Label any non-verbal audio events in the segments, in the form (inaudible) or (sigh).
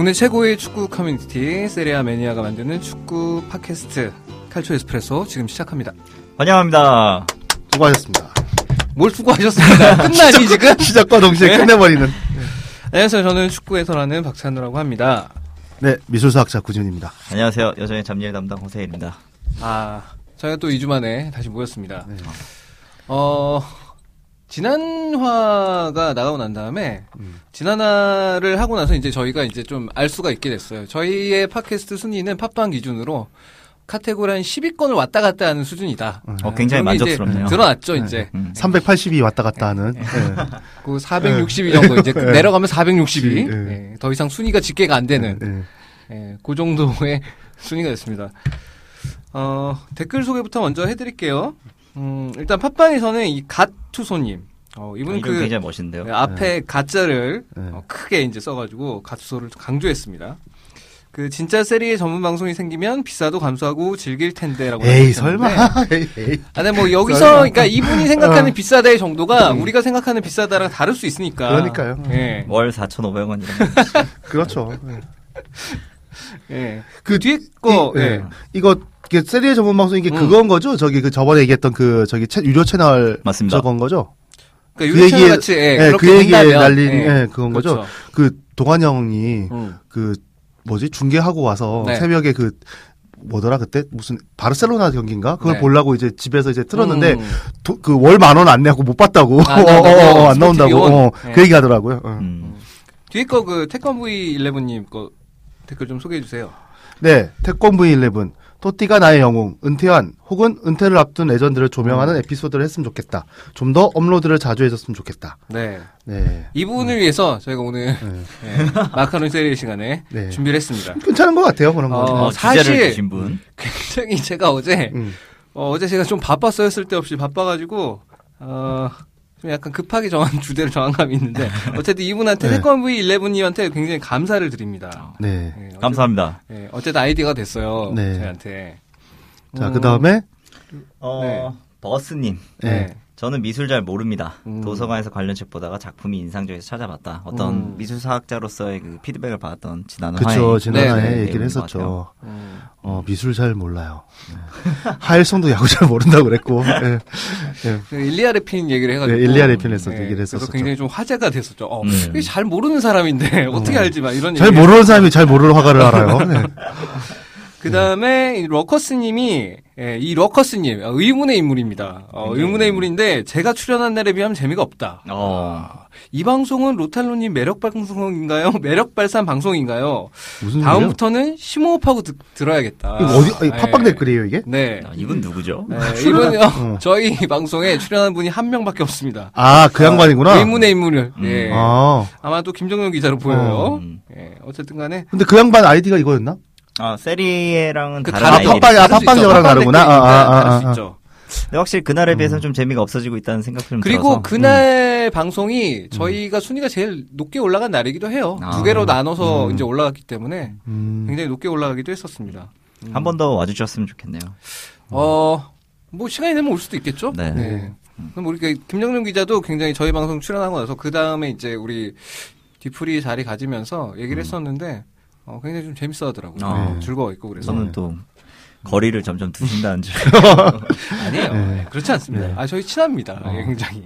국내 최고의 축구 커뮤니티 세리아 매니아가 만드는 축구 팟캐스트 칼초 에스프레소 지금 시작합니다. 환영합니다. 수고하셨습니다. 뭘 수고하셨습니다. (laughs) 끝나니 지금? 시작과 동시에 네? 끝내버리는. 안녕하세요. 저는 축구 해설하는 박찬우라고 합니다. 네, 미술사학자 구준입니다. 안녕하세요. 여전히 잡일 담당 홍세일입니다. 아, 저희가 또 2주 만에 다시 모였습니다. 네. 어, 지난화가 나가고 난 다음에, 지난화를 하고 나서 이제 저희가 이제 좀 알 수가 있게 됐어요. 저희의 팟캐스트 순위는 팟빵 기준으로 카테고리 한 10위권을 왔다 갔다 하는 수준이다. 어, 굉장히 게 이제 만족스럽네요. 드러났죠, 이제. 음. 380이 왔다 갔다 하는. 네. (laughs) 그462 정도 이제 네. 내려가면 462. 네. 예, 더 이상 순위가 집계가 안 되는 네. 예, 그 정도의 (laughs) 순위가 됐습니다. 어, 댓글 소개부터 먼저 해드릴게요. 음, 일단 팟빵에서는 이 갓 투소님, 어, 이분 이름 그 굉장히 멋있는데요. 네, 앞에 가짜를 네. 어, 크게 이제 써가지고 갓투소를 강조했습니다. 그 진짜 세리의 전문 방송이 생기면 비싸도 감수하고 즐길 텐데라고. 에이, 설마. (laughs) 에이, 에이. 아, 근데 뭐 여기서 설마. 그러니까 이분이 생각하는 어. 비싸다의 정도가 우리가 생각하는 비싸다랑 다를 수 있으니까. 그러니까요. 예. 월 4,500원이라는 (laughs) 그렇죠. 네. 예. 그 뒤에 거 이, 예. 네. 이거, 이게 세리의 전문 방송 이게 음. 그건 거죠? 저기 그 저번에 얘기했던 그, 저기 채, 유료 채널. 맞습니다. 저건 거죠? 그러니까 그 얘기에- 같이 예, 예, 그렇게 그 얘기에 된다면, 날린, 예. 예, 그건 거죠? 그렇죠. 그 동환 형이 음. 그 뭐지 중계하고 와서 네. 새벽에 그 뭐더라 그때 무슨 바르셀로나 경기인가 그걸 네. 보려고 이제 집에서 이제 틀었는데 음. 그월 만 원 안 내고 못 봤다고 안 (laughs) 어, 나온다고? 어, 어, 안 나온다고? 어, 네. 그 얘기 하더라고요. 어. 음. 뒤에 거 그 태권브이 11님 거 댓글 좀 소개해 주세요. 네 태권브 11 토띠가 나의 영웅 은퇴한 혹은 은퇴를 앞둔 레전드를 조명하는 에피소드를 했으면 좋겠다. 좀 더 업로드를 자주 해줬으면 좋겠다. 네. 네. 이분을 위해서 저희가 오늘 네. 예, 마카론 세리 시간에 네. 준비를 했습니다. 괜찮은 것 같아요 그런 거. 어, 어, 사실- 주제를 주신 분. 굉장히 제가 어제 음. 어, 제 제가 좀 바빴어요 쓸데없이 바빠가지고 어, 좀 약간 급하게 정한 (laughs) 주제를 정한 감이 있는데 어쨌든 이분한테 네. 태권브이 11님한테 굉장히 감사를 드립니다. 네. 예, 어쨌든- 감사합니다. 예, 어쨌든 아이디어가 됐어요. 네. 저희한테. 자 음, 그 다음에 어, 네. 버스님. 네. 저는 미술 잘 모릅니다. 음. 도서관에서 관련 책 보다가 작품이 인상적이어서 찾아봤다. 어떤 음. 미술 사학자로서의 그 피드백을 받았던 지난 그쵸 화에 지난해 네, 네, 얘기를 네, 했었죠. 음. 어, 미술 잘 몰라요. 네. 하일성도 야구 잘 모른다고 그랬고. 예. 예. 그 일리아 레핀 얘기를 해가지고 네, 일리아 레핀에서 네, 얘기를 그래서 했었죠. 굉장히 좀 화제가 됐었죠. 어, 음. 잘 모르는 사람인데 (laughs) 어떻게 음. 알지 마 이런 잘 얘기. 모르는 사람이 잘 모르는 화가를 알아요. (laughs) 네. 그 다음에 러커스님이 예, 이 러커스님 어, 의문의 인물입니다. 어, 굉장히 의문의 인물인데 제가 출연한 날에 비하면 재미가 없다. 어. 이 방송은 로탈로님 매력 방송인가요? (laughs) 매력 발산 방송인가요? 무슨? 다음부터는 심호흡하고 듣, 들어야겠다. 이거 어디 아니, 예. 팟빵 댓글이에요 이게? 네. 아, 이분 누구죠? 네, 이분 어, 어. 저희 방송에 출연한 분이 한 명밖에 없습니다. 아그 양반이구나. 의문의 인물을. 음. 예. 아 아마도 김정용 기자로 보여요. 음. 예, 어쨌든 간에. 근데 그 양반 아이디가 이거였나? 아, 세리에랑은 그 다른 아, 아이디. 팟빵이- 아, 다를 수 있죠. 다르구나. 댓글이니까 아, 아, 아, 다를 수 아. 있죠. 근데 확실히 그날에 비해서 는 좀 재미가 없어지고 있다는 생각 좀 그리고 들어서. 그날 방송이 저희가 순위가 제일 높게 올라간 날이기도 해요. 아. 두 개로 나눠서 음. 이제 올라갔기 때문에 음. 굉장히 높게 올라가기도 했었습니다. 음. 한번 더 와주셨으면 좋겠네요. 어, 뭐 시간이 되면 올 수도 있겠죠? 네. 그럼 우리 그 김정룡 기자도 굉장히 저희 방송 출연하고 나서 그 다음에 이제 우리 뒤풀이 자리 가지면서 얘기를 했었는데 어, 굉장히 좀 재밌어 하더라고요. 아. 네, 즐거워했고 그래서. 저는 또 거리를 점점 두신다는 (laughs) 줄. 아니에요. 네. 그렇지 않습니다. 네. 아, 저희 친합니다. 어. 예, 굉장히.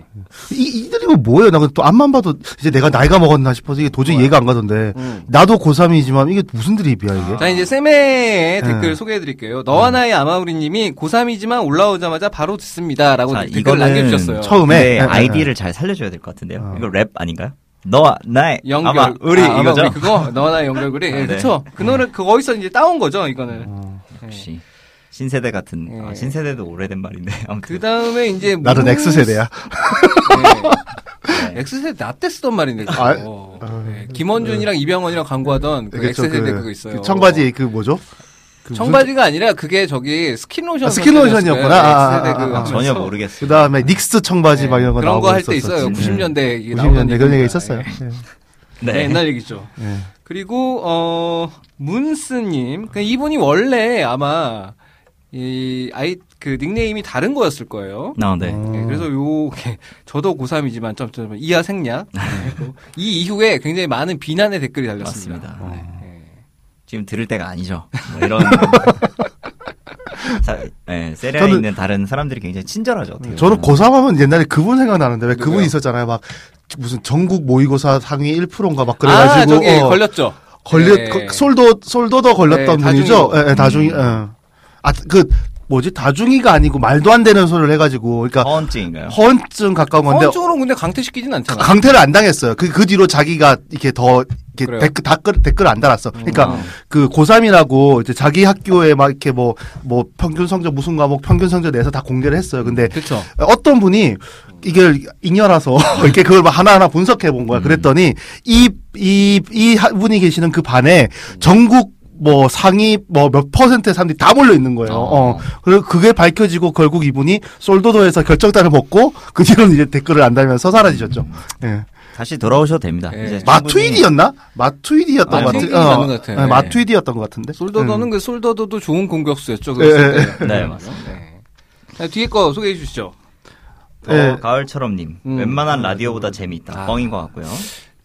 이 이들이 뭐 뭐예요? 나 또 앞만 봐도 이제 내가 나이가 먹었나 싶어서 이게 도저히 뭐야? 이해가 안 가던데. 음. 나도 고3이지만 이게 무슨 드립이야 이게? 자, 이제 쌤의 네. 댓글 소개해 드릴게요. 너와 나의 아마우리 님이 고3이지만 올라오자마자 바로 듣습니다. 라고 자, 댓글 남겨주셨어요. 처음에 아이디를 잘 살려줘야 될 것 같은데요. 어. 이거 랩 아닌가요? 너와 나의 연결. 아마 우리 아, 이거죠. 우리 그거? 너와 나의 연결고리? 예, 네. 그쵸. 그 노래, 그 어디서 이제 따온 거죠, 이거는. 어. 역시 신세대 같은 예. 아, 신세대도 오래된 말인데 (laughs) 아무튼 그 다음에 이제. 나도 문- X 세대야. 네. X세대 나 때 쓰던 말인데. 아, 네. 김원준이랑 이병헌이랑 광고하던 그 X세대 그- 그거 있어요. 그 청바지 그 뭐죠? 그 무슨- 청바지가 아니라 그게 저기 스킨로션. 아, 스킨로션이었구나. 아, 아, 그 아, 아. 전혀. 모르겠어요. 그 다음에 닉스 청바지 막 이런 거 그런 거 할 때. 있어요. 네. 90년대 이게 90년대 그런 얘기가. 있었어요. 예. 네. 네, 옛날 얘기죠. 네. 그리고 어 문스님, 그 이분이 원래 아마 이 아이 그 닉네임이 다른 거였을 거예요. 아, 네. 어. 네, 그래서 요 저도 고3이지만 점점 이하 생략. 네, (laughs) 또이 이후에 굉장히 많은 비난의 댓글이 달렸습니다. 맞습니다. 어. 네. 네. 지금 들을 때가 아니죠. 뭐 이런. 사, 네, 세리아에 저는- 있는 다른 사람들이 굉장히 친절하죠. 어떻게 저는 보면. 고3 하면 옛날에 그분 생각나는데 왜 그분? 있었잖아요. 막 무슨 전국 모의고사 상위 1%인가 막 아, 그래가지고 저기 어, 걸렸죠. 걸렸 네. 그 솔도 솔도도 걸렸던 네, 분이죠. 다중이로. 예, 예, 다중이. 예. 아그 뭐지 다중이가 아니고 말도 안 되는 소리를 해가지고 그러니까 허언증인가요? 허언증 가까운 건데 헌쪽으로 근데 강퇴시키진 않잖아. 강퇴를 안 당했어요. 그, 그 뒤로 자기가 이렇게 더, 이렇게 그래요? 댓글, 댓글, 댓글을 안 달았어. 그러니까 음. 그 고3이라고 이제 자기 학교에 막 이렇게 뭐, 뭐 평균 성적 무슨 과목 평균 성적 내서 다 공개를 했어요. 근데 그렇죠. 어떤 분이 이게 잉여라서 (laughs) 이렇게 그걸 막 하나하나 분석해 본 음. 거야. 그랬더니 이, 이, 이 하- 분이 계시는 그 반에 전국 뭐 상위 뭐 몇 퍼센트의 사람들이 다 몰려 있는 거예요. 어. 어. 그리고 그게 밝혀지고 결국 이분이 솔도도에서 결정단을 먹고 (laughs) 그 뒤로는 이제 댓글을 안 달면서 사라지셨죠. 예. 다시 돌아오셔도 됩니다. 네. 이제 충분히- 마투이디였나? 마투이디였던 아, 것 같은. 맞는 것 같아요. 네, 네. 마투이디였던 것 같은데. 솔더더는 음. 그 솔더더도 좋은 공격수였죠. 예, 때. 네, 맞습니다. 네. 자, 뒤에 거 소개해 주시죠. 더 예. 가을처럼님 음. 웬만한 라디오보다 재미있다. 아. 뻥인 것 같고요.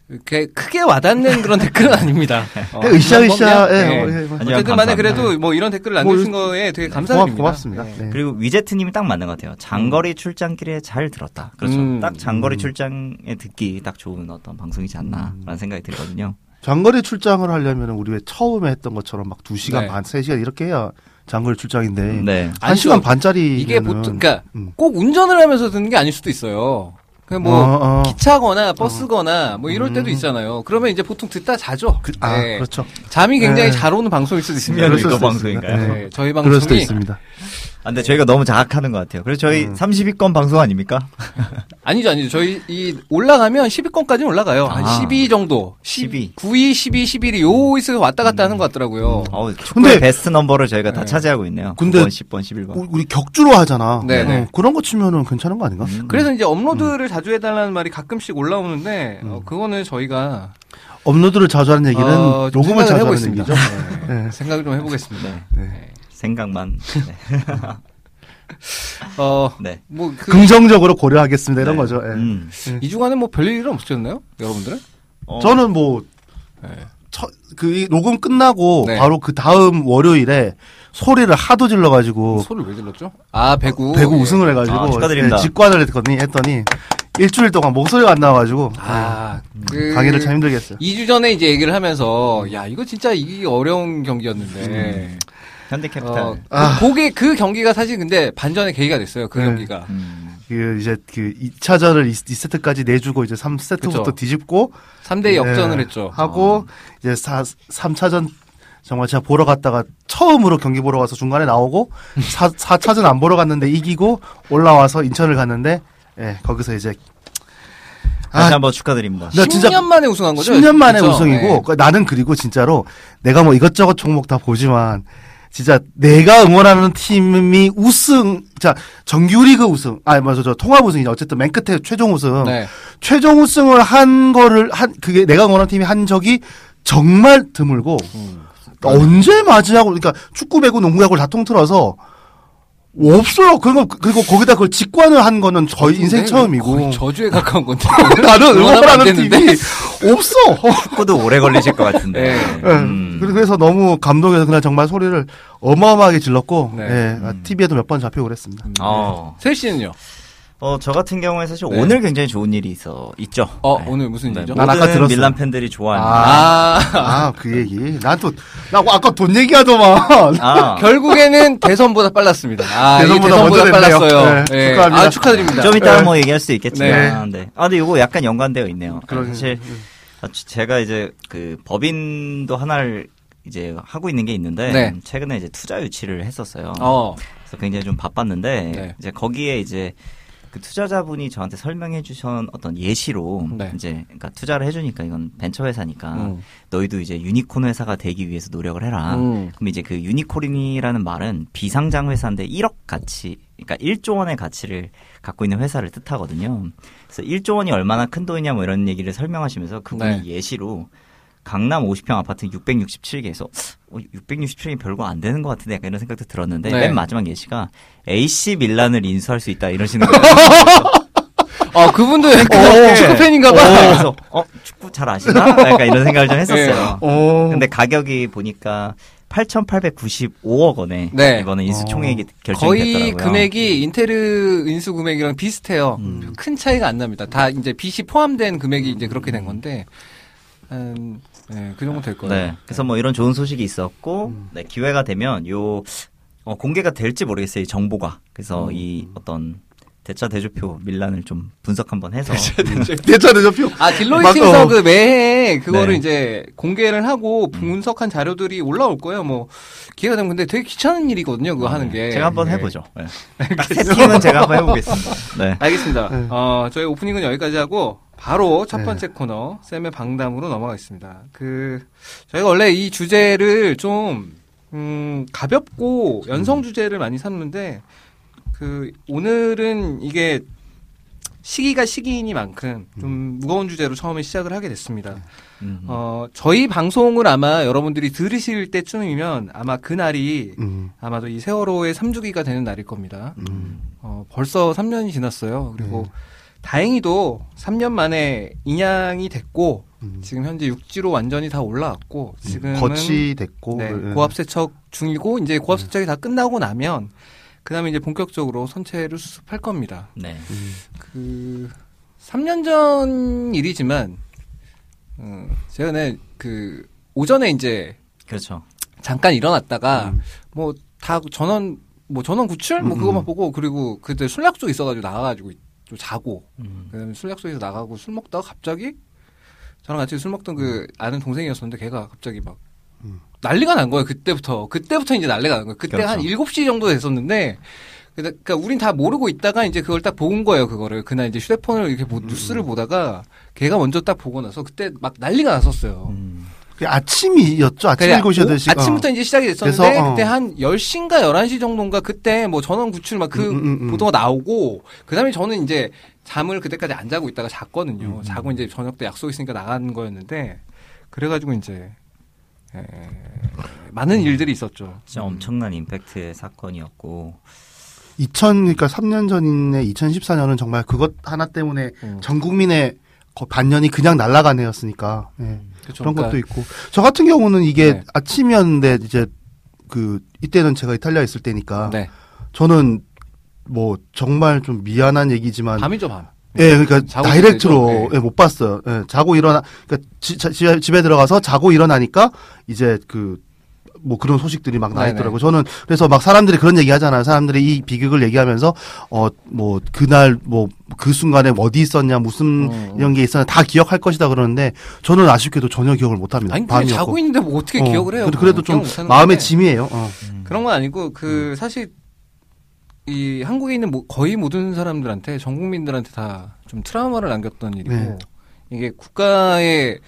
이렇게 크게 와닿는 그런 댓글은 아닙니다. (laughs) 어, 네, 으쌰 으쌰. 그냥, 예, 네. 어, 예, 뭐. 아니요, 어쨌든 만에. 그래도 뭐 이런 댓글을 남겨주신 거에 되게 감사드립니다. 고맙, 고맙습니다. 네. 네. 그리고 위제트님이 딱 맞는 것 같아요. 장거리 출장길에 잘 들었다. 그렇죠. 음. 딱 장거리 출장에 듣기 딱 좋은 어떤 방송이지 않나라는 생각이 들거든요. 장거리 출장을 하려면 우리 왜 처음에 했던 것처럼 막 2시간 네. 반, 3시간 이렇게 해야 장거리 출장인데. 네. 한 시간 반짜리. 이게 보통, 그러니까 음. 꼭 운전을 하면서 듣는 게 아닐 수도 있어요. 그냥 뭐 어, 어. 기차거나 버스거나 뭐 이럴 때도 음. 있잖아요. 그러면 이제 보통 듣다 자죠. 그, 아, 네. 그렇죠. 잠이 굉장히 네. 잘 오는 방송일 수도 있습니다. 그럴 수도. 방송인가요? 네. 네, 저희 그럴 수도 방송이 있습니다. 아, 근데 저희가 너무 자학하는 것 같아요. 그래서 저희 음. 30위권 방송 아닙니까? (laughs) 아니죠, 아니죠. 저희 이 올라가면 10위권까지는 올라가요. 한 아. 12 정도. 12. 9위, 12, 11위 요있서 왔다 갔다 하는 것 같더라고요. 어, 근데- 베스트 넘버를 저희가 다 네. 차지하고 있네요. 근데- 9번, 10번, 11번. 우- 우리 격주로 하잖아. 네, 네. 어, 그런 거 치면은 괜찮은 거 아닌가? 음. 그래서 이제 업로드를 자주 해달라는 말이 가끔씩 올라오는데 어, 그거는 저희가 업로드를 자주 하는 얘기는 어, 좀 녹음을 자주 하는. 얘기죠. 네. 네. 생각을 좀 해보겠습니다. 네. 네. 생각만. 네. 어, 네. 뭐, 그, 긍정적으로 고려하겠습니다. 이런 네. 거죠. 예. 음. 이 주간에 뭐 별일은 없으셨나요? 여러분들은? 어, 저는 뭐, 네. 첫, 그, 이 녹음 끝나고 네. 바로 그 다음 월요일에 소리를 하도 질러가지고 소를 왜 질렀죠? 아, 배구. 배구 예. 우승을 해가지고 아, 축하드립니다. 예, 직관을 했더니, 했더니 일주일 동안 목소리가 안 나와가지고 아, 예, 그. 강의를 참 힘들게 했어요. 2주 전에 이제 얘기를 하면서, 야, 이거 진짜 이기 어려운 경기였는데. 음. 현대캐피탈. 어, 아. 그, 그게, 그 경기가 사실 근데 반전의 계기가 됐어요. 그 네. 경기가. 음. 그 이제 그 2차전을 2세트까지 내주고 이제 3세트부터 그쵸. 뒤집고 3대 역전을 예, 했죠. 하고 이제 4, 3차전 정말 제가 보러 갔다가 처음으로 경기 보러 가서 중간에 나오고 (laughs) 4, 4차전 안 보러 갔는데 이기고 올라와서 인천을 갔는데 예, 거기서 이제 다시 아, 한번 축하드립니다. 나 진짜 10년 만에 우승한 거죠? 10년 만에 그쵸? 우승이고 네. 그 나는 그리고 진짜로 내가 뭐 이것저것 종목 다 보지만 진짜 내가 응원하는 팀이 우승 자 정규리그 우승 아니 맞아 저 통합 우승이죠 어쨌든 맨 끝에 최종 우승 네. 최종 우승을 한 거를 한 그게 내가 응원하는 팀이 한 적이 정말 드물고 음. 언제 맞이하고 그러니까 축구 배구 농구 야구를 다 통틀어서 없어요. 그리고 그리고 거기다 그걸 직관을 한 거는 저희 인생 네, 처음이고 거의 저주에 가까운 건데. (laughs) 나는 응원하는. 팀이 없어. 축구도 오래 걸리실 것 같은데. 네. 예. 음. 그래서 너무 감동해서 그냥 정말 소리를 어마어마하게 질렀고 네. 예, 음. TV에도 몇 번 잡히고 그랬습니다. 어. 셀 씨는요? 어, 저 같은 경우에 사실 네. 오늘 굉장히 좋은 일이 있어, 있죠. 어, 네. 오늘 무슨 네, 일이죠? 난 아까 모든 들었어요. 밀란 팬들이 좋아하는. 아, 아, 그 얘기. 난 또, 나 아까 돈 얘기하더만. 아, (laughs) 결국에는 대선보다 빨랐습니다. 아, 대선보다 대선보다 먼저. 빨랐어요. 네, 예. 축하합니다. 아, 축하드립니다. 좀 이따 네. 뭐 얘기할 수 있겠지만, 네. 아, 근데 이거 약간 연관되어 있네요. 그러네. 사실, 아, 제가 이제 그 법인도 하나를 이제 하고 있는 게 있는데, 네. 최근에 이제 투자 유치를 했었어요. 어, 그래서 굉장히 좀 바빴는데, 네. 이제 거기에 이제 그 투자자분이 저한테 설명해 주신 어떤 예시로, 네. 이제, 그러니까 투자를 해주니까 이건 벤처 회사니까, 음. 너희도 이제 유니콘 회사가 되기 위해서 노력을 해라. 음. 그럼 이제 그 유니콘이라는 말은 비상장 회사인데 1억 가치, 그러니까 1조 원의 가치를 갖고 있는 회사를 뜻하거든요. 그래서 1조 원이 얼마나 큰 돈이냐 뭐 이런 얘기를 설명하시면서 그분이 네. 예시로 강남 50평 아파트 667개에서 어, 667이 별거 안 되는 것 같은데 약간 이런 생각도 들었는데 네. 맨 마지막 예시가 AC 밀란을 인수할 수 있다 이러시는 거예요. (laughs) 아, 그분도 어, 축구 팬인가 봐. 그래서 어 축구 잘 아시나? 약간 이런 생각을 좀 했었어요. 어. 근데 가격이 보니까 8,895억 원에 네. 이번에 인수 어. 총액이 결정이 거의 됐더라고요. 금액이 인테르 인수 금액이랑 비슷해요. 음. 큰 차이가 안 납니다. 다 이제 빚이 포함된 금액이 이제 그렇게 된 건데, 한, 네, 그 정도 될 거예요. 네. 그래서 뭐 이런 좋은 소식이 있었고 네, 기회가 되면 요 어, 공개가 될지 모르겠어요. 이 정보가. 그래서 음. 이 어떤 대차 대조표 밀란을 좀 분석 한번 해서 대차 (laughs) (laughs) 대조표. 아, 막, 딜로이트에서 어. 그 매해 그거를 네. 이제 공개를 하고 분석한 자료들이 올라올 거예요. 뭐, 기회가 되면 근데 되게 귀찮은 일이거든요. 그거 하는 게. 제가 한번 네. 해보죠. 네. (laughs) 딱세 팀은 제가 한번 해보겠습니다. 네. 알겠습니다. 네. 어, 저희 오프닝은 여기까지 하고 바로 첫 네. 번째 코너 쌤의 방담으로 넘어가겠습니다. 그 저희가 원래 이 주제를 좀 음, 가볍고 연성 주제를 많이 삼는데 그 오늘은 이게 시기가 시기이니만큼 좀 무거운 주제로 처음에 시작을 하게 됐습니다. 음. 어, 저희 방송을 아마 여러분들이 들으실 때쯤이면 아마 그날이 음. 아마도 이 세월호의 3주기가 되는 날일 겁니다. 음. 어, 벌써 3년이 지났어요. 그리고 네. 다행히도 3년 만에 인양이 됐고 음. 지금 현재 육지로 완전히 다 올라왔고 지금은 거치 됐고. 네, 예. 고압 세척 중이고 이제 고압 세척이 다 끝나고 나면 그다음에 이제 본격적으로 선체를 수습할 겁니다. 네. 음. 그 3년 전 일이지만 어, 제가 네, 그 오전에 이제 그렇죠. 잠깐 일어났다가 음. 뭐다 전원 뭐 전원 구출 뭐 음, 그거만 음. 보고 그리고 그때 술 약속 있어가지고 나가가지고 좀 자고 음. 그다음에 술 약속에서 나가고 술 먹다가 갑자기 저랑 같이 술 먹던 그 아는 동생이었었는데 걔가 갑자기 막 음. 난리가 난 거예요 그때부터 그때부터 이제 난리가 난 거예요 그때 그렇죠. 한 7시 정도 됐었는데 그러니까 우린 다 모르고 있다가 이제 그걸 딱 본 거예요 그거를 그날 이제 휴대폰을 이렇게 보- 뉴스를 보다가 걔가 먼저 딱 보고 나서 그때 막 난리가 났었어요 음. 그 아침이었죠. 아침 그래, 7시, 오- 8시. 아침부터 이제 시작이 됐었는데 그래서, 어. 그때 한 10시인가 11시 정도인가 그때 뭐 전원 구출 막그 음, 음, 음. 보도가 나오고 그다음에 저는 이제 잠을 그때까지 안 자고 있다가 잤거든요. 음, 자고 이제 저녁 때 약속 있으니까 나간 거였는데 그래가지고 이제 에, 많은 일들이 있었죠. 진짜 엄청난 임팩트의 사건이었고 2000, 그러니까 3년 전인데 2014년은 정말 그것 하나 때문에 음. 전 국민의 거- 반년이 그냥 날아간 해였으니까. 예. 그쵸. 그런 그러니까 것도 있고. 저 같은 경우는 이게 네. 아침이었는데 이제 그 이때는 제가 이탈리아에 있을 때니까 네. 저는 뭐 정말 좀 미안한 얘기지만 밤이죠 밤. 예, 그러니까 자고 다이렉트로. 네. 예, 못 봤어요. 예, 자고 일어나, 그러니까 지- 자- 집에, 집에 들어가서 자고 일어나니까 이제 그, 뭐 그런 소식들이 막 네네. 나있더라고요. 저는 그래서 막 사람들이 그런 얘기 하잖아요. 사람들이 이 비극을 얘기하면서, 어, 뭐, 그날 뭐, 그 순간에 어디 있었냐, 무슨 음, 이런 게 있었냐, 다 기억할 것이다 그러는데, 저는 아쉽게도 전혀 기억을 못 합니다. 아니 밤이었고. 자고 있는데 뭐 어떻게 어, 기억을 해요? 그래도, 그래도 좀 기억 못하는 마음의. 짐이에요. 어. 그런 건 아니고 그 사실 이 한국에 있는 모- 거의 모든 사람들한테 전 국민들한테 다 좀 트라우마를 남겼던 일이고 네. 이게 국가의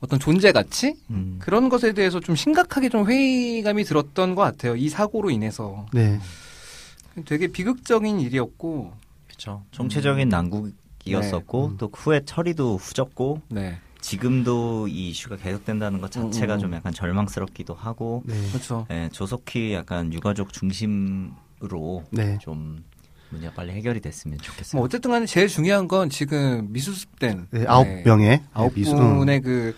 어떤 존재 가치 음. 그런 것에 대해서 좀 심각하게 좀 회의감이 들었던 것 같아요. 이 사고로 인해서 네. 되게 비극적인 일이었고 그렇죠. 총체적인 난국이었었고 네. 또 후에 처리도 후졌고 네 지금도 이 이슈가 계속된다는 것 자체가 음, 음, 좀 음. 약간 절망스럽기도 하고 네. 그렇죠. 예, 조속히 약간 유가족 중심으로 네. 좀 문제가 빨리 해결이 됐으면 좋겠어요. 뭐 어쨌든 간에 제일 중요한 건 지금 미수습된 네, 아홉 네, 명의 아홉 미수- 분의 그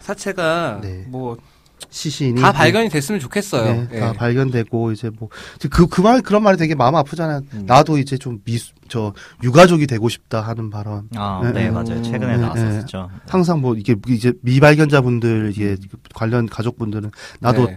사체가 네. 뭐다 시신이 발견이 됐으면 좋겠어요. 네, 예. 다 발견되고 이제 뭐그그말 그런 말이 되게 마음 아프잖아요. 음. 나도 이제 좀 미수 저 유가족이 되고 싶다 하는 발언. 아, 네, 네, 네. 맞아요. 최근에 네, 나왔었죠. 항상 뭐 이게 이제 미발견자분들 이게 관련 가족분들은 나도 네.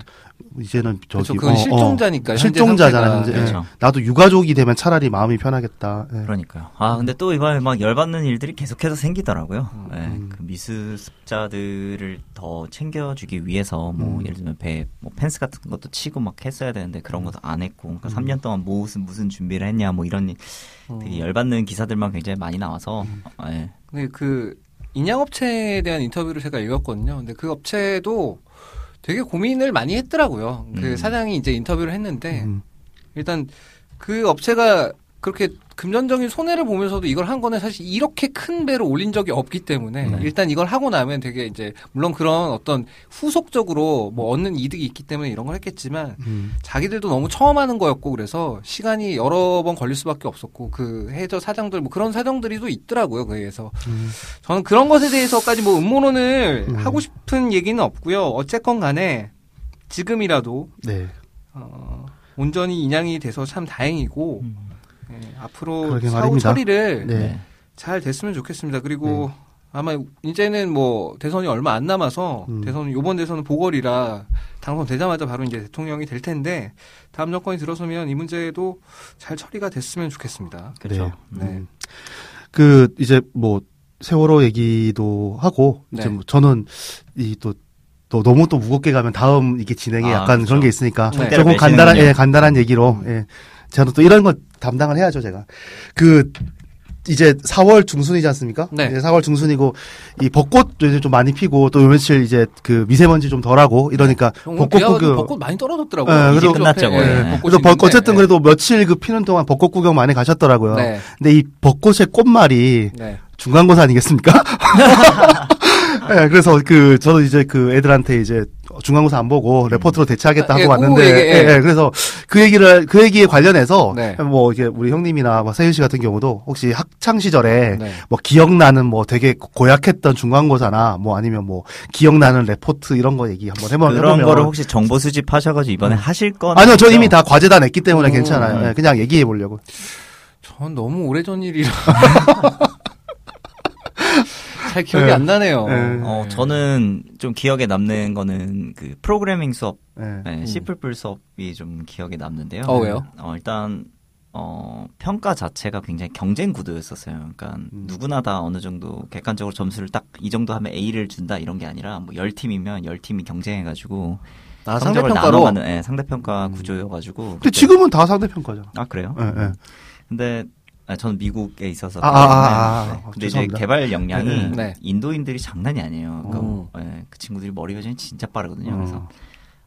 이제는 저기 그렇죠. 그건 어, 어, 실종자니까. 실종자잖아요. 상태가. 현재. 네. 그렇죠. 나도 유가족이 되면 차라리 마음이 편하겠다. 예. 그러니까요. 아, 근데 또 이번에 막 열받는 일들이 계속해서 생기더라고요. 음. 예, 음. 그 미수습자들을 더 챙겨주기 위해서 뭐 음. 예를 들면 배, 뭐 펜스 같은 것도 치고 막 했어야 되는데 그런 것도 안 했고, 그러니까 음. 3년 동안 무슨 무슨 준비를 했냐 뭐 이런 일- 음. 되게 열받는 기사들만 굉장히 많이 나와서 예. 근데 그 인양업체에 대한 인터뷰를 제가 읽었거든요. 근데 그 업체도 되게 고민을 많이 했더라고요. 그 음. 사장이 이제 인터뷰를 했는데 음. 일단 그 업체가 그렇게 금전적인 손해를 보면서도 이걸 한 거는 사실 이렇게 큰 배를 올린 적이 없기 때문에 네. 일단 이걸 하고 나면 되게 이제 물론 그런 어떤 후속적으로 뭐 얻는 이득이 있기 때문에 이런 걸 했겠지만 음. 자기들도 너무 처음 하는 거였고 그래서 시간이 여러 번 걸릴 수밖에 없었고 그 해저 사장들 뭐 그런 사정들이 또 있더라고요 그에서 음. 저는 그런 것에 대해서까지 뭐 음모론을 음. 하고 싶은 얘기는 없고요 어쨌건 간에 지금이라도 네. 어, 온전히 인양이 돼서 참 다행이고 음. 예, 앞으로 사후 말입니다. 처리를 네. 네. 잘 됐으면 좋겠습니다. 그리고 아마 이제는 뭐 대선이 얼마 안 남아서 음. 대선 요번 대선은 보궐이라 당선되자마자 바로 이제 대통령이 될 텐데 다음 정권이 들어서면 이 문제도 잘 처리가 됐으면 좋겠습니다. 그렇죠. 네. 음. 그 이제 뭐 세월호 얘기도 하고 이제 네. 뭐 저는 이또 또 너무 또 무겁게 가면 다음 이게 진행에 아, 약간 그렇죠. 그런 게 있으니까 네. 조금 간단한. 예 간단한 얘기로 예 저는 또 이런 거 담당을 해야죠 제가 그 이제 4월 중순이지 않습니까? 네. 이제 4월 중순이고 이 벚꽃 이제 좀 많이 피고 또 요 며칠 이제 그 미세먼지 좀 덜하고 이러니까 오늘 벚꽃 구경 벚꽃 많이 떨어졌더라고요. 예, 이제 그래도 끝났죠. 네. 그래서 벚- 어쨌든 예. 그래도 며칠 그 피는 동안 벚꽃 구경 많이 가셨더라고요. 네. 근데 이 벚꽃의 꽃말이 네. 중간고사 아니겠습니까? (laughs) 네, 그래서 그 저도 이제 그 애들한테 이제 중간고사 안 보고 레포트로 대체하겠다 아, 예, 하고 그거 왔는데, 얘기, 예. 예, 예, 그래서 그 얘기를 그 얘기에 관련해서 네. 뭐 이게 우리 형님이나 뭐 세윤 씨 같은 경우도 혹시 학창 시절에 네. 뭐 기억나는 뭐 되게 고약했던 중간고사나 뭐 아니면 뭐 기억나는 레포트 이런 거 얘기 한번 해보, 그런 해보면 거를 혹시 정보 수집하셔가지고 이번에 하실 건 아니요, 저? 이미 다 과제 다 냈기 때문에 음, 괜찮아요. 음. 예, 그냥 얘기해 보려고. 전 너무 오래전 일이라 (laughs) 잘 기억이 네. 안 나네요. 네. 어, 저는 좀 기억에 남는 거는 그 프로그래밍 수업, 예. 네, C++ 수업이 좀 기억에 남는데요. 어, 왜요? 어, 일단 어, 평가 자체가 굉장히 경쟁 구도였었어요. 그러니까 음. 누구나 다 어느 정도 객관적으로 점수를 딱 이 정도 하면 A를 준다 이런 게 아니라 뭐 10팀이면 10팀이 경쟁해가지고 아, 상대평가로 나눠가는 예, 상대평가 구조여가지고 근데 그때- 지금은 다 상대평가잖아. 아 그래요? 예, 예. 근데 아, 저는 미국에 있어서 아, 아, 아, 아, 네. 아, 근데 죄송합니다. 이제 개발 역량이 네, 네. 네. 인도인들이 장난이 아니에요. 그러니까 어. 예, 그 친구들이 머리 회전이 진짜 빠르거든요. 어. 그래서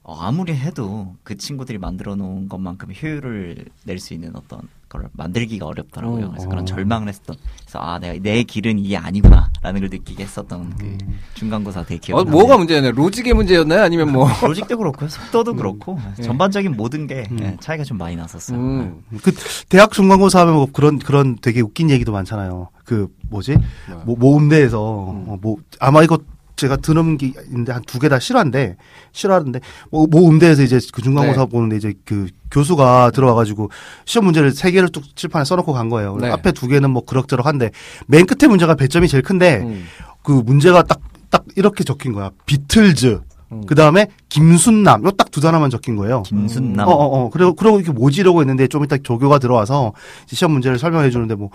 어, 아무리 해도 그 친구들이 만들어 놓은 것만큼 효율을 낼 수 있는 어떤 걸 만들기가 어렵더라고요. 어. 그래서 그런 절망을 했었던. 그래서 아 내가 내 길은 이게 아니구나라는 걸 느끼게 했었던 그 중간고사 되게 기억. 어, 뭐가 문제였나요? 로직의 문제였나요? 아니면 뭐 (laughs) 로직도 그렇고요, 속도도 그렇고 예. 전반적인 모든 게 음. 예, 차이가 좀 많이 났었어요. 음. 그 대학 중간고사 하면 뭐 그런 그런 되게 웃긴 얘기도 많잖아요. 그 뭐지? 뭐, 모 음대에서 어, 뭐 아마 이거 제가 있는데 한 두 개다 실화인데 실화인데 뭐, 모 음대에서 이제 그 중간고사 네. 보는데 이제 그 교수가 들어와가지고 시험 문제를 세 개를 쭉 칠판에 써놓고 간 거예요. 네. 앞에 두 개는 뭐 그럭저럭한데 맨 끝에 문제가 배점이 제일 큰데 음. 그 문제가 딱 딱 이렇게 적힌 거야. 비틀즈. 음. 그 다음에 김순남. 요 딱 두 단어만 적힌 거예요. 김순남. 어, 어, 어. 그리고, 그러고 이렇게 뭐지 이러고 있는데 좀 이따 조교가 들어와서 시험 문제를 설명해 주는데 뭐,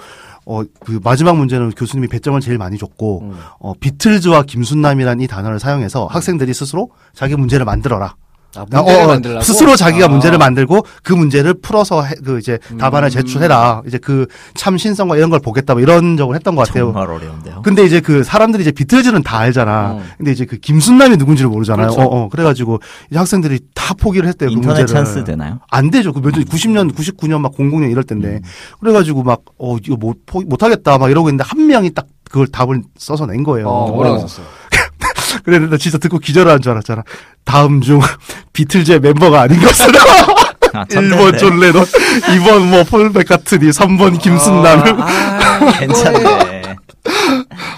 어, 그 마지막 문제는 교수님이 배점을 제일 많이 줬고, 음. 어, 비틀즈와 김순남이라는 이 단어를 사용해서 학생들이 스스로 자기 문제를 만들어라. 아, 어, 문제를 어, 만들라고? 스스로 자기가 아. 문제를 만들고 그 문제를 풀어서 해, 그 이제 답안을 음. 제출해라. 이제 그 참 신성과 이런 걸 보겠다. 뭐 이런 적을 했던 것 같아요. 정말 어려운데요. 근데 이제 그 사람들이 이제 비틀즈는 다 알잖아. 음. 근데 이제 그 김순남이 누군지를 모르잖아요. 그렇죠. 어, 어. 그래가지고 이제 학생들이 다 포기를 했대요. 그 인터넷 문제를. 찬스 되나요? 안 되죠. 그 면접 90년, 99년 막 00년 이럴 때인데. 그래가지고 막, 어, 이거 못, 포기, 못하겠다. 막 이러고 있는데 한 명이 딱 그걸 답을 써서 낸 거예요. 어, 뭐라고 어. 썼어요? 그랬는데 진짜 듣고 기절하는 줄 알았잖아. 다음 중 (laughs) 비틀즈의 멤버가 아닌 것으로. (laughs) 아, 1번 존 레논, 2번 뭐 폴백 같으니, 3번 김순남. 아, (laughs) 괜찮네.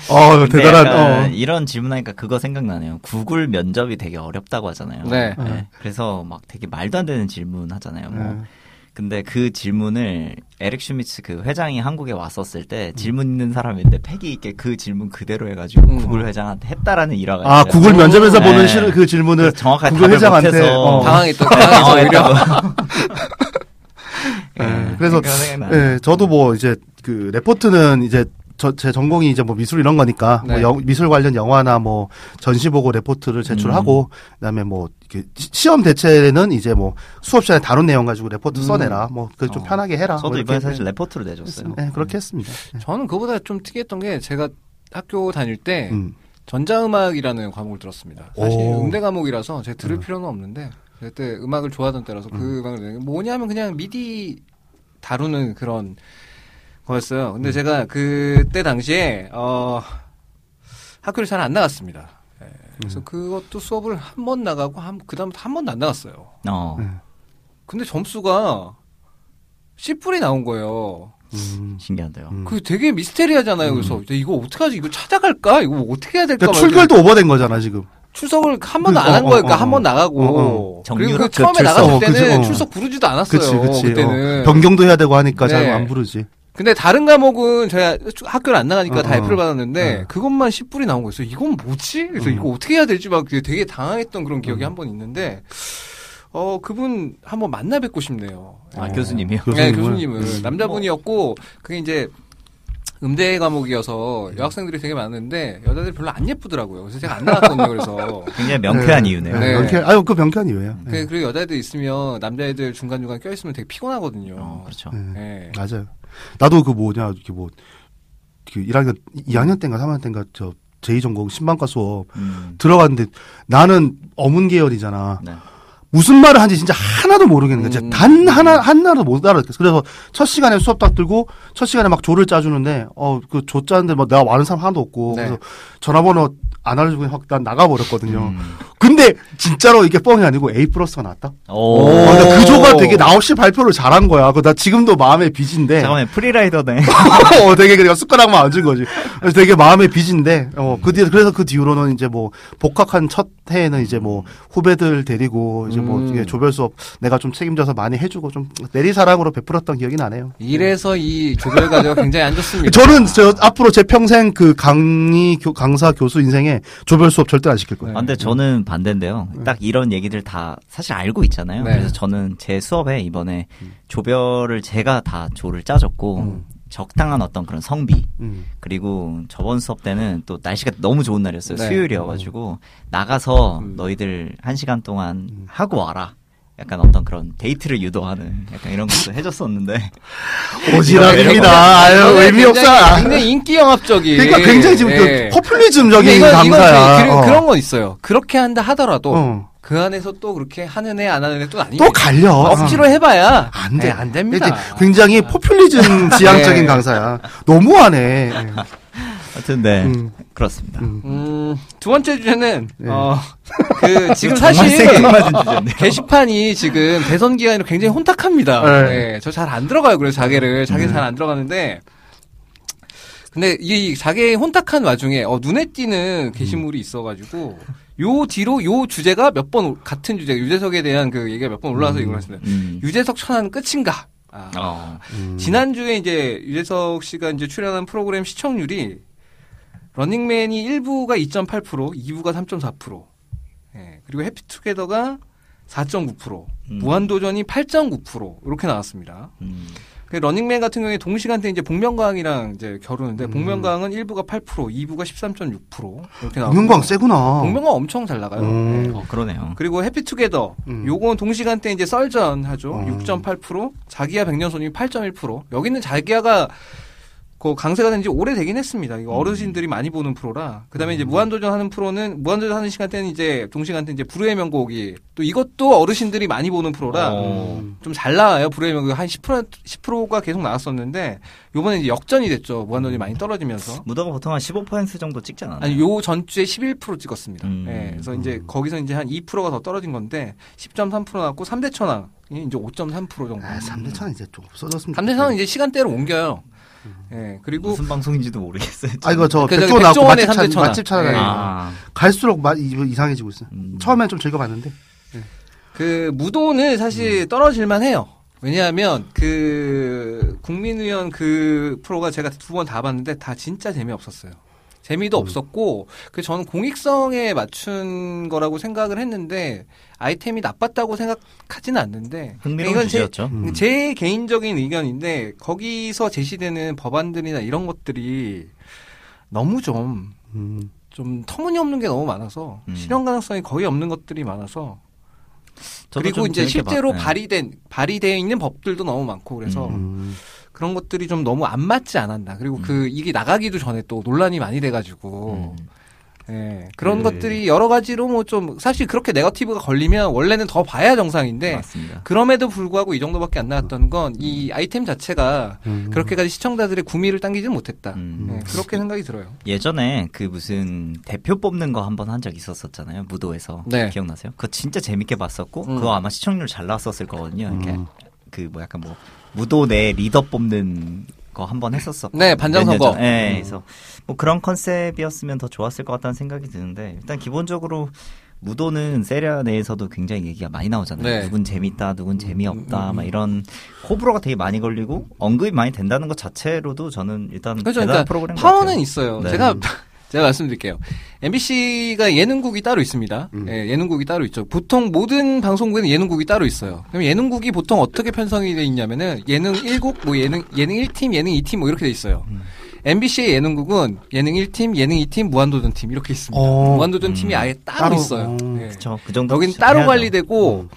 어, 대단한, 어. 이런 질문하니까 그거 생각나네요. 구글 면접이 되게 어렵다고 하잖아요. 네. 그래서 막 되게 말도 안 되는 질문 하잖아요. 뭐. 네. 근데 그 질문을 에릭 슈미츠 그 회장이 한국에 왔었을 때 질문 있는 사람인데 패기 있게 그 질문 그대로 해가지고 음. 구글 회장한테 했다라는 일화가 아, 있어요. 구글 면접에서 네. 보는 실, 그 질문을 그래서 정확하게 구글 답을 회장한테 못해서 어. 당황했던, 당황해서 오히려. 당황했다고. (laughs) 예, 그래서 생각나요. 예, 저도 뭐 이제 그 레포트는 이제 저 제 전공이 이제 뭐 미술 이런 거니까 네. 뭐 영- 미술 관련 영화나 뭐 전시 보고 레포트를 제출하고 그다음에 뭐 이렇게 시- 시험 대체는 이제 뭐 수업 시간에 다룬 내용 가지고 레포트 음. 써내라 뭐그좀 어. 편하게 해라. 저도 뭐 이번에 사실 레포트로 내줬어요. 예, 그렇게 했습니다. 예. 저는 그보다 좀 특이했던 게 제가 학교 다닐 때 음. 전자음악이라는 과목을 들었습니다. 사실 오. 음대 과목이라서 제가 들을 필요는 없는데 그때 음악을 좋아하던 때라서 그 음악을 듣는 게 뭐냐면 그냥 미디 다루는 그런 거였어요. 근데 제가 그때 당시에 어 학교를 잘 안 나갔습니다. 예, 그래서 그것도 수업을 한 번 나가고 한 그다음부터 한 번도 안 나갔어요. 어. 네. 근데 점수가 C뿔이 나온 거예요. 음. 신기한데요. 음. 그 되게 미스테리하잖아요. 그래서 이거 어떡하지? 이거 찾아갈까? 이거 뭐 어떻게 해야 될까? 그러니까 막 출결도 오버된 거잖아 지금. 출석을 한 번도 그, 안한 어, 거예요. 어, 어, 한번 나가고. 어, 어. 그리고 그 처음에 그 나갔을 출석, 때는 그치, 어. 출석 부르지도 않았어요. 그치 그치. 그때는. 어. 변경도 해야 되고 하니까 잘 네. 안 부르지. 근데 다른 과목은 제가 학교를 안 나가니까 어, 다 어. F를 받았는데 어. 그것만 10불이 나온 거였어요. 이건 뭐지? 그래서 음. 이거 어떻게 해야 될지 막 되게 당황했던 그런 기억이 음. 한번 있는데 어 그분 한번 만나 뵙고 싶네요. 아, 어. 교수님이요? 네? 교수님을 음. 남자분이었고 그게 이제 음대 과목이어서 여학생들이 되게 많은데 여자들이 별로 안 예쁘더라고요. 그래서 제가 안 나갔거든요. 그래서 (laughs) 굉장히 명쾌한 네. 이유네요. 네. 명쾌, 아유 그 명쾌한 이유예요. 네. 그- 그리고 여자애들 있으면 남자애들 중간 중간 껴 있으면 되게 피곤하거든요. 어, 그렇죠. 네. 네. 맞아요. 나도 그 뭐냐 이렇게 뭐그 1학년 2학년 때인가 3학년 때인가 저 제2전공 신방과 수업 음. 들어갔는데 나는 어문 계열이잖아. 네. 무슨 말을 하는지 진짜 하나도 모르겠는. 진짜 음. 단 하나 하나도 못 알아듣겠어. 그래서 첫 시간에 수업 딱 들고 첫 시간에 막 조를 짜주는데 어 그 조 짜는데 뭐 내가 아는 사람 하나도 없고 네. 그래서 전화번호 안 알려주고 확 난 나가버렸거든요. 음. 근데 진짜로 이게 뻥이 아니고 A 플러스가 나왔다. 오. 오. 어, 그 조가 되게 나 없이 발표를 잘한 거야. 그 나 지금도 마음의 빚인데. 잠깐만 프리라이더네. (laughs) 어, 되게 그냥 숟가락만 얹은 거지. 그래서 되게 마음의 빚인데, 어, 그 뒤에, 그래서 그 뒤로는 이제 뭐, 복학한 첫 해에는 이제 뭐, 후배들 데리고, 이제 뭐, 음. 이게 조별 수업 내가 좀 책임져서 많이 해주고, 좀 내리사랑으로 베풀었던 기억이 나네요. 이래서 이 조별 과제가 굉장히 안 좋습니다. 저는 저 앞으로 제 평생 그 강의, 교- 강사, 교수 인생에 조별 수업 절대 안 시킬 거예요. 아, 근데 저는 반대인데요. 딱 이런 얘기들 다 사실 알고 있잖아요. 네. 그래서 저는 제 수업에 이번에 조별을 제가 다 조를 짜줬고 음. 적당한 어떤 그런 성비 음. 그리고 저번 수업 때는 또 날씨가 너무 좋은 날이었어요. 네. 수요일이어가지고 나가서 음. 너희들 한 시간 동안 하고 와라. 약간 어떤 그런 데이트를 유도하는 약간 이런 것도 (laughs) 해줬었는데 오지랖입니다. (laughs) 아유, 의미 없어. 굉장히, 굉장히 인기 영합적인. 그러니까 굉장히 지금 예. 그 포퓰리즘적인 이건- 강사야. 이건 그, 어. 그런 건 있어요. 그렇게 한다 하더라도 어. 그 안에서 또 그렇게 하는 애 안 하는 애 또 아니고 또 갈려. 억지로 해봐야 안 돼. 네, 안 됩니다. 굉장히 포퓰리즘 (laughs) 지향적인 네. 강사야. 너무하네. 하여튼 네 음. 그렇습니다. 음. 음, 두 번째 주제는 네. 어, (laughs) 그 지금 사실. 게시판이 지금 대선 기간으로 굉장히 혼탁합니다. 네. 네, 저 잘 안 들어가요. 그래서 자개를 자개 음. 잘안 들어가는데 근데 이 자개의 혼탁한 와중에 어, 눈에 띄는 게시물이 있어가지고 요 뒤로 요 주제가 몇 번 같은 주제 유재석에 대한 그 얘기가 몇 번 올라와서 이걸 했습니다. 음. 유재석 천안 끝인가? 아, 어. 음. 지난주에 이제 유재석 씨가 이제 출연한 프로그램 시청률이 런닝맨이 1부가 2.8%, 2부가 3.4%. 예. 그리고 해피투게더가 4.9%, 음. 무한도전이 8.9% 이렇게 나왔습니다. 음. 그 런닝맨 같은 경우에 동시간대 이제 복면가왕이랑 이제 결혼인데 음. 복면가왕은 1부가 8%, 2부가 13.6% 이렇게 나왔고 공명광 세구나. 복면가왕 엄청 잘 나가요. 음. 예. 어 그러네요. 그리고 해피투게더 음. 요건 동시간대 이제 썰전 하죠. 음. 6.8% 자기야 백년소년이 8.1% 여기는 자기야가 그 강세가 된 지 오래되긴 했습니다. 음. 이거 어르신들이 많이 보는 프로라. 그다음에 이제 무한도전 하는 프로는 무한도전 하는 시간대는 이제 동시간대 이제 불후의 명곡이 또 이것도 어르신들이 많이 보는 프로라 어. 음. 좀잘 나와요. 불후의 명곡 한 10% 10%가 계속 나왔었는데 요번에 이제 역전이 됐죠. 무한도전이 많이 떨어지면서. 무더가 보통 한 15% 정도 찍지 않았나요? 아니 요 전주에 11% 찍었습니다. 음. 예, 그래서 이제 거기서 이제 한 2%가 더 떨어진 건데 10.3% 나왔고 3대 천왕이 이제 5.3% 정도. 아, 3대 차는 이제 좀 없어졌습니다. 3대 천왕은 이제 시간대로 옮겨요. 예, 그리고 무슨 방송인지도 모르겠어요. 아, 이거 저그 백조 나왔고 백종원의 맛집, 천왕. 맛집 찾아다니고. 네. 아, 갈수록 마, 이- 이상해지고 있어. 음. 처음엔 좀 즐겨봤는데. 그 무도는 사실 떨어질만 해요. 왜냐하면 그 국민의원 그 프로가 제가 두 번 다 봤는데 다 진짜 재미없었어요. 재미도 없었고 그 저는 공익성에 맞춘 거라고 생각을 했는데 아이템이 나빴다고 생각하지는 않는데 흥미로운 이건 제. 음. 제 개인적인 의견인데 거기서 제시되는 법안들이나 이런 것들이 너무 좀 음. 좀 터무니없는 게 너무 많아서 음. 실현 가능성이 거의 없는 것들이 많아서 그리고 좀 이제 실제로 봤- 네. 발의된 발의되어 있는 법들도 너무 많고 그래서 음. 그런 것들이 좀 너무 안 맞지 않았나 그리고 그 이게 나가기도 전에 또 논란이 많이 돼가지고 음. 예, 그런 그- 것들이 여러 가지로 뭐 좀 사실 그렇게 네거티브가 걸리면 원래는 더 봐야 정상인데 맞습니다. 그럼에도 불구하고 이 정도밖에 안 나왔던 건 이 아이템 자체가 음. 그렇게까지 시청자들의 구미를 당기지는 못했다. 음. 예, 그렇게 생각이 들어요. 예전에 그 무슨 대표 뽑는 거 한 번 한 적 있었었잖아요. 무도에서. 네. 기억나세요? 그거 진짜 재밌게 봤었고, 음. 그거 아마 시청률 잘 나왔었을 거거든요. 이렇게 음. 그뭐 약간 뭐 무도 내 리더 뽑는 거 한번 했었어. 네, 반장 선거. 음. 네, 그래서 뭐 그런 컨셉이었으면 더 좋았을 것 같다는 생각이 드는데 일단 기본적으로 무도는 세리아 내에서도 굉장히 얘기가 많이 나오잖아요. 네. 누군 재밌다, 누군 재미없다, 음, 막 이런 호불호가 되게 많이 걸리고 언급이 많이 된다는 것 자체로도 저는 일단 그렇죠. 대단한 그러니까 프로그램 파워는 같아요. 있어요. 네. 제가 (laughs) 제가 말씀드릴게요. MBC가 예능국이 따로 있습니다. 음. 예, 예능국이 따로 있죠. 보통 모든 방송국에는 예능국이 따로 있어요. 그럼 예능국이 보통 어떻게 편성이 돼 있냐면은 예능 1국, 뭐 예능 예능 1팀, 예능 2팀 뭐 이렇게 돼 있어요. 음. MBC의 예능국은 예능 1팀, 예능 2팀, 무한도전 팀 이렇게 있습니다. 어. 무한도전 음. 팀이 아예 따로, 따로, 있어요. 어. 예. 그쵸. 그 정도 여긴 따로 해야죠. 관리되고 음.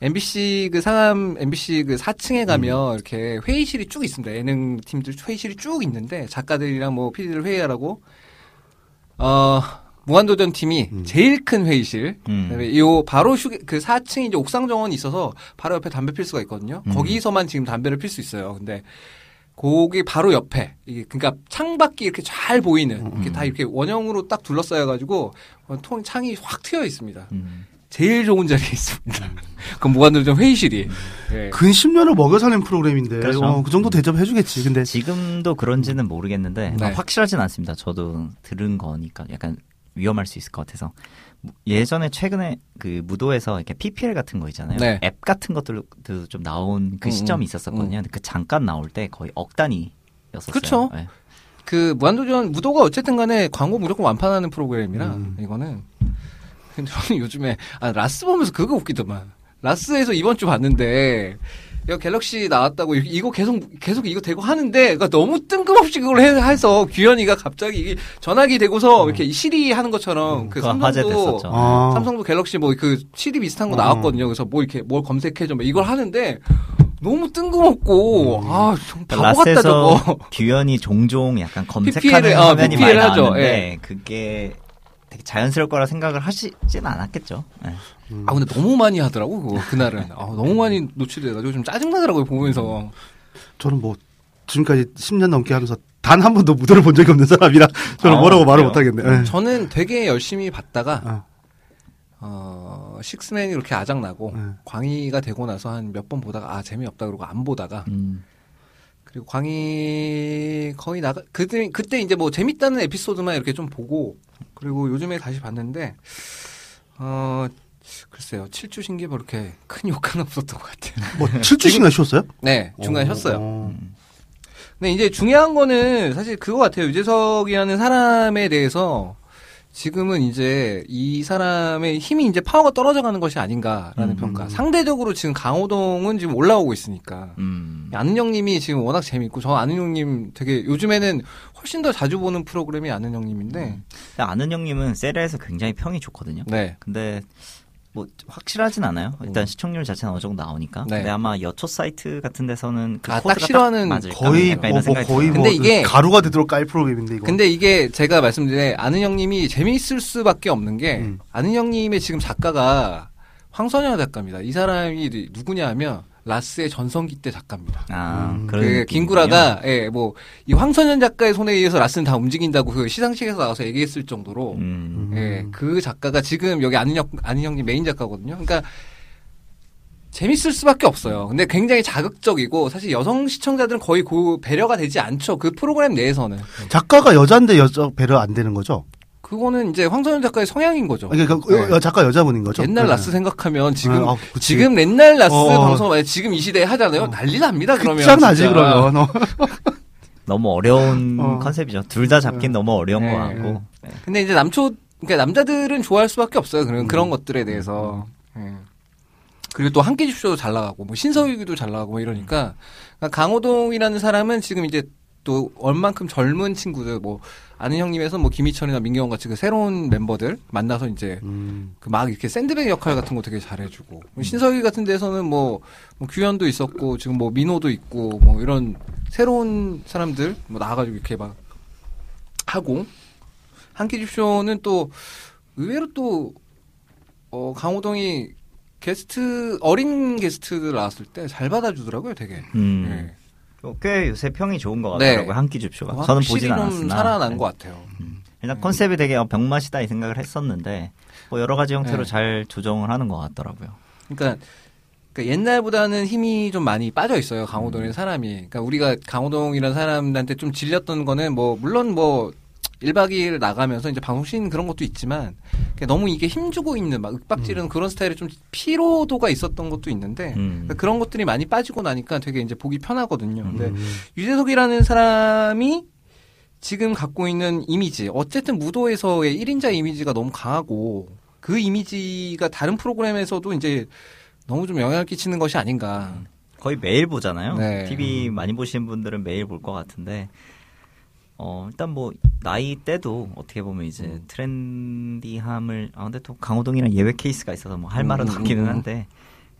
MBC 그 상암 MBC 그 4층에 가면 이렇게 회의실이 쭉 있습니다. 예능 팀들 회의실이 쭉 있는데 작가들이랑 뭐 PD들 회의하라고 어 무한도전 팀이 음. 제일 큰 회의실. 음. 그다음에 요 바로 휴게 그 4층이 이제 옥상 정원이 있어서 바로 옆에 담배 필 수가 있거든요. 음. 거기서만 지금 담배를 필 수 있어요. 근데 거기 바로 옆에 이게 그러니까 창밖이 이렇게 잘 보이는 이렇게 음. 다 이렇게 원형으로 딱 둘러싸여 가지고 통 창이 확 트여 있습니다. 음. 제일 좋은 자리에 있습니다. (laughs) 그 무한도전 회의실이. 예. 근 10년을 먹여 살린 프로그램인데 그렇죠. 어, 그 정도 대접해 주겠지. 근데 지금도 그런지는 모르겠는데 네. 확실하진 않습니다. 저도 들은 거니까 약간 위험할 수 있을 것 같아서 무- 예전에 최근에 그 무도에서 이렇게 PPL 같은 거 있잖아요. 네. 앱 같은 것들도 좀 나온 그 음, 시점이 음, 있었거든요. 근데 그 잠깐 나올 때 거의 억 단위였었어요. 그쵸. 네. 그 무한도전 무도가 어쨌든 간에 광고 무조건 완판하는 프로그램이라 음. 이거는 근데 저는 요즘에 아 라스 보면서 그거 웃기더만 라스에서 이번 주 봤는데 이거 갤럭시 나왔다고 이- 이거 계속 계속 이거 대고 하는데 그러니까 너무 뜬금없이 그걸 해, 해서 규현이가 갑자기 이게 전화기 대고서 이렇게 시리 하는 것처럼 그 그거 삼성도. 아. 삼성도 갤럭시 뭐그 CD 비슷한 거 어. 나왔거든요. 그래서 뭐 이렇게 뭘 검색해줘 뭐 이걸 하는데 너무 뜬금없고 아좀 바보 같다 라스에서 저거. 규현이 종종 약간 검색하는 PPL, 어, 화면이 PPL 많이 하죠. 나왔는데 예. 그게 되게 자연스러울 거라 생각을 하시진 않았겠죠. 네. 아 근데 너무 많이 하더라고 그거 그날은 아, 너무 많이 노출돼가지고 좀 짜증 나더라고요 보면서 저는 뭐 지금까지 10년 넘게 하면서 단 한 번도 무도를 본 적이 없는 사람이라 저는 아, 뭐라고 말을 그래요? 못하겠네. 요 저는 되게 열심히 봤다가 어. 어 식스맨이 이렇게 아작나고 네. 광희가 되고 나서 한 몇 번 보다가 아 재미없다 그러고 안 보다가 음. 그리고 광희 거의 나가 그때 그때 이제 뭐 재밌다는 에피소드만 이렇게 좀 보고 그리고 요즘에 다시 봤는데 어 글쎄요 7주 신기가 그렇게 큰 효과는 없었던 것 같아요. 뭐 7주씩이나 쉬었어요? 네 중간에 어, 쉬었어요. 어. 근데 이제 중요한 거는 사실 그거 같아요. 유재석이라는 사람에 대해서 지금은 이제 이 사람의 힘이 이제 파워가 떨어져 가는 것이 아닌가라는 음. 평가. 상대적으로 지금 강호동은 지금 올라오고 있으니까. 음. 아는 형님이 지금 워낙 재밌고 저 아는 형님 되게 요즘에는 훨씬 더 자주 보는 프로그램이 아는 형님인데 근데 아는 형님은 세레에서 굉장히 평이 좋거든요. 네. 근데 뭐 확실하진 않아요. 일단 시청률 자체는 어느 정도 나오니까. 네. 근데 아마 여초 사이트 같은 데서는 그 아, 딱 싫어하는 맞을까? 거의 뭐, 뭐 거의. 뭐 근데 이게- 가루가 되도록 깔 프로그램인데 이거. 근데 이게 제가 말씀드린 아는 형님이 재미있을 수밖에 없는 게 음. 아는 형님의 지금 작가가 황선영 작가입니다. 이 사람이 누구냐 하면 라스의 전성기 때 작가입니다. 아, 음. 그. 김구라가 예 뭐 이 황선현 작가의 손에 의해서 라스는 다 움직인다고 그 시상식에서 나와서 얘기했을 정도로 음. 예 그 작가가 지금 여기 아는 형 아는 형님 메인 작가거든요. 그러니까 재밌을 수밖에 없어요. 근데 굉장히 자극적이고 사실 여성 시청자들은 거의 그 배려가 되지 않죠. 그 프로그램 내에서는 작가가 여자인데 여자 배려 안 되는 거죠? 그거는 이제 황선현 작가의 성향인 거죠. 아니, 그러니까 네. 여- 여- 작가 여자분인 거죠? 옛날 네. 라스 생각하면 지금 아, 그치. 지금 옛날 라스 어. 방송 만약 지금 이 시대에 하잖아요. 난리 납니다. 그러면 끝장나지 진짜. 그러면. 어. (laughs) 너무 어려운 어. 컨셉이죠. 둘 다 잡긴 너무 어려운 네. 것 같고. 네. 근데 이제 남초 그러니까 남자들은 좋아할 수밖에 없어요. 그런 그런 음. 것들에 대해서. 예. 그리고 또 한끼 집쇼도 잘 나가고 뭐 신서유기도 잘 나가고 뭐 이러니까 그러니까 강호동이라는 사람은 지금 이제 또 얼만큼 젊은 친구들 뭐 아는 형님에서 뭐 김희철이나 민경원 같이 그 새로운 멤버들 만나서 이제 음. 그막 이렇게 샌드백 역할 같은 거 되게 잘해주고 신서유 같은 데서는 뭐, 뭐 규현도 있었고 지금 뭐 민호도 있고 뭐 이런 새로운 사람들 뭐 나와가지고 이렇게 막 하고 한끼집쇼는 또 의외로 또 어, 강호동이 게스트 어린 게스트들 나왔을 때 잘 받아주더라고요, 되게. 음. 네. 어, 꽤 요새 평이 좋은 것 네. 같더라고요. 한끼 줍쇼가. 저는 보진 좀 않았으나. 살아난 네. 것 같아요. 일단 컨셉이 되게 어, 병맛이다 이 생각을 했었는데 뭐 여러 가지 형태로 네. 잘 조정을 하는 것 같더라고요. 그러니까, 그러니까 옛날보다는 힘이 좀 많이 빠져 있어요 음. 강호동이라는 사람이. 그러니까 우리가 강호동이라는 사람한테 좀 질렸던 거는 뭐 물론 뭐 1박 2일 나가면서 이제 방송 쉬는 그런 것도 있지만 너무 이게 힘주고 있는 막 윽박 지르는 그런 스타일에 좀 피로도가 있었던 것도 있는데 음. 그러니까 그런 것들이 많이 빠지고 나니까 되게 이제 보기 편하거든요. 근데 음. 유재석이라는 사람이 지금 갖고 있는 이미지, 어쨌든 무도에서의 1인자 이미지가 너무 강하고 그 이미지가 다른 프로그램에서도 이제 너무 좀 영향을 끼치는 것이 아닌가. 거의 매일 보잖아요. 네. TV 많이 보시는 분들은 매일 볼 것 같은데, 어, 일단 뭐, 나이 때도 어떻게 보면 이제 음. 트렌디함을, 아, 근데 또 강호동이랑 예외 케이스가 있어서 뭐 할 말은 음, 없기는 음, 음. 한데,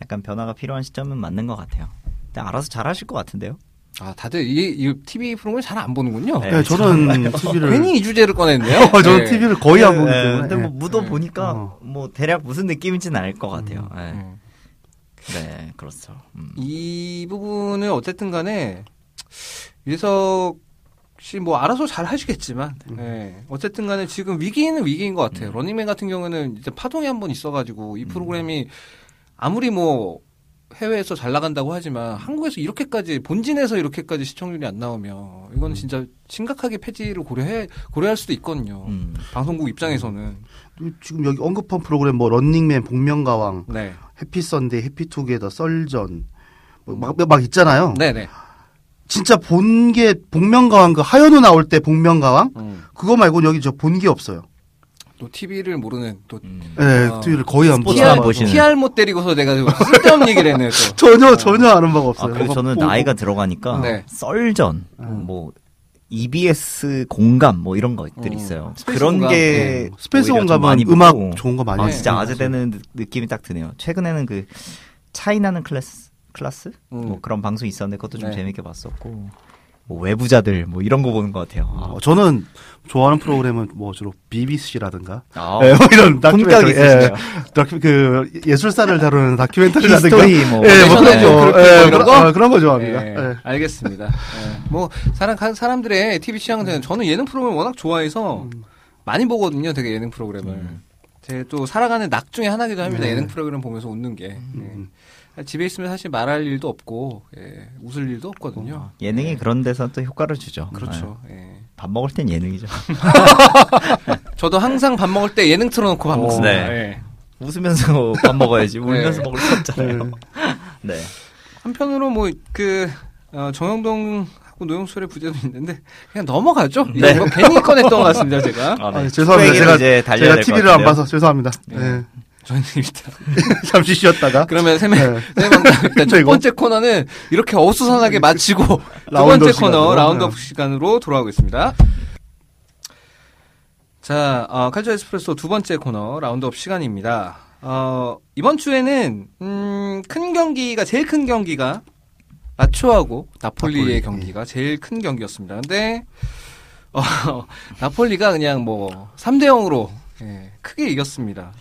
약간 변화가 필요한 시점은 맞는 것 같아요. 근데 알아서 잘 하실 것 같은데요? 아, 다들 이, 이 TV 프로그램 잘안 보는군요. 네. 네, 저는 (laughs) TV를 괜히 이 주제를 꺼냈네요. 어, (laughs) 저는 네. TV를 거의 안 보기 네, 때문에. 근데 뭐 예. 무도 네. 보니까 어. 뭐 대략 무슨 느낌인지는 알 것 같아요. 네. 음. 네, 그렇죠. 음. 이 부분을 어쨌든 간에 유재 석씨뭐 알아서 잘 하시겠지만 예. 어쨌든 간에 지금 위기는 위기인 것 같아요. 러닝맨 같은 경우는 이제 파동이 한 번 있어가지고 이 프로그램이 아무리 뭐 해외에서 잘 나간다고 하지만 한국에서 이렇게까지 본진에서 이렇게까지 시청률이 안 나오면 이건 진짜 심각하게 폐지를 고려해 고려할 수도 있거든요. 음. 방송국 입장에서는 지금 여기 언급한 프로그램 뭐 런닝맨, 복면가왕, 네, 해피 선데이, 해피 투게더, 썰전 뭐 막, 막 있잖아요. 네, 네. 진짜 본 게 복면가왕 그 하현우 나올 때 복면가왕 음. 그거 말고 여기 저 본 게 없어요. 또 TV를 모르는 또 음. 네, 아. TV를 거의 안 보시는. TR 못 때리고서 내가 좀 쓸데없는 얘기를 했네요. 또. (laughs) 전혀 전혀 아는 바가 아, 없어요. 그리고 저는 보고- 나이가 들어가니까 네. 썰전, 음. 뭐 EBS 공감 뭐 이런 것들이 음. 있어요. 그런 공감. 게 어, 스페이스 공감은 많이 음악 보고. 좋은 거 많이 아. 진짜 네, 아재 되는 느- 느낌이 딱 드네요. 최근에는 그 차이나는 클래스 클라스 음. 뭐 그런 방송이 있었는데 그것도 좀 네. 재밌게 봤었고 뭐 외부자들 뭐 이런 거 보는 것 같아요. 아, 어, 저는 좋아하는 프로그램은 뭐 주로 BBC라든가 아, 예, 뭐 이런 다큐멘터리, 있으시네요. 다큐, 그 예술사를 다루는 다큐멘터리라든가 history 뭐 예, 뭐 그런 네, 거, 예, 뭐 이런 그런, 거? 아, 그런 거 좋아합니다. 예, 예. 알겠습니다. (laughs) 예. 뭐 사람 간 사람들의 TV 취향은 저는 예능 프로그램 워낙 좋아해서 음. 많이 보거든요. 되게 예능 프로그램을. 제또 살아가는 낙 중에 하나기도 합니다. 네. 예능 프로그램 보면서 웃는 게. 음. 예. 집에 있으면 사실 말할 일도 없고 예, 웃을 일도 없거든요. 예능이 예. 그런 데서 또 효과를 주죠. 그렇죠. 네. 예. 밥 먹을 땐 예능이죠. (laughs) 저도 항상 밥 먹을 때 예능 틀어놓고 밥 어, 먹습니다. 네. 예. 웃으면서 (laughs) 밥 먹어야지. 울면서 네. 먹을 수 없잖아요. 네. (laughs) 한편으로 뭐그 정영동 하고 노영철의 부재도 있는데 그냥 넘어가죠. 네. 네. 뭐 괜히 꺼냈던 것 같습니다. 제가. 아, 아, 죄송합니다. 제가, 달려야 제가 될것 TV를 안. 봐서 죄송합니다. 네. 예. 저는 일단 (laughs) 잠시 쉬었다가. 그러면 세명 네. 세명 일단 첫. 번째 코너는 이렇게 어수선하게 마치고 두 번째 코너 시간으로. Roundup 네. 시간으로 돌아오겠습니다. 자, 어, 칼초 에스프레소 두 번째 코너 Roundup 시간입니다. 어, 이번 주에는 음, 큰 경기가 제일 큰 경기가 라초하고 나폴리의 나폴리, 경기가 제일 큰 경기였습니다. 근데 어, (laughs) 나폴리가 그냥 뭐 3대 0으로 예, 크게 이겼습니다.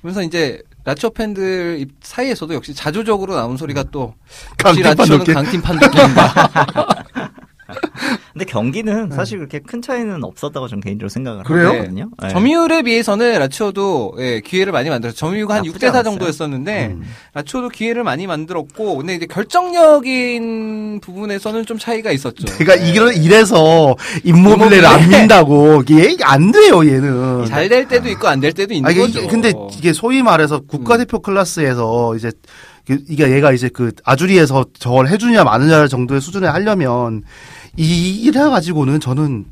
그러면서 이제 라초 팬들 입- 사이에서도 역시 자조적으로 나온 소리가 또 역시 강팀 라초는. 강팀 판독기인가. 근데 경기는 사실 그렇게 큰 차이는 없었다고 저는 개인적으로 생각을 그래요? 하거든요. 네. 점유율에 비해서는 라초도 예, 기회를 많이 만들었어요. 점유율가 한 나쁘지 6대4 않았어요. 정도였었는데 음. 라초도 기회를 많이 만들었고 근데 이제 결정력인 부분에서는 좀 차이가 있었죠. 제가 이걸 이래서 인모빌레를 안. 민다고 이게 안 돼요 얘는. 잘 될 때도 있고 안 될 때도 있는 아, 이게, 거죠. 음. 근데 이게 소위 말해서 국가대표 클래스에서 이제 그- 이게 얘가 이제 그 아주리에서 저걸 해주냐 마느냐 정도의 수준에 하려면 이 이래 가지고는 저는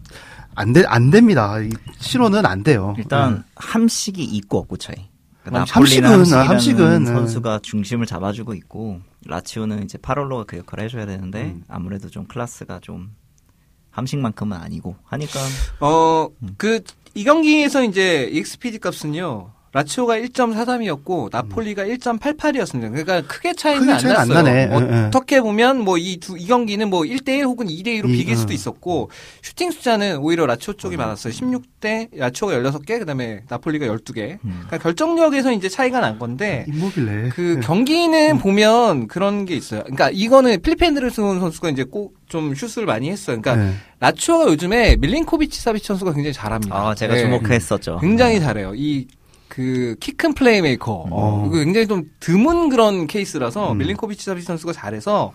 안 돼, 안 됩니다. 이 실로는 안 돼요. 일단 함식이 있고 없고 차이. 그러니까 함- 함식은, 아, 함식은 네. 선수가 중심을 잡아주고 있고 라치오는 이제 파롤로가 그 역할을 해줘야 되는데 음. 아무래도 좀 클래스가 좀 함식만큼은 아니고 하니까 어, 그, 이 경기에서 이제 EXPG 값은요, 라치오가 1.43이었고 나폴리가 1.88이었습니다. 그러니까 크게 차이는 크게 안 차이는 안 났어요. 나네. 예, 예. 어떻게 보면 뭐 이 두 이 경기는 뭐 1대1 혹은 2대2로 이, 비길 수도 음. 있었고 슈팅 숫자는 오히려 라치오 쪽이 많았어요. 16대 라치오가 16개, 그다음에 나폴리가 12개. 음. 그러니까 결정력에서 이제 차이가 난 건데 임모빌레. 그 예. 경기는 보면 그런 게 있어요. 그러니까 이거는 필리페 안데르손 선수가 이제 꼭 좀 슛을 많이 했어요. 그러니까 예. 라치오가 요즘에 밀린코비치 사비치 선수가 굉장히 잘합니다. 아, 제가 네. 주목했었죠. 굉장히 잘해요. 이 그 키 큰 플레이메이커. 어. 이거 굉장히 좀 드문 그런 케이스라서 음. 밀린코비치 사비치 선수가 잘해서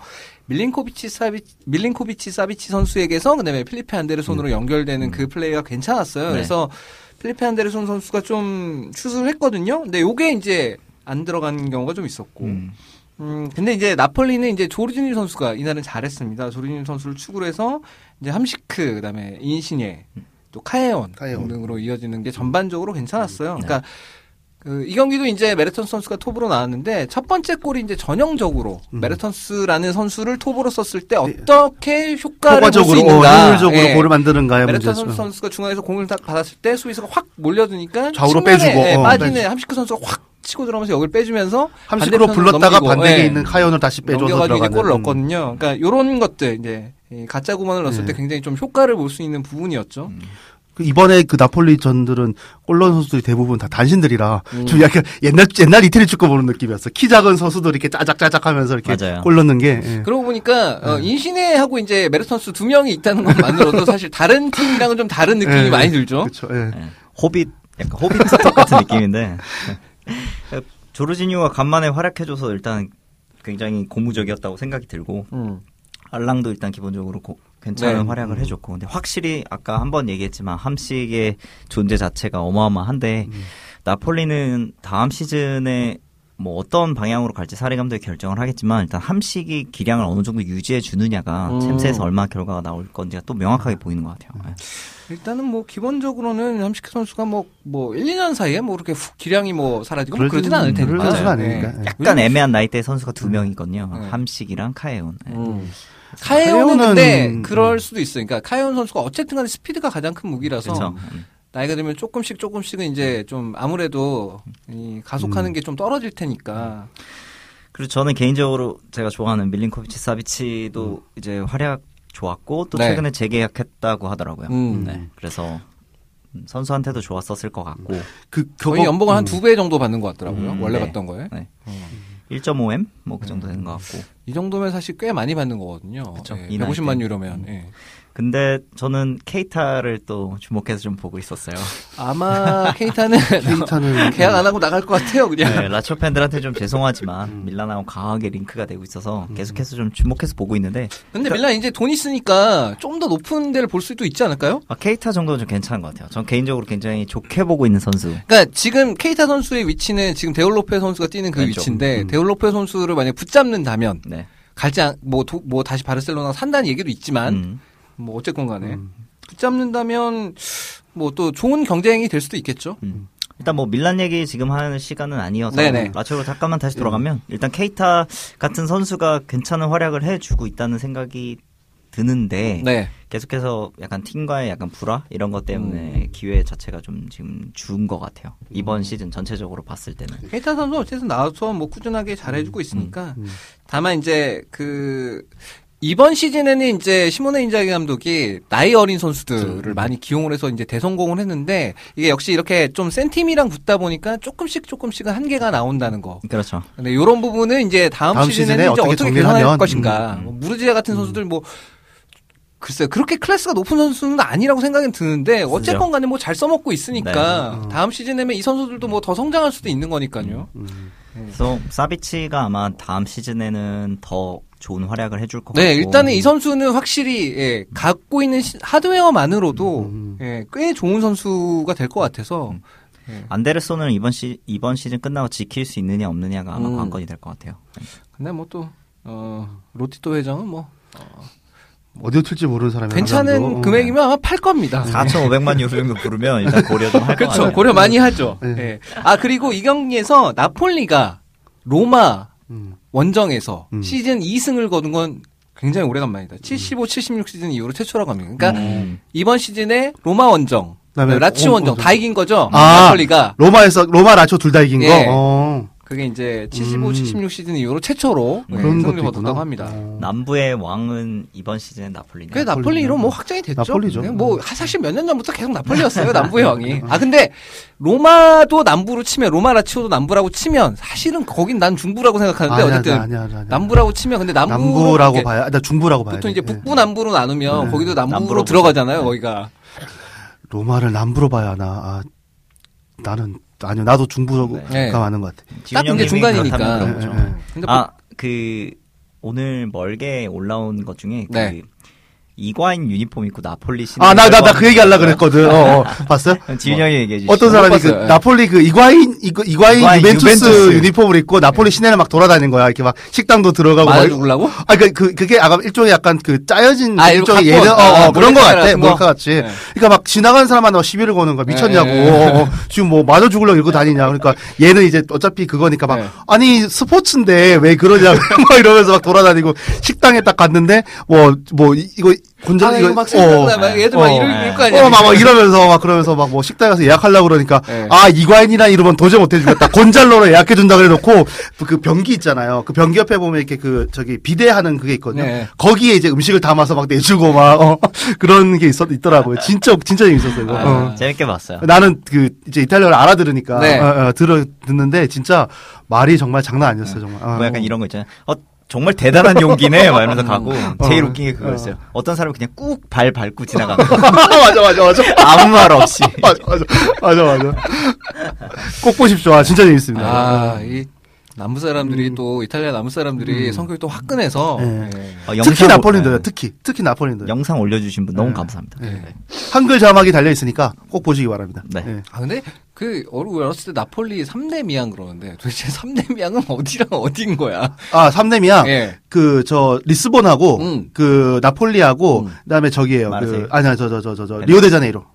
밀린코비치 사비 밀린코비치 사비치 선수에게서 그다음에 필리페 안데르손으로 연결되는 그 플레이가 괜찮았어요. 네. 그래서 필리페 안데르손 선수가 좀 슛을 했거든요. 근데 요게 이제 안 들어간 경우가 좀 있었고. 음. 음, 근데 이제 나폴리는 이제 조르지뉴 선수가 이날은 잘했습니다. 조르지뉴 선수를 축으로 해서 이제 함시크, 그 다음에 인시녜, 또 카예혼 카예혼. 등으로 이어지는 게 전반적으로 괜찮았어요. 네. 그러니까 그, 이 경기도 이제 메르턴스 선수가 톱으로 나왔는데 첫 번째 골이 이제 전형적으로 음. 메르턴스라는 선수를 톱으로 썼을 때 어떻게 효과를 볼수 효과적으로, 어, 있는가. 효율적으로 예. 볼을 만드는가의 메르턴 문제죠. 선수가 중앙에서 공을 딱 받았을 때 수비수가 확 몰려드니까 좌우로 빼주고, 예, 어, 빠지는 빼주- 함시크 선수가 확 치고 들어가면서 여기를 빼주면서 함식으로 불렀다가 넘기고, 반대에 예. 있는 카예혼을 다시 빼줘서 들어가는. 골을 음. 넣었거든요. 그러니까 요런 것들 이제 이 가짜 구번을 넣었을 네. 때 굉장히 좀 효과를 볼 수 있는 부분이었죠. 음. 그 이번에 그 나폴리 전들은 골 넣은 선수들이 대부분 다 단신들이라 음. 좀 약간 옛날 옛날 이태리 축구 보는 느낌이었어. 키 작은 선수들이 이렇게 짜작짜작하면서 이렇게 맞아요. 골 넣는 게 예. 그러고 보니까 어, 네. 인신해하고 이제 메르턴스 두 명이 있다는 것만으로도 사실 다른 팀이랑은 좀 다른 느낌이 예. 많이 들죠. 그렇죠. 예. 예. 호빗 약간 호빗 스톱 같은 느낌인데 (laughs) 조르지니오가 간만에 활약해줘서 일단 굉장히 고무적이었다고 생각이 들고 음. 알랑도 일단 기본적으로 고- 괜찮은 네. 활약을 해줬고 근데 확실히 아까 한번 얘기했지만 함식의 존재 자체가 어마어마한데 음. 나폴리는 다음 시즌에 뭐 어떤 방향으로 갈지 사례 감독이 결정을 하겠지만 일단 함식이 기량을 어느 정도 유지해 주느냐가 음. 챔스에서 얼마 결과가 나올 건지가 또 명확하게 보이는 것 같아요. 예. 일단은 뭐 기본적으로는 함시크 선수가 뭐뭐 1, 2년 사이에 뭐 그렇게 훅 기량이 뭐 사라지고 뭐 그러진 않을 테니까. 그러진 네. 않으니까. 예. 약간 애매한 나이대 선수가 두 명이거든요. 네. 함식이랑 카에온. 예. 음. 카이온은 근데 그럴 수도 있어요. 그러니까 카이온 선수가 어쨌든 간에 스피드가 가장 큰 무기라서 그렇죠. 나이가 들면 조금씩 조금씩은 이제 좀 아무래도 이 가속하는 음. 게좀 떨어질 테니까. 그리고 저는 개인적으로 제가 좋아하는 밀린코비치 사비치도 이제 활약 좋았고 또 네. 최근에 재계약했다고 하더라고요. 음. 네. 그래서 음, 선수한테도 좋았었을 것 같고 그 거의 연봉을 한 음. 두배 정도 받는 것 같더라고요. 음, 원래 네. 받던 거에. 네. 어. 1.5M 뭐 그 정도 되는 것 같고. 이 정도면 사실 꽤 많이 받는 거거든요. 그쵸. 예, 이 나이 150만 때. 유로면. 예. 근데 저는 케이타를 또 주목해서 좀 보고 있었어요. 아마 케이타는 (laughs) 케이타는 (laughs) 계약 안 하고 나갈 것 같아요, 그냥. 네, 라초 팬들한테 좀 죄송하지만 음. 밀란하고 강하게 링크가 되고 있어서 계속해서 좀 주목해서 보고 있는데 근데 밀란 이제 돈 있으니까 좀 더 높은 데를 볼 수도 있지 않을까요? 아, 케이타 정도는 좀 괜찮은 것 같아요. 전 개인적으로 굉장히 좋게 보고 있는 선수. 그러니까 지금 케이타 선수의 위치는 지금 데올로페 선수가 뛰는 그 왼쪽. 위치인데 음. 데올로페 선수를 만약 붙잡는다면 네. 갈지 않, 뭐, 도- 뭐 다시 바르셀로나 산다는 얘기도 있지만 음. 뭐 어쨌건 간에 음. 붙잡는다면 뭐 또 좋은 경쟁이 될 수도 있겠죠. 음. 일단 뭐 밀란 얘기 지금 하는 시간은 아니어서 네네. 라초로 잠깐만 다시 돌아가면 일단 케이타 같은 선수가 괜찮은 활약을 해주고 있다는 생각이 드는데 네. 계속해서 약간 팀과의 약간 불화 이런 것 때문에 음. 기회 자체가 좀 지금 준것 같아요. 이번 시즌 전체적으로 봤을 때는. 케이타 선수 어쨌든 나와서 뭐 꾸준하게 잘해주고 있으니까 음. 다만 이제 그 이번 시즌에는 이제 시모네 인자기 감독이 나이 어린 선수들을 많이 기용을 해서 이제 대성공을 했는데 이게 역시 이렇게 좀 센 팀이랑 붙다 보니까 조금씩 조금씩은 한계가 나온다는 거. 그렇죠. 근데 이런 부분은 이제 다음, 다음 시즌에는 시즌에 이제 어떻게 어떻게 개선할 것인가. 음. 뭐 무르지아 같은 선수들 뭐 글쎄요 그렇게 클래스가 높은 선수는 아니라고 생각은 드는데 어쨌건 간에 뭐 잘 써먹고 있으니까 네. 다음 시즌에면 이 선수들도 뭐 더 성장할 수도 있는 거니까요. 음. 그래서 사비치가 아마 다음 시즌에는 더 좋은 활약을 해줄 것 네, 같고. 일단은 이 선수는 확실히 예, 갖고 있는 시- 하드웨어만으로도 음. 예, 꽤 좋은 선수가 될 것 같아서 음. 예. 안데르손을 이번 시 이번 시즌 끝나고 지킬 수 있느냐 없느냐가 아마 음. 관건이 될 것 같아요. 근데 뭐또 어, 로티토 회장은 뭐 어디로 튈지 모르는 사람이 괜찮은 하나도, 어. 금액이면 아마 팔 겁니다. 4,500만 유로 정도 부르면 일단 고려 좀 할것 그렇죠. 같아요. 고려 많이 하죠. 네. 예. 아 그리고 이 경기에서 나폴리가 로마 음. 원정에서 음. 시즌 2승을 거둔 건 굉장히 오래간만이다. 75, 76 시즌 이후로 최초라고 합니다. 그러니까 음. 이번 시즌에 로마 원정 어, 원정 어, 다 이긴 거죠. 아. 나폴리가 로마에서 로마 라치오 둘다 이긴 예. 거. 어. 그게 이제 75, 음. 76 시즌 이후로 최초로 네, 그런 것도 승리를 있구나. 거뒀다고 합니다. 어. 남부의 왕은 이번 시즌엔 나폴리냐. 그 나폴리로 뭐 확정이 됐죠. 나폴리죠. 네, 뭐 사실 몇 년 전부터 계속 나폴리였어요. 남부의 왕이. 아 근데 로마도 남부로 치면 로마 라치오도 남부라고 치면 사실은 거긴 난 중부라고 생각하는데 아니야, 어쨌든 아니야, 아니야, 아니야. 남부라고 치면 근데 남부로 남부라고 이렇게 봐야, 나 중부라고 봐야 보통 돼. 이제 예. 북부 남부로 나누면 네. 거기도 남부로 남부로 들어가잖아요. 거기가. 로마를 남부로 봐야 하나. 아, 나는 아니요, 나도 중부가 네. 맞는 것 같아. 딱 근데 중간이니까. 예, 예. 근데 뭐 아, 그 오늘 멀게 올라온 것 중에 그 네. 이과인 유니폼 입고 나폴리 신는 아, 나, 나, 나 그 얘기 하려고 그랬거든. 어, 어. 봤어요? (laughs) 지훈 형이 얘기해 주시죠. 어떤 사람이 그 봤어요. 예. 나폴리 그 이과인 이거 이과인 이과인 유벤투스, 유벤투스. 유니폼을 입고 나폴리 시내를 막 돌아다니는 거야. 이렇게 막 식당도 들어가고 맞아 막 죽으려고? 아, 그, 그, 그게 아까 일종의 약간 그 짜여진 아, 일종의 예능. 어, 어, 아, 그런 거 같아. 몰카 같이. 네. 그러니까 막 지나가는 사람한테 막 시비를 거는 거야. 미쳤냐고. 네, 네. 어, 어, 지금 뭐 맞아 죽으려고 이러고 다니냐. 그러니까 얘는 이제 어차피 그거니까 막, 네. 아니, 스포츠인데 왜 그러냐. (laughs) 막 이러면서 막 돌아다니고 식당에 딱 갔는데, 뭐, 뭐, 이- 이거, 곤자, 아, 이거, 막 생각나. 어. 막 얘들 막 어. 이럴, 네. 이럴 거 아니야. 어, 막, 막 이러면서 막 그러면서 막 뭐 식당에 가서 예약하려고 그러니까 네. 아 이과인이란 이름은 도저히 못 해주겠다 곤잘로로 예약해 준다 그래놓고 그 변기 있잖아요 그 변기 옆에 보면 이렇게 그 저기 비대하는 그게 있거든요 네. 거기에 이제 음식을 담아서 막 내주고 막 어, (laughs) 그런 게 있었 있더라고요 진짜 진짜 재밌었어요 이거. 아. 어. 재밌게 봤어요. 나는 그 이제 이탈리아를 알아들으니까 네. 어, 어, 들어 듣는데 진짜 말이 정말 장난 아니었어요 정말 아, 뭐 약간 이런 거 있잖아요. 어, 정말 대단한 용기네. 막 이러면서 가고 제일 어. 웃긴 게 그거였어요. 어떤 사람은 그냥 꾹 발 밟고 지나가고 (laughs) 맞아 맞아 맞아 아무 말 없이. (laughs) 맞아 맞아 맞아 맞아 꼭 보십시오 아, 진짜 재밌습니다 아, 이 남부 사람들이 또 이탈리아 남부 사람들이 음. 성격이 또 화끈해서 네. 예. 어, 특히 나폴린도요 네. 특히 특히 나폴린도 요 영상 올려주신 분 너무 네. 감사합니다. 네. 네. 한글 자막이 달려 있으니까 꼭 보시기 바랍니다. 네. 예. 아 근데 그 어르 어렸을 때 나폴리 3대 미항 그러는데 도대체 (laughs) 3대 미항은 어디랑 어디인 거야? 아, 삼렘이야. 예. 그, 저, 리스본하고, 음. 그, 나폴리하고, 음. 그 다음에 저기에요. 그, 아니야, 저, 저, 저, 저, 저, 리오데자네이로.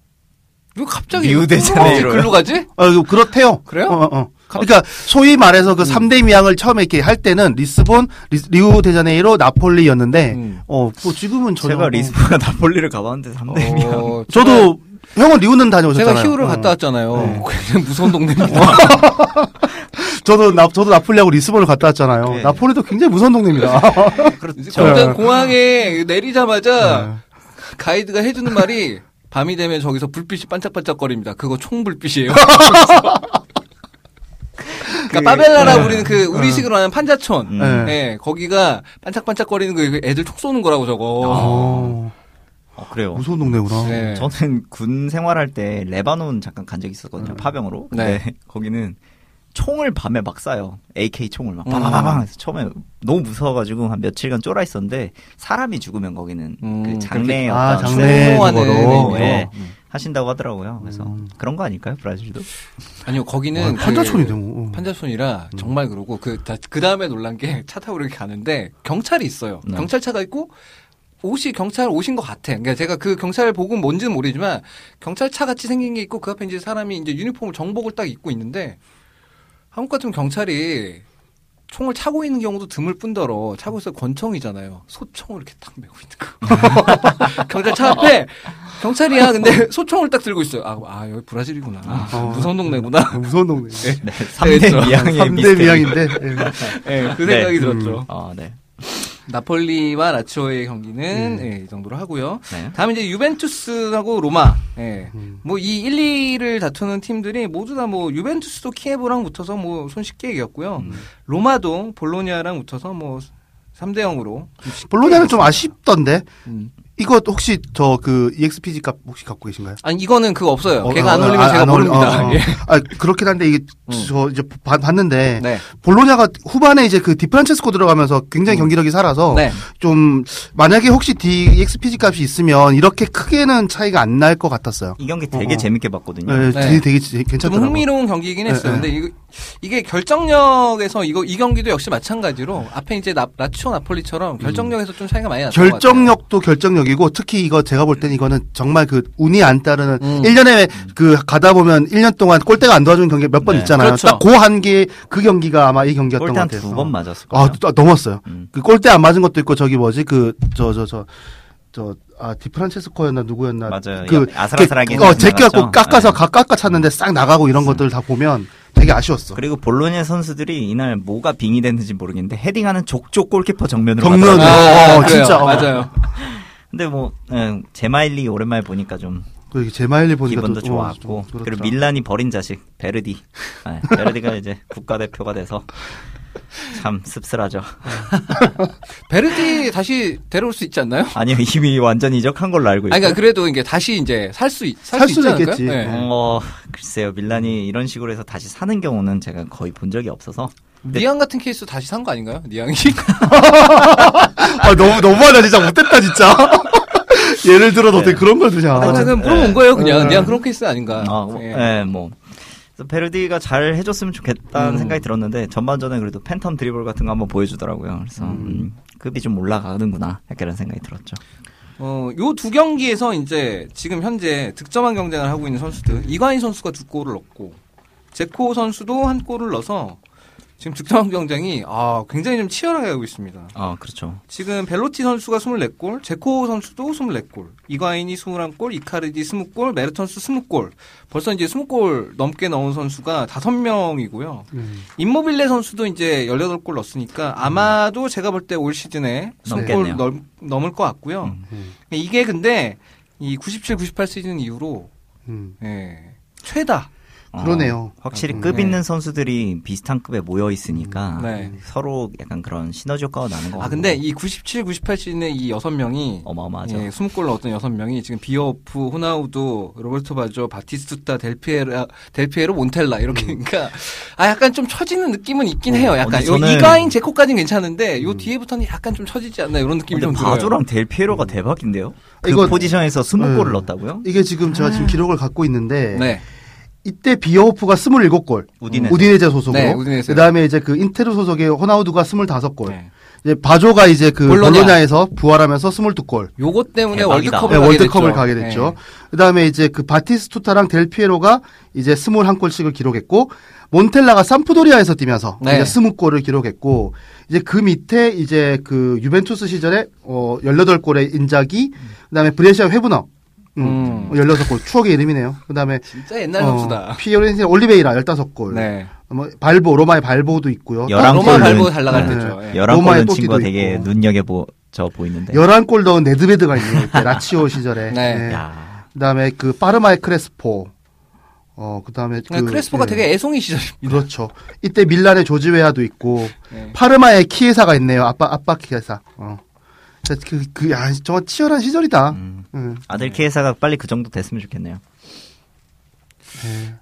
왜 갑자기 리우데자네이로요? 글로 가지? 어, 이거 그렇대요. 그래요? 어, 어, 어. 그러니까, 소위 말해서 음. 그 삼대 미항을 처음에 이렇게 할 때는 리스본, 리, 우데자네이로 나폴리였는데, 음. 어, 뭐 지금은 전혀. 제가 어. 리스본과 나폴리를 가봤는데 3대 미항. 어, 저도, 형은 리우는 다녀오셨잖아요. 제가 히우를 어. 갔다 왔잖아요. 네. 굉장히 무서운 동네입니다. (laughs) 저도 나, 저도 나폴리하고 리스본을 갔다 왔잖아요. 네. 나폴리도 굉장히 무서운 동네입니다. (laughs) 그렇죠. 공장 공항에 내리자마자 네. 가이드가 해주는 말이 밤이 되면 저기서 불빛이 반짝반짝거립니다. 그거 총 불빛이에요. (laughs) 그러니까 파벨라라 우리는 그 우리식으로 하는 판자촌. 음. 네. 예, 거기가 반짝반짝거리는 그 애들 총 쏘는 거라고 저거. 어, 어, 그래요. 무서운 동네구나. 네. 저는 군 생활할 때 레바논 잠깐 간 적이 있었거든요. 파병으로. 근데 네. (laughs) 거기는 총을 밤에 막 쏴요. AK 총을 막 음. 빠바바방 해서 처음에 너무 무서워가지고 한 며칠간 쫄아 있었는데 사람이 죽으면 거기는 음, 그 장례 아, 어떤 장례 수용하는 그거로. 네. 음. 하신다고 하더라고요. 그래서 음. 그런 거 아닐까요, 브라질도? 아니요, 거기는 와, 판자촌인데 뭐. 그 판자촌이라 정말 그러고 그그 다음에 놀란 게 (laughs) 차 타고 이렇게 가는데 경찰이 있어요. 네. 경찰차가 있고 옷이 경찰 옷인 것 같아. 그러니까 제가 그 경찰 복은 뭔지는 모르지만 경찰차 같이 생긴 게 있고 그 앞에 이제 사람이 이제 유니폼을 정복을 딱 입고 있는데 한국 같으면 경찰이 총을 차고 있는 경우도 드물 뿐더러 차고 있어 권총이잖아요. 소총을 이렇게 딱 메고 있는 거. (laughs) 경찰차 앞에 경찰이야. 근데 (laughs) 소총을 딱 들고 있어요. 아, 아 여기 브라질이구나. 어. 무서운 동네구나. 무서운 동네. 네, 3대 그렇죠. 미양의 3대 미스테리. 미양인데. 예. 예, 그 네. 생각이 음. 들었죠. 아, 네. 나폴리와 라치오의 경기는 음. 예, 이 정도로 하고요. 네. 다음 이제 유벤투스하고 로마. 예. 음. 뭐이 1, 2를 다투는 팀들이 모두 다 뭐 유벤투스도 키예브랑 붙어서 뭐 손쉽게 이겼고요. 음. 로마도 볼로니아랑 붙어서 뭐 3대 0으로 볼로냐는 좀 아쉽던데. 음. 이거 혹시 저 그 EXPG 값 혹시 갖고 계신가요? 아니 이거는 그거 없어요. 어, 걔가 어, 안 올리면 아, 제가 안 모릅니다. 어, 어. (laughs) 예. 아 그렇긴 한데 이게 음. 저 이제 봐- 봤는데 네. 볼로냐가 후반에 이제 그 디프란체스코 들어가면서 굉장히 음. 경기력이 살아서 네. 좀 만약에 혹시 DXPG 값이 있으면 이렇게 크게는 차이가 안 날 것 같았어요. 이 경기 되게 어. 재밌게 봤거든요. 네, 네. 되게, 되게 좀 괜찮더라고요. 흥미로운 경기이긴 했어요. 네, 근데 이거, 이게 결정력에서 이거 이 경기도 역시 마찬가지로 앞에 이제 나, 라치오 나폴리처럼 결정력에서 좀 차이가 많이 났던 것 같아요. 결정력 도 결정력이고 특히 이거 제가 볼 때는 이거는 정말 그 운이 안 따르는 음. 1년에 그 가다 보면 1년 동안 골대가 안 도와주는 경기 몇 번 네. 있잖아요. 그렇죠. 딱그 한개 그 경기가 아마 이 경기였던 것한 같아요. 두번 맞았을 거예요. 아, 또 넘었어요. 음. 그 골대 안 맞은 것도 있고 저기 뭐지 그 저 저 저 저, 아, 디프란체스코였나 누구였나. 맞아요. 그, 아슬아슬하게 그, 어, 제껴갖고. 깎아서 네. 가, 깎아 찼는데 싹 나가고 이런 것들 다 보면 되게 아쉬웠어. 그리고 볼로냐 선수들이 이날 뭐가 빙이 됐는지 모르겠는데 헤딩하는 족족 골키퍼 정면으로 정면으로. 가더라고요. 어, 그래요. 진짜. 어. 맞아요. 근데 뭐 예, 제마일리 오랜만에 보니까 좀 그 제마일리 보니까 기분도 또, 좋았고 어, 좀 그렇더라. 그리고 밀란이 버린 자식 베르디 예, 베르디가 이제 국가대표가 돼서 참 씁쓸하죠. (laughs) 베르디 다시 데려올 수 있지 않나요? 아니요 이미 완전 이적한 걸로 알고. 아니, 그러니까 그래도 이게 다시 이제 살 수, 살살 수? 있겠지. 네. 어 글쎄요 밀란이 이런 식으로 해서 다시 사는 경우는 제가 거의 본 적이 없어서 니앙 같은 케이스 다시 산 거 아닌가요? 니앙이? (laughs) 아, 너무, 너무하다. 진짜 못됐다, 진짜. (laughs) 예를 들어서 어떻게 그런 걸 드냐. 아, 네. 물어본 거예요, 그냥. 네. 니앙 그런 케이스 아닌가. 아, 뭐, 예. 예, 뭐. 베르디가 잘 해줬으면 좋겠다는 음. 생각이 들었는데 전반전에 그래도 팬텀 드리블 같은 거 한번 보여주더라고요. 그래서 음, 급이 좀 올라가는구나 약간 이런 생각이 들었죠. 어, 요 두 경기에서 이제 지금 현재 득점한 경쟁을 하고 있는 선수들. 이과인 선수가 두 골을 넣고, 제코 선수도 한 골을 넣어서 지금 득점 경쟁이 아, 굉장히 좀 치열하게 하고 있습니다. 아 그렇죠. 지금 벨로티 선수가 24골, 제코 선수도 24골, 이과인이 21골, 이카르디 20골, 메르턴스 20골. 벌써 이제 20골 넘게 넣은 선수가 5명이고요. 음. 임모빌레 선수도 이제 18골 넣었으니까 아마도 제가 볼 때 올 시즌에 20골 넘겠네요. 넘, 넘을 것 같고요. 음. 이게 근데 이 97, 98 시즌 이후로 음. 예, 최다. 어, 그러네요. 확실히 음, 급 네. 있는 선수들이 비슷한 급에 모여 있으니까 네. 서로 약간 그런 시너지 효과가 나는 거아 같고 근데 이 97, 98 시즌에 이 6명이 어마어마하죠. 예, 20골 넣었던 6명이 지금 비어호프, 호나우두, 로베르토 바조, 바티스투타, 델피에로, 델피에로, 몬텔라 이렇게 그러니까 아 약간 좀 처지는 느낌은 있긴 어, 해요. 약간 저는- 이과인 제코까지는 괜찮은데 요 뒤에부터는 약간 좀 처지지 않나 이런 느낌이 근데 좀 들어요. 바조랑 델피에로가 대박인데요. 그 이거- 포지션에서 20골을 네. 넣었다고요? 이게 지금 제가 지금 기록을 갖고 있는데 네. 이때 비어호프가 27골. 우디네세. 우디네세 소속으로. 네, 우디네세. 그다음에 이제 그 인테르 소속의 호나우두가 25골. 네. 이제 바조가 이제 그 볼로냐. 볼로냐에서 부활하면서 22골. 요것 때문에 대박이다. 월드컵을 네, 가게 월드컵을 됐죠. 가게 됐죠. 네. 그다음에 이제 그 바티스투타랑 델피에로가 이제 21골씩을 기록했고 몬텔라가 삼프도리아에서 뛰면서 네. 이제 20골을 기록했고 이제 그 밑에 이제 그 유벤투스 시절에 어 18골의 인자기 그다음에 브레시아 회브너 음. 음. 16골 추억의 이름이네요. 그 다음에 진짜 옛날 어, 선수다. 피오렌티나 올리베이라 15골. 네. 뭐 발보 로마의 발보도 있고요. 열한 로마 골 발보 잘 나갈 네. 때죠. 예. 열한 골 로마의 넣은 뽑기도 친구가 되게 있고. 눈여겨보여져 보이는데. 11골 넣은 네드베드가 있네요. 라치오 (laughs) 시절에. 네. 야. 그다음에 그 파르마의 크레스포. 어, 그다음에 그 크레스포가 예. 되게 애송이 시절입니다. 그렇죠. 이때 밀란의 조지웨아도 있고 네. 파르마의 키에사가 있네요. 아빠 아빠 키에사. 어. 그, 그, 야, 정말 치열한 시절이다. 음. 음. 아들 키에사가 빨리 그 정도 됐으면 좋겠네요.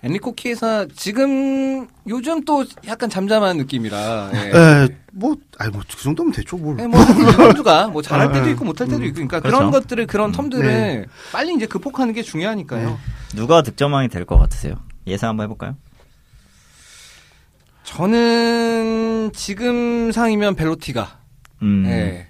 엔리코 키에사 지금 요즘 또 약간 잠잠한 느낌이라. 예. 에, 뭐, 아니, 뭐, 그 정도면 되죠, 뭘. 예, 뭐 선수가 뭐 (laughs) 잘할 때도 네. 있고 못할 때도 있고 그러니까 그렇죠. 그런 것들을 그런 음. 텀들을 네. 빨리 이제 극복하는 게 중요하니까요. 누가 득점왕이 될 것 같으세요? 예상 한번 해볼까요? 저는 지금 상이면 벨로티가 음, 예.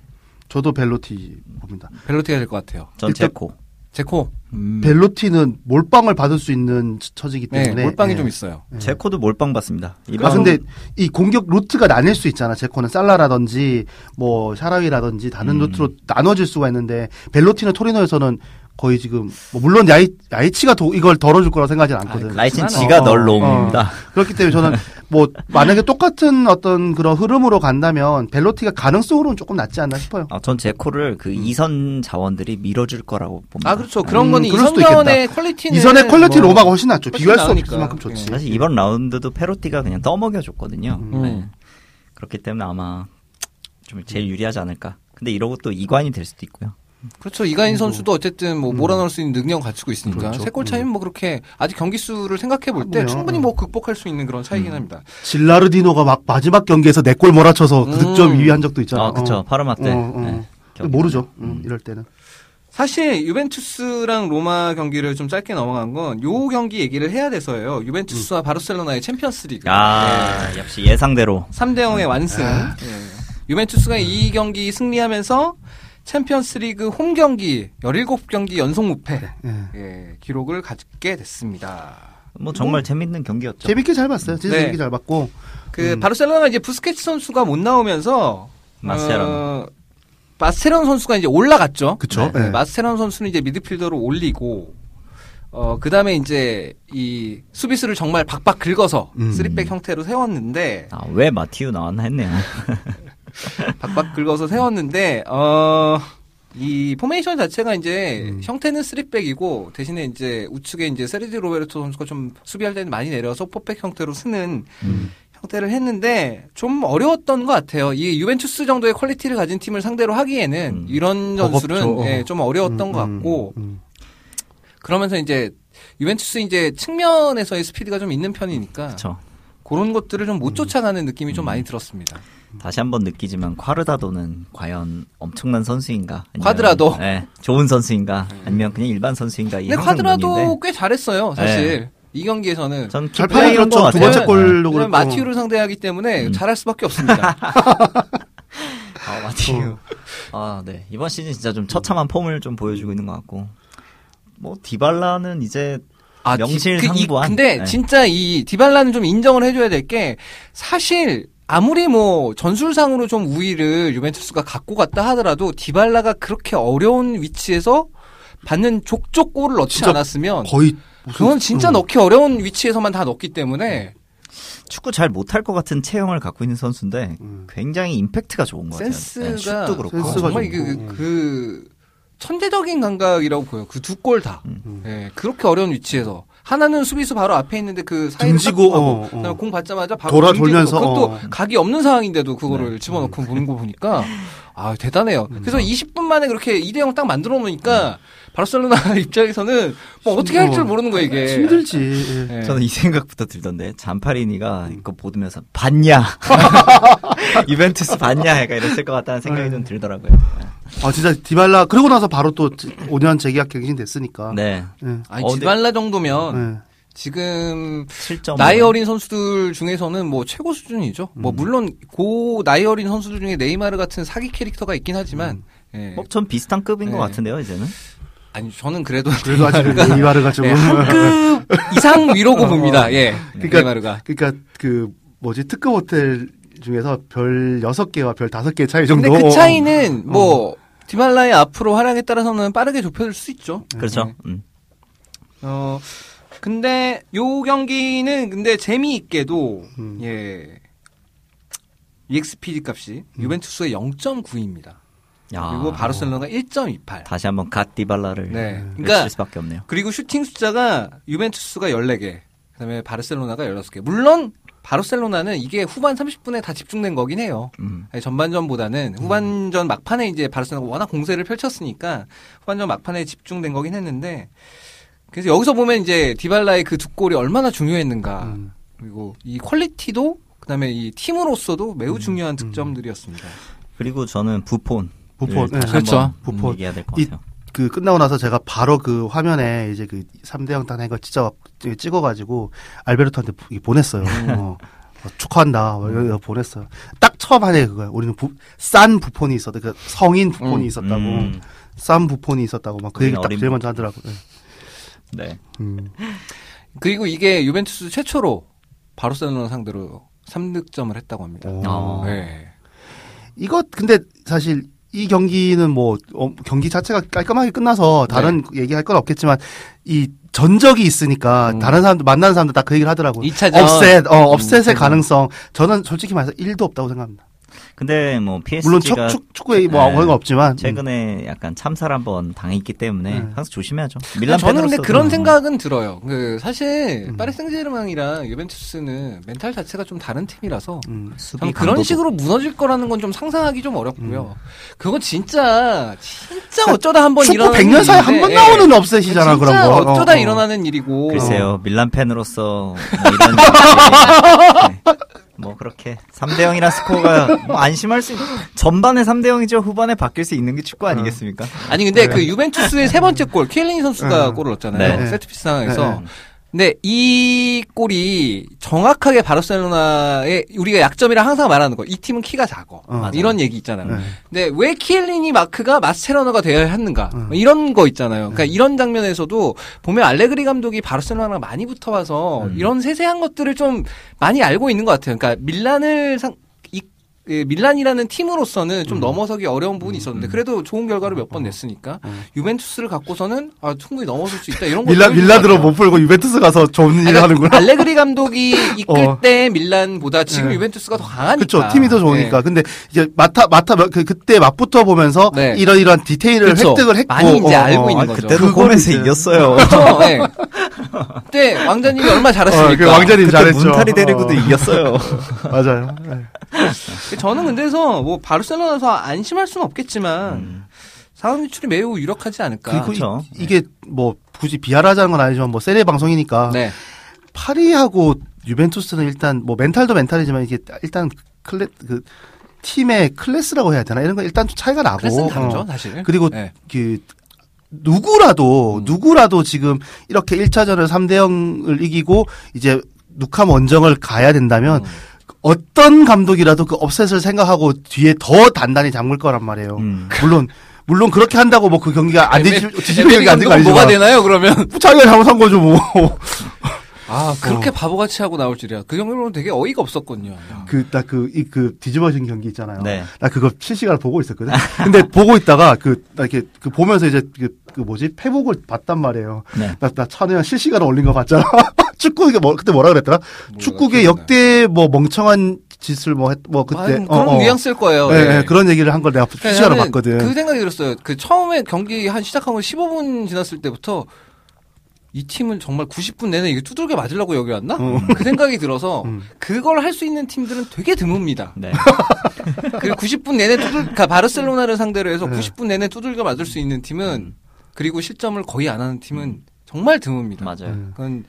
저도 벨로티 봅니다. 벨로티가 될 것 같아요. 전 제코. 제코. 음. 벨로티는 몰빵을 받을 수 있는 처- 처지기 네, 때문에. 몰빵이 예. 좀 있어요. 제코도 몰빵 받습니다. 아, 이번 근데 이 공격 루트가 나뉠 수 있잖아. 제코는 살라라든지 뭐 샤라위라든지 다른 음. 루트로 나눠질 수가 있는데 벨로티는 토리노에서는 거의 지금 뭐 물론 랴이 랴이치가 도, 이걸 덜어줄 거라 생각하지 않거든. 아이, 랴이치는 지가 어, 널 어. 놈입니다. 그렇기 때문에 저는 뭐 만약에 똑같은 어떤 그런 흐름으로 간다면 벨로티가 가능성으로는 조금 낫지 않나 싶어요. 아, 전 제코를 그 이선 자원들이 밀어줄 거라고 봅니다. 아 그렇죠. 그런 음, 거는 그럴 수도 이선 자원의 quality는 이전에 quality 뭐 로마가 훨씬 낫죠. 훨씬 비교할 수 나으니까. 없을 만큼 좋지. 예. 사실 이번 라운드도 페로티가 그냥 떠먹여줬거든요. 음. 네. 그렇기 때문에 아마 좀 제일 유리하지 않을까. 근데 이러고 또 이관이 될 수도 있고요. 그렇죠. 이가인 선수도 어쨌든 뭐 몰아넣을 수 있는 능력을 갖추고 있으니까 그렇죠. 세골 차이면 뭐 그렇게 아직 경기 수를 생각해 볼 때. 충분히 뭐 극복할 수 있는 그런 차이긴 합니다. 질라르디노가 막 마지막 경기에서 네 골 몰아쳐서 그 음. 득점 2위 한 적도 있잖아. 아, 그쵸. 어. 파르마 때. 어, 어. 네. 모르죠. 음. 음, 이럴 때는. 사실 유벤투스랑 로마 경기를 좀 짧게 넘어간 건 요 경기 얘기를 해야 돼서예요. 유벤투스와 바르셀로나의 챔피언스리그. 야, 역시 예상대로. 3대 0의 완승. 예. 유벤투스가 이 경기 승리하면서 챔피언스리그 홈 경기 17경기 연속 무패 예. 예, 기록을 갖게 됐습니다. 뭐 정말 재밌는 경기였죠. 재밌게 잘 봤어요. 진짜 네. 재밌게 잘 봤고. 그 음. 바르셀로나가 이제 부스케츠 선수가 못 나오면서 마스체라노. 어, 마스체라노 선수가 이제 올라갔죠. 그쵸. 네, 네. 마스체라노 선수는 이제 미드필더로 올리고 어 그 다음에 이제 이 수비수를 정말 박박 긁어서 음. 쓰리백 형태로 세웠는데 아, 왜 마티유 나왔나 했네요. (laughs) (laughs) 박박 긁어서 세웠는데 어. 이 포메이션 자체가 이제 음. 형태는 쓰리백이고 대신에 이제 우측에 이제 세르지 로베르토 선수가 좀 수비할 때는 많이 내려서 포백 형태로 쓰는 음. 형태를 했는데 좀 어려웠던 것 같아요. 이 유벤투스 정도의 퀄리티를 가진 팀을 상대로 하기에는 음. 이런 전술은. 예, 좀 어려웠던 음, 것 음, 같고 음. 그러면서 이제 유벤투스 이제 측면에서의 스피드가 좀 있는 편이니까 그렇죠. 그런 것들을 좀못 음. 쫓아가는 느낌이 좀 많이 들었습니다. 다시 한번 느끼지만 콰르다도는 과연 엄청난 선수인가? 아니면, 콰드라도? 네, 좋은 선수인가? 아니면 그냥 일반 선수인가? 이 근데 콰드라도 꽤 잘했어요, 사실. 네. 이 경기에서는. 전잘 키플레이어인 것 팔렸죠. 두 같아요. 번째 왜냐면 그렇고. 마티우를 상대하기 때문에 음. 잘할 수밖에 없습니다. (laughs) 아, 마티우. 아, 네. 이번 시즌 진짜 좀 처참한 폼을 좀 보여주고 있는 것 같고. 뭐, 디발라는 이제 아, 명실상부한. 그, 이- 근데 네. 진짜 이 디발라는 좀 인정을 해줘야 될 게 사실 아무리 뭐 전술상으로 좀 우위를 유벤투스가 갖고 갔다 하더라도 디발라가 그렇게 어려운 위치에서 받는 족족 골을 넣지 않았으면 거의 그건 진짜 음. 넣기 어려운 위치에서만 다 넣기 때문에 축구 잘 못할 것 같은 체형을 갖고 있는 선수인데 음. 굉장히 임팩트가 좋은 것 같아요. 센스가 네, 슛도 그렇고. 센스가 정말. 그, 그 천재적인 감각이라고 보여요. 그두 골 다. 음. 예, 그렇게 어려운 위치에서 하나는 수비수 바로 앞에 있는데 그 사이를 하고 어, 어. 그다음에 공 받자마자 바로 돌아 등지고 돌면서, 그것도 어. 각이 없는 상황인데도 그거를 네. 집어넣고 보는 거 보니까 아 대단해요. 음. 그래서 20분 만에 그렇게 2대 0 딱 만들어 놓으니까 바르셀로나 (laughs) 입장에서는 뭐 어떻게 할 줄 모르는 거예요 이게. 힘들지. 예. 예. 저는 이 생각부터 들던데 잔파리니가 이거 보면서 봤냐 (laughs) 유벤투스 봤냐 약간 이랬을 것 같다는 생각이 좀 들더라고요. 아 진짜 디발라 그러고 나서 바로 또 5년 재계약 갱신 됐으니까. 네. 예. 아니 어, 지발라 정도면 예. 지금 7점 나이 어린 선수들 중에서는 뭐 최고 수준이죠. 뭐 음. 물론 고 나이 어린 선수들 중에 네이마르 같은 사기 캐릭터가 있긴 하지만 예. 뭐전 비슷한 급인 것 네. 같은데요 이제는. 아니 저는 그래도 (laughs) 그래도 아직 좀 예, 한급 (laughs) 이상 위로고 봅니다. 예. 그러니까- 네이마르가. 그러니까 그 뭐지 특급 호텔 중에서 별 6개와 별 5개 차이 정도. 근데 그 차이는 뭐 디말라의 앞으로 활약에 따라서는 빠르게 좁혀질 수 있죠. 그렇죠. 네. 음. 어 근데 요 경기는 근데 재미있게도 음. 예. EXPD 값이 유벤투스의 0.9입니다. 야. 그리고 바르셀로나가 1.28. 다시 한번 갓디발라를 네. 그러니까 수밖에 없네요. 그리고 슈팅 숫자가 유벤투스가 14개, 그다음에 바르셀로나가 16개. 물론 바르셀로나는 이게 후반 30분에 다 집중된 거긴 해요. 음. 아니, 전반전보다는 후반전 막판에 이제 바르셀로나가 워낙 공세를 펼쳤으니까 후반전 막판에 집중된 거긴 했는데 그래서 여기서 보면 이제 디발라의 그 두 골이 얼마나 중요했는가 음. 그리고 이 퀄리티도 그다음에 이 팀으로서도 매우 중요한 득점들이었습니다. 그리고 저는 부폰. 부폰. 네. 그렇죠. 부폰. 얘기해야 될것 이- 같아요. 그 끝나고 나서 제가 바로 그 화면에 이제 그 3대 0 단거 진짜 찍어가지고 알베르토한테 부- 보냈어요. 어, 어, 축하한다. 뭐 이러면서 보냈어요. 딱 처음 하네 그거야. 우리는 부, 싼 부폰이 있었다. 그 성인 부폰이 음. 있었다고. 음. 싼 부폰이 있었다고 막 그 얘기 딱 어린 제일 먼저 하더라고. 요 네. 음. 그리고 이게 유벤투스 최초로 바르셀로나 상대로 3득점을 했다고 합니다. 오. 어. 네. 이거 근데 사실 이 경기는 뭐 어, 경기 자체가 깔끔하게 끝나서 다른 얘기할 건 없겠지만 이 전적이 있으니까 음. 다른 사람들 만나는 사람들 다 그 얘기를 하더라고요. 2차전 업셋, 어, 업셋의 이차전. 가능성 저는 솔직히 말해서 1도 없다고 생각합니다. 근데 뭐 물론 축, PSG가 축, 축구에 뭐 네. 아무런 거 없지만 최근에 약간 참사를 한번 당했기 때문에 네. 항상 조심해야죠. 밀란 저는 근데 그런 생각은 들어요. 그 사실 음. 파리 생제르맹이랑 유벤투스는 멘탈 자체가 좀 다른 팀이라서 음. 그런 식으로 무너질 거라는 건 좀 상상하기 좀 음. 어렵고요. 그건 진짜 진짜 어쩌다 한번 축구 일어나는 100년 사이에 한번 나오는 예. 업셋이잖아 그런 거. 어쩌다 어, 어. 일어나는 일이고. 글쎄요 밀란 팬으로서 (laughs) 뭐 이런 네. (laughs) 뭐 그렇게 3대 0이라 스코어가 뭐 안심할 수 있... 전반에 3대 0이죠 후반에 바뀔 수 있는 게 축구 아니겠습니까? 아니 근데 그 유벤투스의 세 번째 골 키엘리니 선수가 네. 골을 넣었잖아요. 네. 세트피스 상황에서. 네, 네. 근데 이 골이 정확하게 바르셀로나의 우리가 약점이라 항상 말하는 거. 이 팀은 키가 작어. 어. 이런 얘기 있잖아요. 네. 근데 왜 키엘리니 마크가 마스체로나가 되어야 했는가? 음. 뭐 이런 거 있잖아요. 그러니까 이런 장면에서도 보면 알레그리 감독이 바르셀로나랑 많이 붙어와서 음. 이런 세세한 것들을 좀 많이 알고 있는 것 같아요. 그러니까 밀란을 상, 이, 그 밀란이라는 팀으로서는 음. 좀 넘어서기 어려운 부분이 있었는데 그래도 좋은 결과를 몇 번 냈으니까 유벤투스를 갖고서는 아, 충분히 넘어설 수 있다 이런 거 어. 밀라 밀라드로 못 풀고 유벤투스 가서 좋은 일 하는구나. 알레그리 감독이 이끌 (laughs) 어. 때 밀란보다 지금 네. 유벤투스가 더 강하니까. 그렇죠. 팀이 더 좋으니까. 네. 근데 이제 맡아 맡아 그 그때 맞붙어 보면서 네. 이런 이런 디테일을 그쵸. 획득을 했고 많이 이제 어, 알고 어, 있는 아, 거죠. 그때도 이제- 이겼어요. 그렇죠. (laughs) 네. (laughs) 그때 왕자님이 얼마나 잘했습니까? 어, 그 왕자님 잘했죠. 문타리 데리고도 어, 이겼어요. (laughs) 맞아요. 네. 저는 근데서 뭐 바르셀로나에서 안심할 수는 없겠지만 음. 4강 진출이 매우 유력하지 않을까. 그렇죠. 이, 게뭐 굳이 비하하자는 건 아니지만 뭐 세리에 방송이니까 네. 파리하고 유벤투스는 일단 뭐 멘탈도 멘탈이지만 이게 일단 클래 그 팀의 클래스라고 해야 되나 이런 거 일단 좀 차이가 나고 클래스는 다르죠, 어. 사실. 그리고 네. 그 누구라도 음. 누구라도 지금 이렇게 1차전을 3대 0을 이기고 이제 누캄 원정을 가야 된다면 음. 어떤 감독이라도 그 업셋을 생각하고 뒤에 더 단단히 잠글 거란 말이에요. 음. 물론 물론 그렇게 한다고 뭐 그 경기가 안 뒤집 뒤집을 에메리 경기 안 되는 거 감독은 뭐가 되나요, 그러면? 자기가 잘못한 거죠 뭐. (laughs) 아, 그렇게 어. 바보같이 하고 나올 줄이야. 그 정도로 되게 어이가 없었거든요. 그 나 그이그 뒤집어진 경기 있잖아요. 네. 나 그거 실시간으로 보고 있었거든. 근데 보고 있다가 그나 이렇게 그 보면서 이제 그, 그 뭐지 페북을 봤단 말이에요. 네. 나, 나 찬우야 실시간으로 올린 거 봤잖아. (laughs) 축구 이게 뭐 그때 뭐라 그랬더라? 축구계 역대 뭐 멍청한 짓을 뭐 했 뭐 그때 아, 그런 뉘앙스일 거예요. 예, 네. 예, 그런 얘기를 한 걸 내가 실시간으로 나는 봤거든. 그 생각이 들었어요. 그 처음에 경기 한 시작하고 15분 지났을 때부터 이 팀은 정말 90분 내내 이거 두들겨 맞으려고 여기 왔나? 어. 그 생각이 들어서 (laughs) 음. 그걸 할 수 있는 팀들은 되게 드뭅니다. 네. (laughs) 그리고 90분 내내 두들, 그러니까 바르셀로나를 상대로 해서 네. 90분 내내 두들겨 맞을 수 있는 팀은 그리고 실점을 거의 안 하는 팀은 정말 드뭅니다. 맞아요. 음. 그건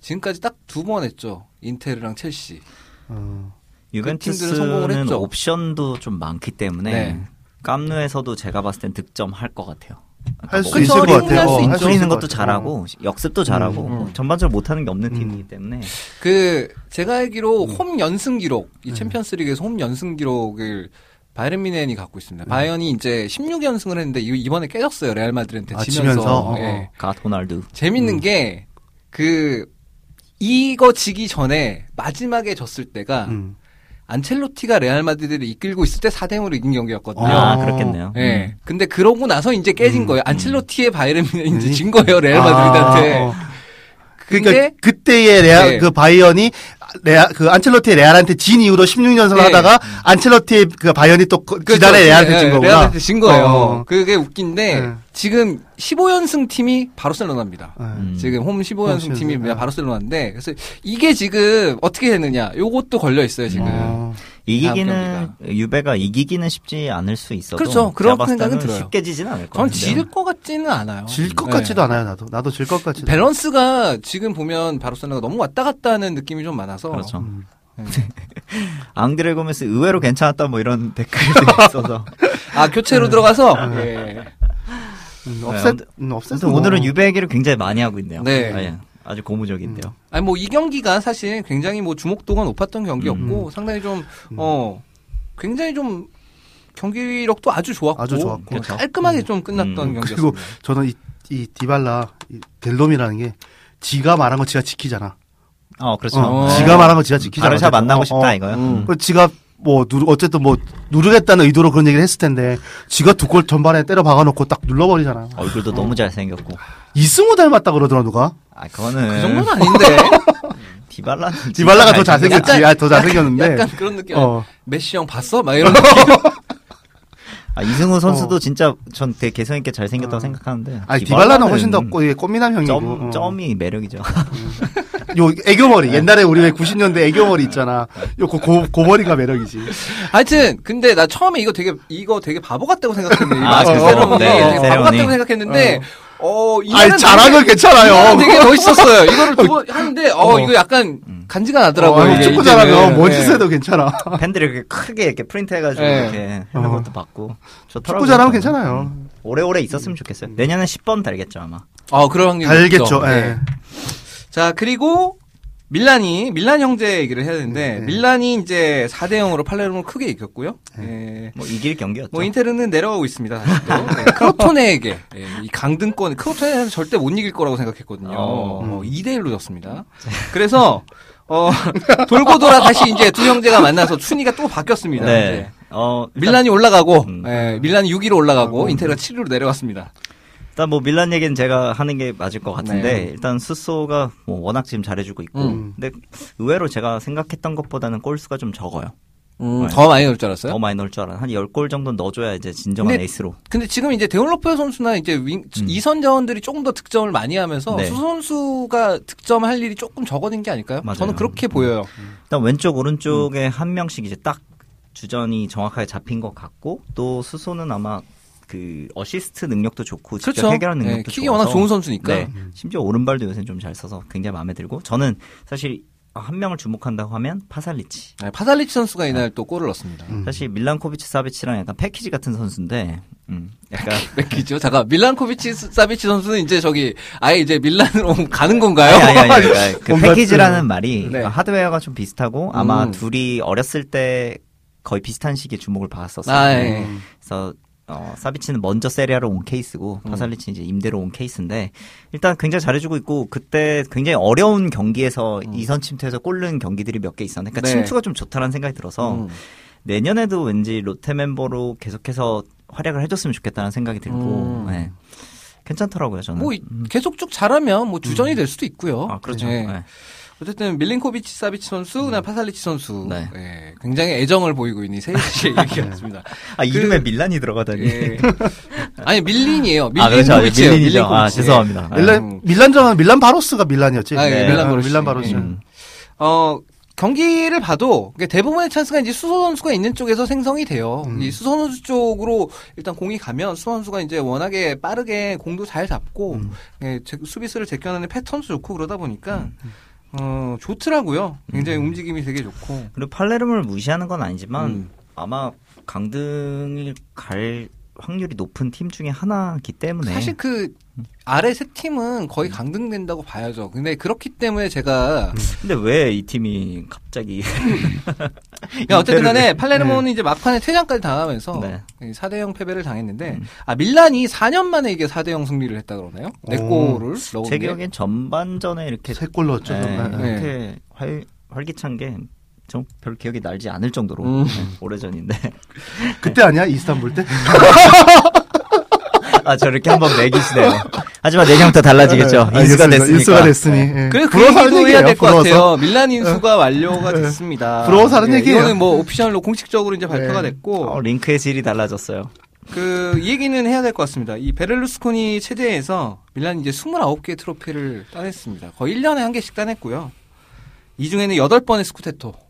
지금까지 딱 두 번 했죠. 인테르랑 첼시. 어. 팀들은 성공을 유벤투스는 했죠. 옵션도 좀 많기 때문에 네. 깜누에서도 제가 봤을 땐 득점 할 것 같아요. 할수 그쵸, 있을 것 같아요. 할수 어. 할수 것 것도 같아요. 잘하고 역습도 잘하고 음, 음. 전반적으로 못하는 게 없는 음. 팀이기 때문에 그 제가 알기로 음. 홈 연승 기록 네. 이 챔피언스리그에서 홈 연승 기록을 바이에른 뮌헨이 갖고 음. 있습니다. 바이언이 이제 16연승을 했는데 이- 이번에 깨졌어요. 레알 마드리한테 아, 지면서. 지면서? 어, 예. 가 호날두 재밌는 음. 게그 이거 지기 전에 마지막에 졌을 때가 음. 안첼로티가 레알 마드리드를 이끌고 있을 때 4대 0으로 이긴 경기였거든요. 아, 어. 그렇겠네요. 예. 근데 그러고 나서 이제 깨진 음, 거예요. 안첼로티의 바이에른 이제 음. 진 거예요. 레알 마드리드한테. 아, 어. 근데 그러니까 그때의 레알 네. 그 바이언이 레아 그 안첼로티의 레알한테 진 이후로 16연승을 네. 하다가 안첼로티의 그 바이언이 또 그- 그렇죠. 지난해 레알한테 진 네, 거구나. 레알한테 진 거예요. 어. 그게 웃긴데 네. 지금 15연승 팀이 바르셀로나입니다. 네. 음. 지금 홈 15연승 홈 팀이 15연승, 네. 바르셀로나인데 그래서 이게 지금 어떻게 되느냐 요것도 걸려 있어요 지금. 어. 이기기는 유베가 이기기는 쉽지 않을 수 있어도 그렇죠. 그런 생각은 들어요. 쉽게 지진 않을 것전 같아요. 질것 같지는 않아요. 질것 네. 같지도 않아요, 나도. 나도 질 것 같지도. 밸런스가 지금 보면 바르셀로나가 너무 왔다 갔다 하는 느낌이 좀 많아서 그렇죠. 음. (laughs) 앙드레 고메스 의외로 괜찮았다 뭐 이런 (laughs) 댓글이 있어서 (laughs) 아 교체로 들어가서 예. 음, 네, 업셋, 음, 업셋. 아무튼 오늘은 유베 얘기를 굉장히 많이 하고 있네요. 네. 아, 예. 아주 고무적인데요. 아니 뭐 이 경기가 사실 굉장히 뭐 주목도가 높았던 경기였고 상당히 좀어 굉장히 좀 경기력도 아주 좋았고, 아주 좋았고. 뭐 그렇죠. 깔끔하게 좀 끝났던 음. 경기였습니다. 그리고 저는 이, 이 디발라, 이 델롬이라는 게 지가 말한 거 지가 지키잖아. 어, 그렇죠. 어. 네. 지가 말한 거 지가 지키잖아. 바르샤. 만나고 어, 싶다 어. 이거요. 음. 그 지가 뭐 누르 어쨌든 뭐 누르겠다는 의도로 그런 얘기를 했을 텐데 지가 두 골 전반에 때려 박아놓고 딱 눌러버리잖아. 얼굴도 너무 잘생겼고. 이승우 닮았다 그러더라 누가? 아, 그거는 그 정도는 아닌데 (laughs) 디발라는 디발라가 더 잘생겼지. 약간- 아, 더 잘생겼는데. 약간 그런 느낌. 어. 메시 형 봤어? 막 이런 느낌. (laughs) 아, 이승우 선수도 어. 진짜 전 되게 개성 있게 잘 생겼다고 어. 생각하는데. 아, 디발라는 훨씬 더 꼬- 예, 꽃미남 형이고. 점, 어. 점이 매력이죠. 요 애교머리. 옛날에 우리 왜 90년대 애교머리 있잖아. 요 고, 고, 고머리가 매력이지. 하여튼 근데 나 처음에 이거 되게 이거 되게 바보 같다고 생각했는데 이 아, 그. 되게 바보. 같다고 생각했는데 어, 아니, 되게- 괜찮아요. 되게 (laughs) 멋있었어요. 이거를 두 번 하는데 어, 어. 이거 약간 음. 간지가 나더라고요. 어, 축구. 잘하면 뭔 네. 짓 해도 괜찮아. (laughs) 팬들이 이렇게 크게 이렇게 프린트 해가지고 네. 이렇게 하는 어. 것도 봤고. 좋더라고요. 축구 잘하면 괜찮아요. 오래오래 있었으면 좋겠어요. 내년엔 10번 달겠죠, 아마. 어, 그런 확률이 달겠죠. 예. 네. 자, 그리고 밀란이 밀란 형제 얘기를 해야 되는데 네. 밀란이 이제 4대 0으로 팔레르모를 크게 이겼고요. 예. 뭐 이길 경기였죠. 뭐 인테르는 내려가고 있습니다. 사실 또. 네, (laughs) 크로토네에게 예, 이 강등권 크로토네는 절대 못 이길 거라고 생각했거든요. 어. 어, 2대 1로 졌습니다. 그래서 어, (laughs) 돌고 돌아 다시 이제 두 형제가 만나서 순위가 또 바뀌었습니다. 네. 이제. 어, 일단, 밀란이 올라가고, 음. 예, 밀란이 6위로 올라가고, 인테르가 7위로 내려갔습니다. 일단 뭐 밀란 얘기는 제가 하는 게 맞을 것 같은데 네. 일단 수소가 뭐 워낙 지금 잘해주고 있고 음. 근데 의외로 제가 생각했던 것보다는 골수가 좀 적어요. 음, 네. 더 많이 넣을 줄 알았어요. 더 많이 넣을 줄 알아. 한 10골 정도 넣어줘야 이제 진정한 근데 에이스로. 근데 지금 이제 데울로페우 선수나 이제 윙, 2선 자원들이 조금 더 득점을 많이 하면서 음. 네. 수 선수가 득점할 일이 조금 적어진 게 아닐까요? 맞아요. 저는 그렇게 보여요. 일단 왼쪽 오른쪽에 음. 한 명씩 이제 딱 주전이 정확하게 잡힌 것 같고 또 수소는 아마 그 어시스트 능력도 좋고 직접 그렇죠. 해결하는 네, 능력도 킥이 좋아서 워낙 좋은 선수니까. 네. 심지어 오른발도 요새 좀 잘 써서 굉장히 마음에 들고 저는 사실 한 명을 주목한다고 하면 파살리치. 네, 파살리치 선수가 이날 또 골을 넣었습니다. 음. 사실 밀린코비치 사비치랑 약간 패키지 같은 선수인데, 음, 약간 (laughs) 맥히죠. 잠깐 밀란코비치 사비치 선수는 이제 저기 아예 이제 밀란으로 (laughs) 가는 건가요? 아니, 아니, 아니, 아니. 그 (laughs) 패키지라는 말이 네. 하드웨어가 좀 비슷하고 아마 음. 둘이 어렸을 때 거의 비슷한 시기에 주목을 받았었어요. 아, 예. 그래서 어, 사비치는 먼저 세리아로 온 케이스고 음. 파살리치는 이제 임대로 온 케이스인데 일단 굉장히 잘해주고 있고 그때 굉장히 어려운 경기에서 이선 침투해서 꼴른 경기들이 몇 개 있었는데 그러니까 음. 네. 침투가 좀 좋다는 생각이 들어서 음. 내년에도 왠지 롯데 멤버로 계속해서 활약을 해줬으면 좋겠다는 생각이 들고 음. 네. 괜찮더라고요 저는. 뭐 이- 계속 쭉 잘하면 뭐 주전이 될 수도 있고요. 아 그렇죠. 네. 네. 어쨌든 밀린코비치 사비치 선수, 그다음 파살리치 선수, 네. 예, 굉장히 애정을 보이고 있는 세 (laughs) 씨의 얘기였습니다. 아 이름에 밀란이 들어가다니. 예. 아니 밀린이에요. 아 그렇죠. 밀린코비치예요. 밀린이죠. 아 밀린코비치. 죄송합니다. 네. 밀란 밀란전은 밀란 바로스가 밀란이었지. 아, 예, 네. 밀란 어, 바로스. 밀란 바로스. 음. 어, 경기를 봐도 대부분의 찬스가 이제 수소 선수가 있는 쪽에서 생성이 돼요. 음. 이 수소 선수 쪽으로 일단 공이 가면 수소 선수가 이제 워낙에 빠르게 공도 잘 잡고 음. 예, 제- 수비수를 제껴내는 패턴도 좋고 그러다 보니까 어, 좋더라고요. 굉장히 움직임이 되게 좋고. 그리고 팔레르모를 무시하는 건 아니지만 음. 아마 강등을 갈 확률이 높은 팀 중에 하나기 때문에 사실 그 아래 세 팀은 거의 강등된다고 봐야죠. 근데 그렇기 때문에 제가 근데 왜 이 팀이 갑자기 (laughs) 그러니까 어쨌든 간에 팔레르모는 이제 막판에 퇴장까지 당하면서 네. 4대 0 패배를 당했는데 음. 아 밀란이 4년 만에 이게 4대 0 승리를 했다 그러나요? 네 오. 골을 넣은 제 게. 기억엔 전반전에 이렇게 세골 넣었죠. 네, 네. 네. 이렇게 활, 활기찬 게 좀 별 기억이 날지 않을 정도로 음. 네, 오래전인데 (laughs) 그때 아니야 이스탄불 때? (laughs) 아 저렇게 한번 매기시네요. 하지만 내년부터 달라지겠죠. 네, 인수가. 됐으니까. 인수가 됐으니. 예. 그래서 그 부러워서 해야 될 것. 같아요. 밀란 인수가 완료가 됐습니다. 부러워서 하는 예, 얘기예요. 이거는 뭐 오피셜로 공식적으로 이제 발표가 네. 됐고 어, 링크의 질이 달라졌어요. 그이 얘기는 해야 될 것 같습니다. 이 베를루스코니 체제에서 밀란이 이제 29개의 트로피를 따냈습니다. 거의 1년에 한 개씩 따냈고요. 이 중에는 8번의 스쿠테토, 예,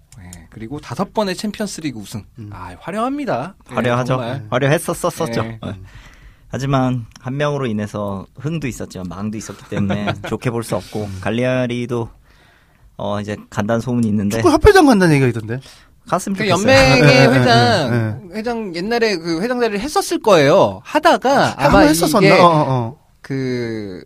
그리고 5번의 챔피언스리그 우승. 아, 화려합니다. 예, 화려하죠. 정말. 화려했었었었죠. 네. 네. 하지만 한 명으로 인해서 흥도 있었지만 망도 있었기 때문에 (laughs) 좋게 볼 수 없고 갈리아리도 어 이제 간다는 소문이 있는데 축구 협회장 간다는 얘기가 있던데. 갔으면 그 좋겠어요. 연맹의 네, 네, 회장, 회장 옛날에 그 회장 자리를 했었을 거예요. 하다가 아마 한번 했었었나? 이게 어, 어, 어. 그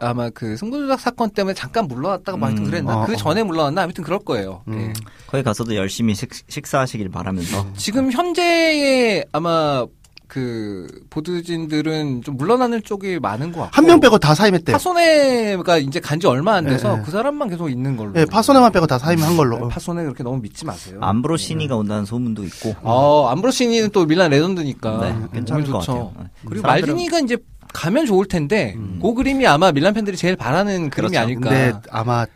아마 그 승부조작 사건 때문에 잠깐 물러났다가 뭐 하여튼 음, 그랬나 어, 그 어. 전에 물러났나 아무튼 그럴 거예요. 음. 예. 거기 가서도 열심히 식, 식사하시길 바라면서 지금 현재의 아마 그 보드진들은 좀 물러나는 쪽이 많은 것 같고 한 명 빼고 다 사임했대요. 파소네가 이제 간지 얼마 안 돼서 네, 네. 그 사람만 계속 있는 걸로. 예, 파소네만 빼고 다 사임한 걸로. 네, 파소네 그렇게 너무 믿지 마세요. 암브로시니가 온다는 소문도 있고 어, 암브로시니는 또 밀란 레전드니까 네, 괜찮을 것. 같아요. 네. 그리고 말디니가 이제 가면 좋을 텐데 그 그림이 아마 밀란 팬들이 제일 바라는 그림이 그렇죠. 아닐까. 근데 아마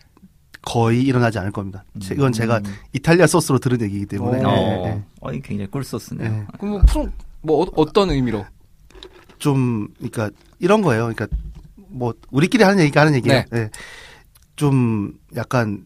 거의 일어나지 않을 겁니다. 제- 이건 제가 이탈리아 소스로 들은 얘기이기 때문에. 오. 예, 어, 예. 어, 이 굉장히 꿀 소스네요. 예. 그럼 뭐, 뭐 어, 어떤 의미로? 좀 그러니까 이런 거예요. 그러니까 뭐 우리끼리 하는 얘기가 하는 얘기예요. 네. 예. 좀 약간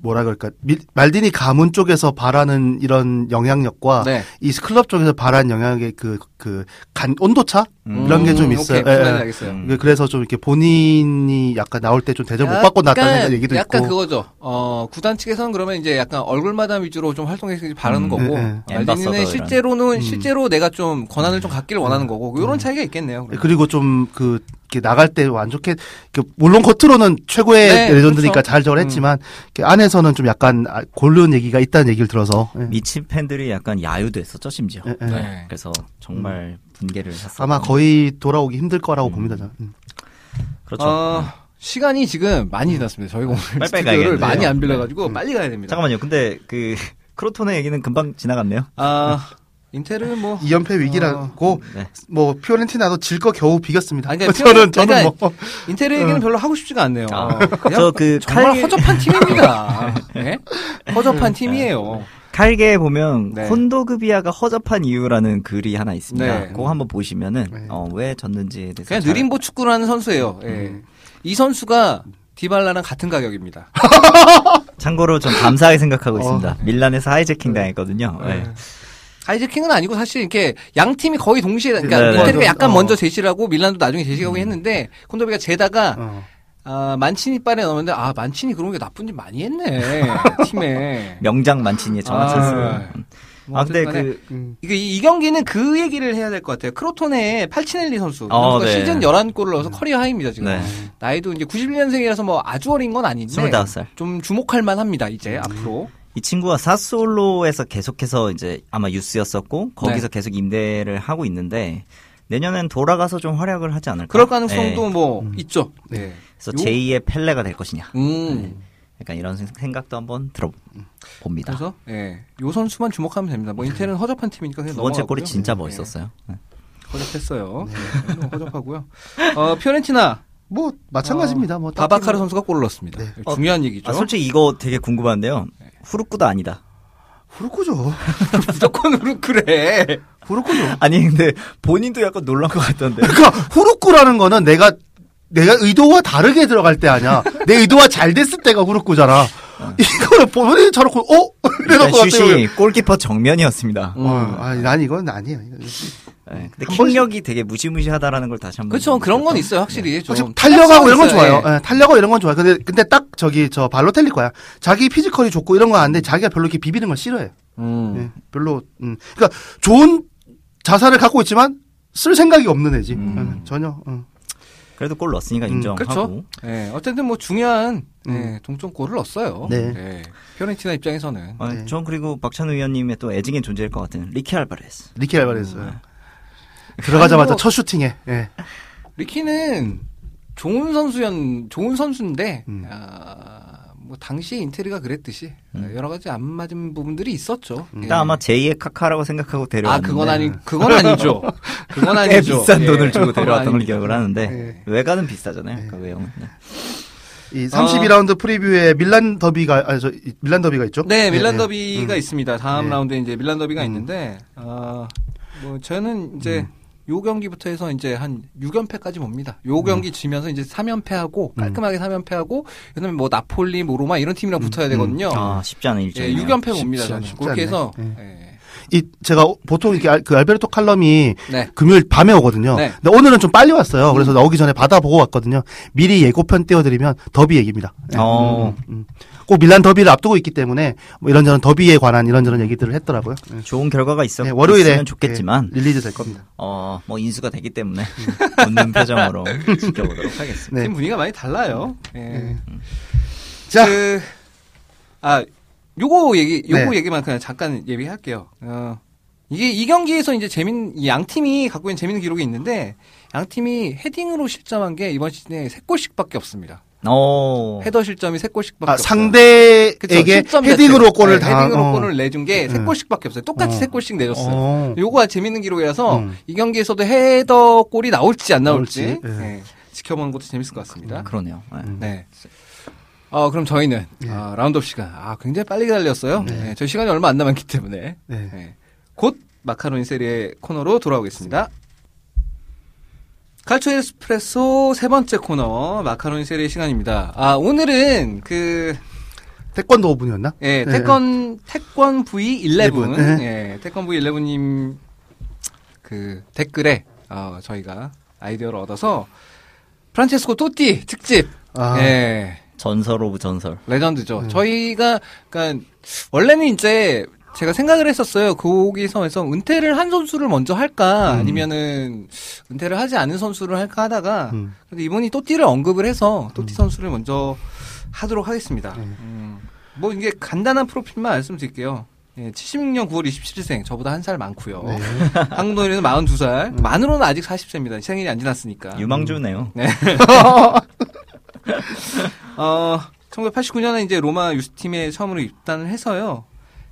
뭐라 그럴까 미- 말디니 가문 쪽에서 바라는 이런 영향력과 네. 이 클럽 쪽에서 바라는 영향의 그그 간 온도차 음. 이런 게좀 음, 있어요. 오케이, 무슨 예, 예. 알겠어요. 음. 그래서 좀 이렇게 본인이 약간 나올 때 좀 대접 못 받고 났다는 얘기도 약간 있고. 그거죠. 어, 구단 측에서는 그러면 이제 약간 얼굴마담 위주로 좀 활동해서 바라는 음, 거고, 예, 예. 엠바서더 실제로는, 음. 실제로 내가 좀 권한을 좀 갖기를 원하는 거고, 이런 차이가 있겠네요. 그러면. 그리고 좀그 나갈 때 안 좋게 그 물론 겉으로는 최고의 네, 레전드니까 그렇죠. 잘 저걸 했지만 이렇게 안에서는 좀 약간 아, 고른 얘기가 있다는 얘기를 들어서 예. 미친 팬들이 약간 야유도 했었죠 심지어. 예, 예. 네. 그래서 정말 분개를 했었. 아마 거의 돌아오기 힘들 거라고 음. 봅니다. 저는. 음. 그렇죠. 어, 시간이 지금 많이 지났습니다. 저희가 오늘 빨리빨리 스튜디오를. 많이 안 빌려가지고 음. 빨리 가야 됩니다. 잠깐만요. 근데 그 크로톤의 얘기는 금방 지나갔네요. 아 인텔은 뭐 (laughs) 2연패 위기라고 네. 뭐 피오렌티나도 질 거 겨우 비겼습니다. 아니, (laughs) 그러니까 저는 피오렌- 저는 그러니까 뭐 인텔 얘기는 별로 하고 싶지가 않네요. 아, 그냥 저그 정말 칼, 허접한 팀입니다. (laughs) 네? 허접한 팀이에요. 칼게에 보면 네. 콘도그비아가 허접한 이유라는 글이 하나 있습니다. 네. 그거 한번 보시면은 네. 어, 왜 졌는지에 대해서 그냥 잘- 느림보 축구를 하는 선수예요. 예. 음. 이 선수가 디발라랑 같은 가격입니다. (laughs) 참고로 좀 감사하게 생각하고 어. 있습니다. 밀란에서 하이제킹 당했거든요. 네. 네. 하이제킹은 아니고 사실 이렇게 양 팀이 거의 동시에 그러니까 네, 네. 인테리가 약간 어. 먼저 제시를 하고 밀란도 나중에 제시하고 했는데 콘도비가 제다가 어. 아, 만치니 빨에 넣었는데 아 만치니 그런 게 나쁜 짓 많이 했네 (laughs) 팀에. 명장 만치니의 정확했어요. 아, 뭐 아 근데 어쨌든 간에 그 음. 이게 이, 이 경기는 그 얘기를 해야 될 것 같아요. 크로톤의 팔치넬리 선수. 어, 네. 시즌 11골을 넣어서 커리어 하이입니다, 지금. 네. 나이도 이제 91년생이라서 뭐 아주 어린 건 아닌데 25살. 좀 주목할 만합니다, 이제 앞으로. 이 친구가 사스올로에서 계속해서 이제 아마 유스였었고 거기서 네. 계속 임대를 하고 있는데 내년엔 돌아가서 좀 활약을 하지 않을까? 그럴 가능성도 네. 뭐 있죠. 네. 그래서 요- 제2의 펠레가 될 것이냐. 음. 약간 이런 생- 생각도 한번 들어봅니다. 그래서 예. 요 선수만 주목하면 됩니다. 뭐 인텔은 허접한 팀이니까 그냥 두 번째 넘어가고요. 골이 진짜 네. 멋있었어요. 네. 허접했어요. 네. 허접하고요. 어, 피오렌티나 뭐 마찬가지입니다. 뭐 바바카르 선수가 골을 넣었습니다. 네. 중요한 얘기죠. 아, 솔직히 이거 되게 궁금한데요. 후루꾸도 아니다. 후르꾸죠. (laughs) 무조건 후르크래. 후르꾸죠. 아니 근데 본인도 약간 놀란 것 같던데. 그러니까 후르꾸라는 거는 내가 내가 의도와 다르게 들어갈 때 아니야. 내 의도와 잘 됐을 때가 후르꾸잖아. 이거는 본인이 저렇고 어 이래놓고 슛이 골키퍼 정면이었습니다. 음. 어, 아니, 난 이건 아니에요. 네, 근데 킥력이 되게 무시무시하다라는 걸 다시 한번. 그렇죠. 그런 건 있어요, 확실히. 좀 확실히 탄력하고 이런 건 있어요. 좋아요. 예, 탄력하고 이런 건 좋아요. 근데 근데 딱 저기 저 발로텔리 거야. 자기 피지컬이 좋고 이런 거 아는데 자기가 별로 이렇게 비비는 걸 싫어해요. 음. 예, 별로. 음. 그러니까 좋은 자살을 갖고 있지만 쓸 생각이 없는 애지. 음. 예, 전혀. 음. 그래도 골 넣었으니까 음, 인정하고. 그렇죠. 예, 어쨌든 뭐 중요한 음. 예, 동점골을 넣었어요. 네. 예, 피오렌티나 입장에서는 어, 네. 전 그리고 박찬하 위원님의 또 애증의 존재일 것 같은 리키 알바레스. 리키 알바레스. 들어가자마자 아니, 뭐- 첫 슈팅에. 예. 리키는 좋은 선수연 좋은 선수인데 음. 아, 뭐 당시에 인테르가 그랬듯이 음. 여러 가지 안 맞은 부분들이 있었죠. 음. 예. 일단 아마 제2의 카카라고 생각하고 아 데려왔는데 그건 아니 그건 아니죠. (laughs) 그건 꽤 아니죠. 비싼 예, 돈을 주고 데려왔던 걸. 기억을 하는데 네. 외관은 비싸잖아요. 그 외형은. 네. 이 32라운드 프리뷰에 밀란 더비가 아니 저 이- 밀란 더비가 있죠? 네, 밀란 예, 더비가 음. 있습니다. 다음 네. 라운드에 이제 밀란 더비가 음. 있는데, 아, 뭐, 저는 이제, 음. 요 경기부터 해서 이제 한 6연패까지 봅니다. 요 경기 지면서 이제 3연패하고, 음. 깔끔하게 3연패하고, 그 다음에 뭐, 나폴리, 뭐, 로마 이런 팀이랑 붙어야 되거든요. 아 쉽지 않은 예, 일정이네요. 6연패 쉽지 봅니다. 쉽지 그렇게. 해서, 예. 예. 이 제가 보통 이렇게 알- 그 알베르토 칼럼이 네. 금요일 밤에 오거든요. 네. 근데 오늘은 좀 빨리 왔어요. 그래서 나오기 전에 받아보고 왔거든요. 미리 예고편 띄워드리면 더비 얘기입니다. 예. 어. 음, 음. 꼭 밀란 더비를 앞두고 있기 때문에 뭐 이런저런 더비에 관한 이런저런 얘기들을 했더라고요. 예. 좋은 결과가 있었, 예, 월요일에 있으면 좋겠지만 예, 릴리즈 될 겁니다. 어, 뭐 인수가 되기 때문에 (laughs) 웃는 표정으로 지켜보도록 하겠습니다. 네. 팀 분위기가 많이 달라요. 예. 네. 자, 그, 아, 요거 얘기, 요거 네. 얘기만 그냥 잠깐 얘기할게요. 어, 이게 이 경기에서 이제 재민, 이양 팀이 갖고 있는 재밌는 기록이 있는데, 양 팀이 헤딩으로 실점한 게 이번 시즌에 3골씩밖에 없습니다. 어. 헤더 실점이 3골씩밖에 아. 상대에게 헤딩으로. 골을 네, 다 헤딩으로 어. 골을 내준 게 음. 3골씩밖에 없어요. 똑같이 어. 3골씩 내줬어요. 어. 요거가 재밌는 기록이라서 음. 이 경기에서도 헤더 골이 나올지 안 나올지, 나올지, 예. 예, 지켜보는 것도 재밌을 것 같습니다. 그러네요. 네. 음. 네. 어, 그럼 저희는 예. 아, 라운드업 시간 아 굉장히 빨리 달렸어요. 네. 네, 저희 시간이 얼마 안 남았기 때문에 네. 네. 곧 마카로니 세리의 코너로 돌아오겠습니다. 칼초 에스프레소 세 번째 코너 마카로니 세리의 시간입니다. 아 오늘은 그 태권도 5분이었나? 예, 네. 태권 태권 V11 11, 예, 태권 V11 님 그 댓글에 어, 저희가 아이디어를 얻어서 프란체스코 또띠 특집 아. 예. 전설 of 전설. 레전드죠. 음. 저희가 그러니까 원래는 이제 제가 생각을 했었어요. 거기서에서 은퇴를 한 선수를 먼저 할까 음. 아니면은 은퇴를 하지 않은 선수를 할까 하다가 음. 근데 이분이 또띠를 언급을 해서 또띠 선수를 먼저 하도록 하겠습니다. 음. 음. 뭐 이게 간단한 프로필만 말씀드릴게요. 예, 76년 9월 27일생 저보다 한 살 많고요. 네. 한국 노인은 42살. 음. 만으로는 아직 40세입니다. 생일이 안 지났으니까. 유망주네요. 네. (laughs) (laughs) 어, 1989년에 이제 로마 유스팀에 처음으로 입단을 해서요.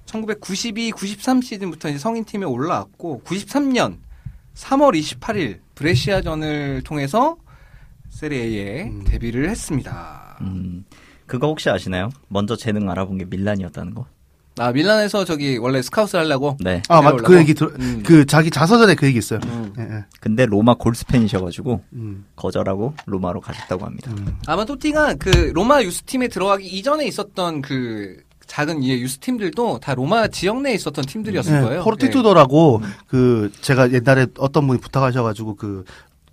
1992, 93 시즌부터 이제 성인팀에 올라왔고 93년 3월 28일 브레시아전을 통해서 세리에에 음. 데뷔를 했습니다. 음, 그거 혹시 아시나요? 먼저 재능 알아본 게 밀란이었다는 거. 아 밀란에서 저기 원래 스카웃을 하려고 네. 아, 맞, 그? 얘기 들, 음. 그 자기 자서전에 그 얘기 있어요. 음. 예, 예. 근데 로마 골스 팬이셔가지고 음, 거절하고 로마로 가셨다고 합니다. 음. 아마 토티가 그 로마 유스팀에 들어가기 이전에 있었던 그 작은 이 유스팀들도 다 로마 지역 내에 있었던 팀들이었을 예, 거예요. 포르티투도라고 음. 그 제가 옛날에 어떤 분이 부탁하셔가지고 그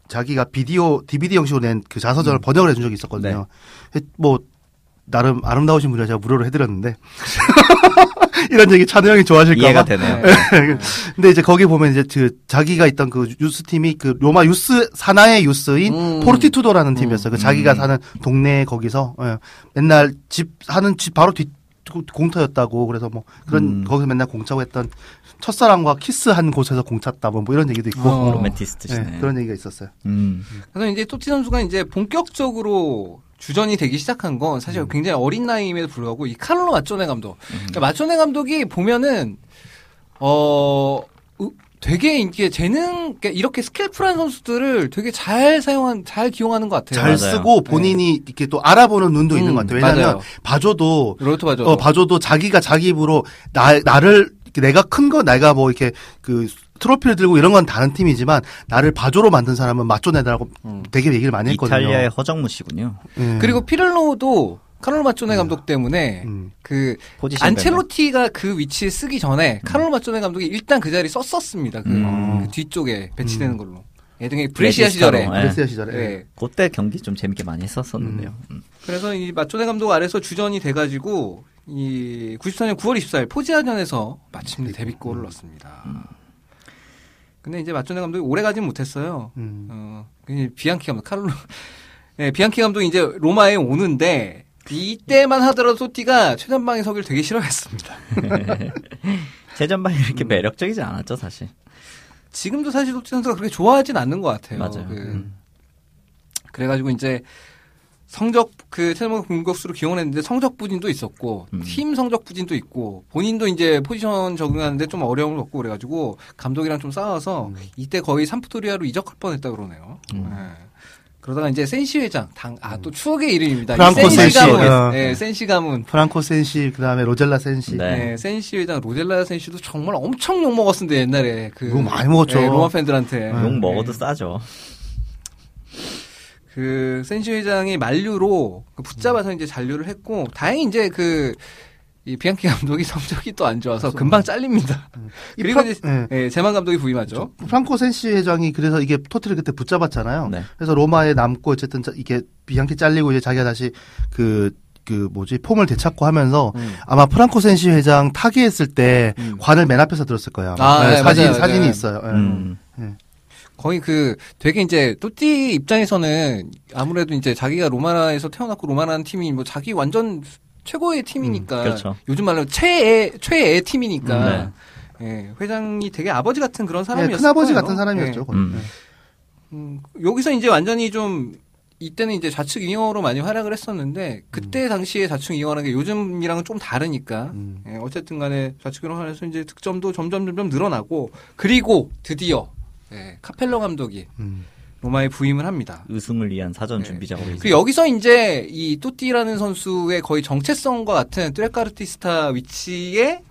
자기가 비디오 DVD 형식으로 낸 그 자서전을 음. 번역을 해준 적이 있었거든요. 뭐 나름 아름다우신 분이라 제가 무료로 해드렸는데 (laughs) 이런 얘기 찬우 형이 좋아하실까 이해가 봐. 되네요. (laughs) 네. 근데 이제 거기 보면 이제 그 자기가 있던 그 유스 팀이 그 로마 유스 산하의 유스인 음. 포르티투도라는 팀이었어요. 그 자기가 음. 사는 동네 거기서 예, 맨날 집 하는 집 바로 뒤 공터였다고 그래서 뭐 그런 음. 거기서 맨날 공차고 했던 첫사랑과 키스한 곳에서 공찼다 뭐, 뭐 이런 얘기도 있고 어. 로맨티스트시네. 예, 그런 얘기가 있었어요. 음. 그래서 이제 토티 선수가 이제 본격적으로 주전이 되기 시작한 건 사실 굉장히 어린 나이임에도 불구하고 이 카를로 마초네 감독. 그러니까 마초네 감독이 보면은 어 으- 되게 이게 재능 그러니까 이렇게 스킬풀한 선수들을 되게 잘 사용한 잘 기용하는 것 같아요. 잘 맞아요. 쓰고 본인이 이렇게 또 알아보는 눈도 있는 음, 것 같아요. 왜냐하면 맞아요. 봐줘도 로트 바죠. 어 봐줘도 자기가 자기 입으로 나 나를 내가 큰 거 내가 뭐 이렇게 그 트로피를 들고 이런 건 다른 팀이지만 나를 바조로 만든 사람은 마쪼네다라고 음. 되게 얘기를 많이 했거든요. 이탈리아의 허정무 씨군요. 예. 그리고 피렐로도 카를로 마초네 감독 때문에 음. 그 안첼로티가 그 위치에 쓰기 전에 카를로 마초네 감독이 일단 그 자리 썼었습니다. 그, 음. 그 뒤쪽에 배치되는 음. 걸로. 예등의 브레시아 시절에. 예. 브레시아 시절에 예. 그때 경기 좀 재밌게 많이 했었었는데요. 음. 그래서 이 마초네 감독 아래서 주전이 돼가지고 이 94년 9월 24일 포지아전에서 마침내 데뷔골을 넣었습니다. 근데 이제 마초네 감독이 오래 가진 못했어요. 음. 어, 그냥 비앙키 감독 카를로 (laughs) 예, 비앙키 감독이 이제 로마에 오는데 이때만 하더라도 토티가 최전방에 서기를 되게 싫어했습니다. (laughs) 최전방이 이렇게 매력적이지 않았죠, 사실. 지금도 사실 토티 선수가 그렇게 좋아하진 않는 것 같아요. 맞아요. 그, 음. 그래가지고 이제 성적 그 최전방 공격수로 기용했는데 성적 부진도 있었고 음. 팀 성적 부진도 있고 본인도 이제 포지션 적응하는데 좀 어려움을 겪고 그래가지고 감독이랑 좀 싸워서 음. 이때 거의 삼프도리아로 이적할 뻔했다 그러네요. 음. 네. 그러다가 이제 센시 회장 당 아 또 추억의 이름입니다. 이 프랑코 센시 센시. 가문, 어. 네, 센시 가문. 프랑코 센시 그다음에 로젤라 센시 네. 네, 센시 회장 로젤라 센시도 정말 엄청 욕 먹었는데 옛날에 그 욕 많이 먹었죠. 네, 로마 팬들한테 욕 네. 먹어도 싸죠. 그 센시 회장이 만류로 그 붙잡아서 이제 잔류를 했고 다행히 이제 그 이 비앙키 감독이 (laughs) 성적이 또 안 좋아서 금방 잘립니다. 이 (laughs) 그리고 이제 예. 예, 제만 감독이 부임하죠. 프랑코 센시 회장이 그래서 이게 토티를 그때 붙잡았잖아요. 네. 그래서 로마에 남고 어쨌든 자- 이게 비앙키 잘리고 이제 자기가 다시 그, 그 뭐지, 폼을 되찾고 하면서 음. 아마 프랑코 센시 회장 타계했을 때 음. 관을 맨 앞에서 들었을 거예요. 아, 네, 사진, 맞아요. 사진이 네. 있어요. 예. 음. 거의 그 되게 이제 또띠 입장에서는 아무래도 이제 자기가 로마에서 태어났고 로마라는 팀이 뭐 자기 완전 최고의 팀이니까 음, 그렇죠. 요즘 말로 최애 최애 팀이니까 음, 예, 회장이 되게 아버지 같은 그런 예, 사람이었어요. 큰아버지 같은 사람이었죠. 거의. 음. 예. 음, 여기서 이제 완전히 좀 이때는 이제 좌측 윙어로 많이 활약을 했었는데 그때 당시에 좌측 윙어라는 게 요즘이랑은 좀 다르니까 음. 예, 어쨌든 간에 좌측 윙어로 하면서 이제 득점도 점점 점점 늘어나고 그리고 드디어 예, 카펠러 감독이 음. 로마에 부임을 합니다. 우승을 위한 사전 네. 준비 작업이 그 여기서 이제 이 또띠라는 선수의 거의 정체성과 같은 뚜레카르티스타 위치에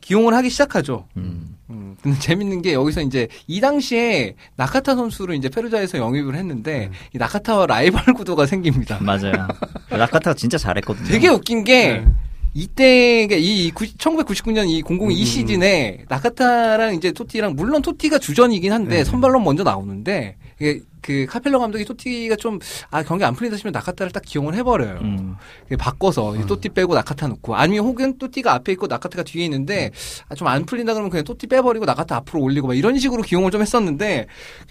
기용을 하기 시작하죠. 음. 음, 근데 재밌는 게 여기서 이제 이 당시에 나카타 선수를 이제 페루자에서 영입을 했는데 음. 이 나카타와 라이벌 (laughs) 구도가 생깁니다. 맞아요. 라카타가 진짜 잘했거든요. 되게 웃긴 게 네. 이때 그러니까 이 1999년 이 002 음. 시즌에 나카타랑 이제 토티랑 물론 토티가 주전이긴 한데 네. 선발로 먼저 나오는데 이게 그 카펠러 감독이 토티가 좀 아 경기 안 풀린다 싶으면 나카타를 딱 기용을 해버려요. 음. 바꿔서 이 음. 또띠 빼고 나카타 넣고 아니면 혹은 또띠가 앞에 있고 나카타가 뒤에 있는데 아, 좀 안 풀린다 그러면 그냥 또띠 빼버리고 나카타 앞으로 올리고 막 이런 식으로 기용을 좀 했었는데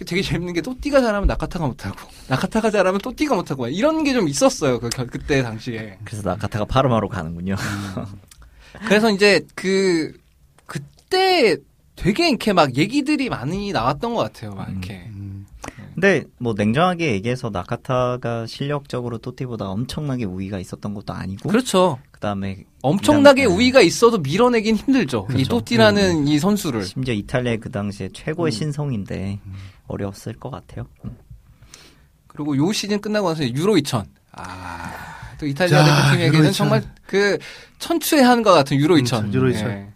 되게 재밌는 게 또띠가 잘하면 나카타가 못하고 (laughs) 나카타가 잘하면 또띠가 못하고 막 이런 게 좀 있었어요 그 결- 그때 당시에 그래서 나카타가 파르마로 가는군요. 그래서 이제 그 그때 되게 이렇게 막 얘기들이 많이 나왔던 것 같아요 막 이렇게 음. 근데 뭐 냉정하게 얘기해서 나카타가 실력적으로 또띠보다 엄청나게 우위가 있었던 것도 아니고 그렇죠. 그다음에 엄청나게 그다음에- 우위가 있어도 밀어내긴 힘들죠. 이 그렇죠. 또띠라는 이 선수를. 심지어 이탈리아의 그 당시에 최고의 음. 신성인데 어려웠을 것 같아요. 그리고 요 시즌 끝나고 나서 유로 2000. 아, 또 이탈리아 자, 대표팀에게는 유로 2000. 정말 그 천추의 한과 같은 유로 2000. 음, 유로 2000. 예.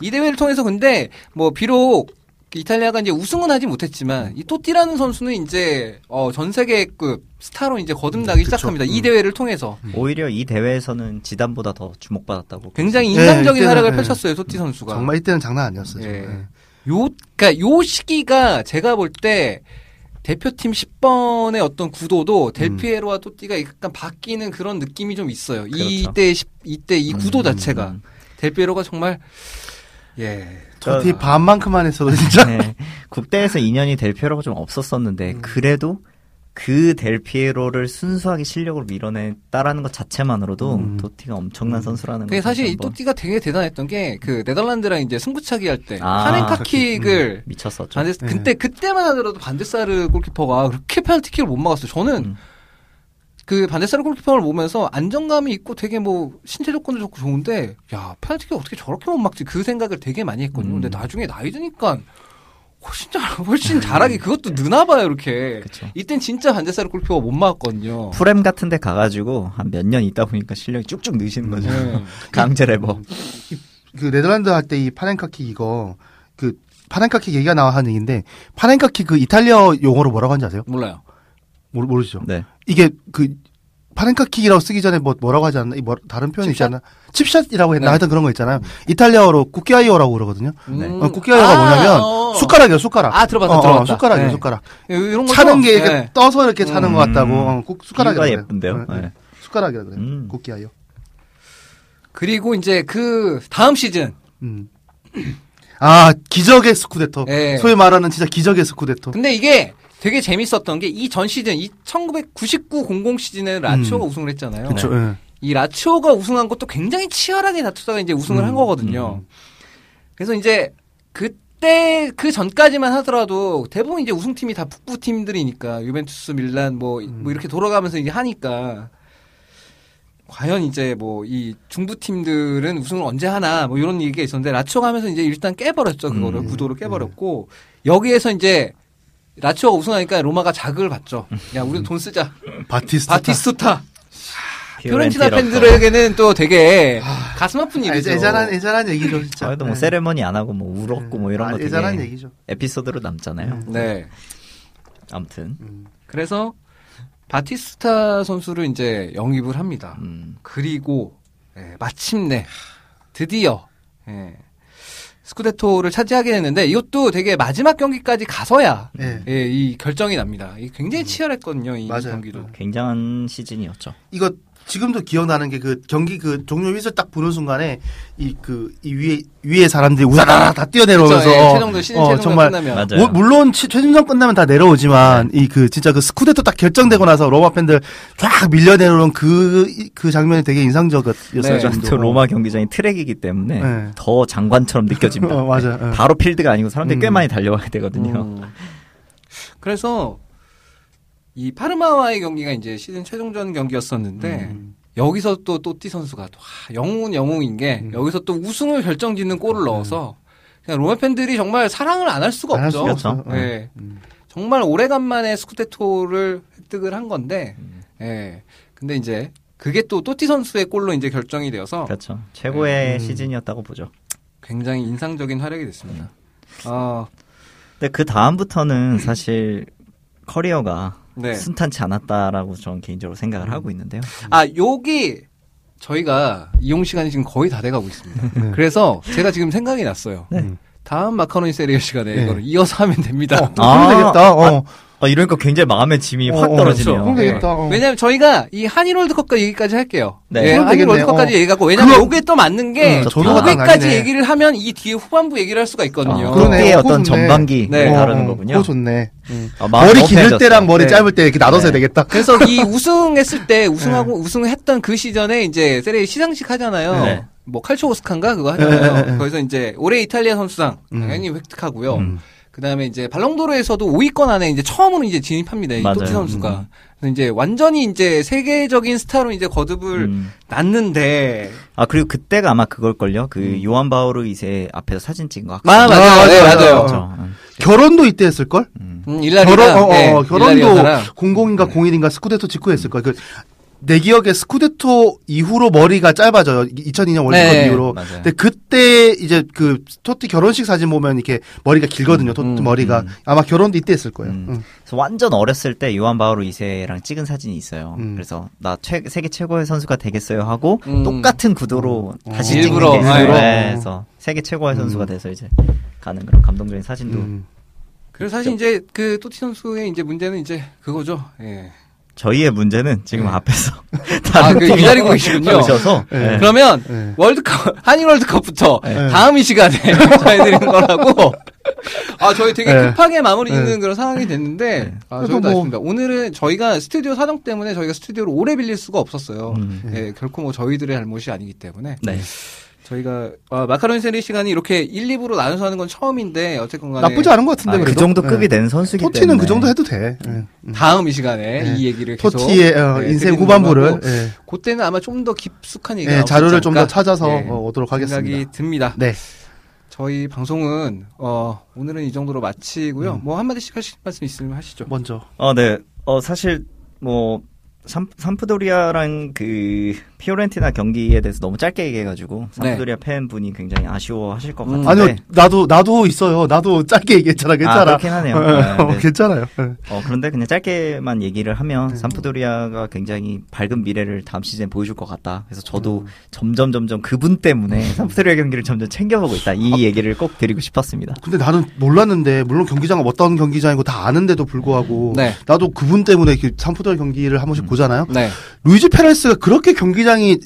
이 대회를 통해서 근데 뭐 비록 이탈리아가 이제 우승은 하지 못했지만 이 토띠라는 선수는 이제 어, 전 세계급 스타로 이제 거듭나기 그쵸. 시작합니다. 이 음. 대회를 통해서 오히려 이 대회에서는 지단보다 더 주목받았다고. 굉장히 네, 인상적인 이때는, 활약을 네. 펼쳤어요. 토띠 선수가. 정말 이때는 장난 아니었어요. 예. 정말. 요, 그니까 요 시기가 제가 볼 때 대표팀 10번의 어떤 구도도 델피에로와 또띠가 약간 바뀌는 그런 느낌이 좀 있어요. 그렇죠. 이때, 10 이때 이 구도 음, 자체가. 음. 델피에로가 정말, 예. 저티 반만큼만 했어도 진짜. 네. 국대에서 인연이 델피에로가 좀 없었었는데 그래도 그 델피에로를 순수하게 실력으로 밀어냈다라는 것 자체만으로도 음. 도티가 엄청난 선수라는 그게 거 사실 이 또띠가 되게 대단했던 게 그 네덜란드랑 이제 승부차기 할때 아, 파넨카킥을 미쳤었죠. 반대 네. 그때 그때만 하더라도 반데사르 골키퍼가 그렇게 페널티킥을 못 막았어요. 저는 음. 그 반데사르 골키퍼를 보면서 안정감이 있고 되게 뭐 신체 조건도 좋고 좋은데 야 페널티킥 어떻게 저렇게 못 막지 그 생각을 되게 많이 했거든요. 음. 근데 나중에 나이 드니까 훨씬 잘 (laughs) 훨씬 잘하게 그것도 느나 봐요 이렇게. 그쵸. 이땐 진짜 반데사르 골키퍼가 못 막았거든요. 프렘 같은 데 가가지고 한 몇 년 있다 보니까 실력이 쭉쭉 느시는 거죠. 네. (laughs) 강제 레벨업. 그 네덜란드 할 때 이 파넨카킥 이거 그 파넨카킥 얘기가 나와 하는 얘기인데 파넨카킥 그 이탈리아 용어로 뭐라고 하는지 아세요? 몰라요. 모르, 모르시죠? 네. 이게 그 파넨카킥이라고 쓰기 전에 뭐 뭐라고 하지 않나? 이 뭐, 다른 표현이 있지 칩샷? 않나? 칩샷이라고 했나? 네. 하여튼 그런 거 있잖아요. 이탈리아어로 cucchiaio라고 그러거든요. 네. 음. 어, 쿠키아이오가 뭐냐면 어. 숟가락이에요, 숟가락. 아, 들어봤다, 어, 어, 들어봤다. 숟가락이에요, 네. 숟가락. 이런 거 차는 게 네. 이렇게 떠서 이렇게 차는 음. 것 같다고. 어, 비유가 그래요. 예쁜데요? 네, 네. 네. 숟가락이라 그래요. 음. 쿠키아이오. 그리고 이제 그 다음 시즌 음. 아, 기적의 스쿠데토. 예. 소위 말하는 진짜 기적의 스쿠데토. 근데 이게 되게 재밌었던 게 이 전 시즌, 이 1999-00 시즌에 라치오가 우승을 했잖아요. 그쵸, 예. 이 라치오가 우승한 것도 굉장히 치열하게 다투다가 이제 우승을 음, 한 거거든요. 음. 그래서 이제 그때 그 전까지만 하더라도 대부분 이제 우승팀이 다 북부 팀들이니까 유벤투스, 밀란 뭐, 음. 뭐 이렇게 돌아가면서 이제 하니까 과연 이제 뭐 이 중부 팀들은 우승을 언제 하나 뭐 이런 얘기가 있었는데 라치오가 하면서 이제 일단 깨버렸죠 그거를 음. 구도를 깨버렸고 여기에서 이제 라치오가 우승하니까 로마가 자극을 받죠. 야 우리도 돈 쓰자. 바티스타. 바티스타. 피오렌티나 피오렌티나 팬들에게는 또 되게 가슴 아픈 아, 일이죠. 애잔한, 애잔한 얘기죠, 진짜. 그래도 뭐 네. 세레머니 안 하고 뭐 울었고 뭐 이런 아, 거 애잔한 얘기죠. 에피소드로 남잖아요. 네. 아무튼 음. 그래서 바티스타 선수를 이제 영입을 합니다. 음. 그리고 예, 마침내 드디어 예, 스쿠데토를 차지하게 됐는데 이것도 되게 마지막 경기까지 가서야 예. 예, 이 결정이 납니다. 이 굉장히 치열했거든요. 이 맞아요. 경기도. 굉장한 시즌이었죠. 이거 지금도 기억나는 게 그 경기 그 종료 휘슬 딱 부는 순간에 이 그 이 위에 위에 사람들이 우다다다 다 뛰어내려오면서 그쵸, 예, 최종도 시즌 어, 최종도 정말 끝나면 맞아요. 뭐, 물론 치- 최준성 끝나면 다 내려오지만 이 그 진짜 그 스쿠데토 딱 결정되고 나서 로마 팬들 쫙 밀려 내려오는 그그 장면이 되게 인상적이었어요. 네. 저 로마 경기장이 트랙이기 때문에 네. 더 장관처럼 느껴집니다. (laughs) 어, 맞아요. 예. 바로 필드가 아니고 사람들이 꽤 음. 많이 달려와야 되거든요. 음. 그래서 이 파르마와의 경기가 이제 시즌 최종전 경기였었는데 음. 여기서 또 또띠 선수가 또 아, 영웅은 영웅인 게 음. 여기서 또 우승을 결정짓는 골을 넣어서 그냥 로마 팬들이 정말 사랑을 안 할 수가 없죠. 없어. 그렇죠. 예. 음. 정말 오래간만에 스쿠데토를 획득을 한 건데, 음. 예. 근데 이제 그게 또 또띠 선수의 골로 이제 결정이 되어서 그렇죠. 최고의 음. 시즌이었다고 보죠. 굉장히 인상적인 활약이 됐습니다. 아, 근데 그 다음부터는 사실 커리어가 네. 순탄치 않았다라고 저는 개인적으로 생각을 하고 있는데요. 아, 여기 저희가 이용 시간이 지금 거의 다 돼가고 있습니다. 네. 그래서 제가 지금 생각이 났어요. 네. 다음 마카로니 세리어 시간에 네. 이거를 이어서 하면 됩니다. 어, 아, 되겠다. 어. 아, 이러니까 굉장히 마음의 짐이 어, 확 어, 떨어지네요. 그럼 되겠다. 어. 왜냐면 저희가 이 한일 월드컵까지 얘기까지 할게요. 네. 예, 그럼 한일 되겠네. 월드컵까지 어. 얘기하고 왜냐면 그거- 요게 또 맞는 게 음, 저도가 딱 여기까지 아니네. 얘기를 하면 이 뒤에 후반부 얘기를 할 수가 있거든요. 아, 그러네. 그때의 어, 어떤 그거 좋네. 전반기 네. 를 어, 다루는 어, 거군요. 그거 좋네. 음. 아, 마음이 머리 기를 편해졌어요. 때랑 머리 네. 짧을 때 이렇게 나눠서 네. 해야 되겠다. 그래서 이 (laughs) 우승했을 때 우승하고 우승했던 그 시전에 이제 세레 시상식 하잖아요. 네. 뭐 칼초 오스카인가 그거 하잖아요. 네, 네, 네. 거기서 이제 올해 이탈리아 선수상 음. 당연히 획득하고요. 음. 그다음에 이제 발롱도르에서도 5위권 안에 이제 처음으로 이제 진입합니다. 이 맞아요. 토티 선수가. 음. 그래서 이제 완전히 이제 세계적인 스타로 이제 거듭을 음. 났는데 아 그리고 그때가 아마 그걸 걸요. 그 음. 요한 바오로 2세 앞에서 사진 찍은 거. 아, 맞아요. 아, 네, 맞아요. 맞아요. 그렇죠. 음. 결혼도 이때 했을 걸? 음. 음, 일라리아 결혼 어, 어, 예, 결혼도 일라리아랑. 00인가 01인가 스쿠데토 직후 했을 거야. 그, 내 기억에 스쿠데토 이후로 머리가 짧아져요. 2002년 월드컵 네, 이후로. 맞아요. 근데 그때 이제 그 토티 결혼식 사진 보면 이렇게 머리가 길거든요. 토티 음, 머리가 음. 아마 결혼도 이때 했을 거예요. 음. 응. 그래서 완전 어렸을 때 요한 바오르 2세랑 찍은 사진이 있어요. 음. 그래서 나 최, 세계 최고의 선수가 되겠어요 하고 음. 똑같은 구도로 음. 다시 어. 찍는 일부러, 게 있어요. 일부러. 네, 그래서 세계 최고의 음. 선수가 돼서 이제 가는 그런 감동적인 사진도 음. 그래서 사실 이제 그 토티 선수의 이제 문제는 이제 그거죠. 예. 저희의 문제는 지금 네. 앞에서 아, (laughs) 다른 그 팀이 기다리고 계시군요. 오셔서 네. 네. 그러면 네. 월드컵 (laughs) 한일 월드컵부터 네. 다음 이 시간에 (laughs) 전해드리는 거라고. 아 저희 되게 네. 급하게 마무리 짓는 네. 그런 상황이 됐는데 네. 아, 저희도 뭐- 아쉽습니다. 오늘은 저희가 스튜디오 사정 때문에 저희가 스튜디오를 오래 빌릴 수가 없었어요. 음. 예, 결코 뭐 저희들의 잘못이 아니기 때문에 네. 저희가 아, 마카로니 세리 시간이 이렇게 1, 2부로 나눠서 하는 건 처음인데 어쨌건 간에 나쁘지 않은 것 같은데 아, 그. 정도 급이 네. 된 선수기 토티는 때문에 그 정도 해도 돼. 예. 음. 다음 이 시간에 네. 이 얘기를 계속 토티의 어, 네, 인생 후반부를 예. 그때는 아마 좀 더 깊숙한 얘기가 예, 자료를 좀 더. 찾아서 예, 어, 오도록 하겠습니다. 생각이 듭니다. 네. 저희 방송은 어, 오늘은 이 정도로 마치고요. 뭐 한마디씩 하실 말씀 있으면 하시죠. 먼저. 어, 네. 어, 사실, 뭐, 삼, 삼프도리아랑 그, 피오렌티나 경기에 대해서 너무 짧게 얘기해가지고, 삼프도리아 팬분이 굉장히 아쉬워 하실 것 음. 같은데. 아니요, 나도 나도 있어요. 나도 짧게 얘기했잖아. 아, 괜찮아. 그렇긴 하네요. (laughs) 어, 네, 어, 네. 괜찮아요. 예. 어, 그런데 그냥 짧게만 얘기를 하면, 네. 삼프도리아가 굉장히 밝은 미래를 다음 시즌에 보여줄 것 같다. 그래서 음. 저도 점점, 점점 그분 때문에 삼프도리아 경기를 점점 챙겨보고 있다. 이 아. 얘기를 꼭 드리고 싶었습니다. 근데 나는 몰랐는데 물론 경기장은 어떤 경기장이고 다 아는데도 불구하고 네. 나도 그분 때문에 그 삼프돌 경기를 한 음. 번씩 보잖아요. 네. 루이지 페레스가 그렇게 경기장 이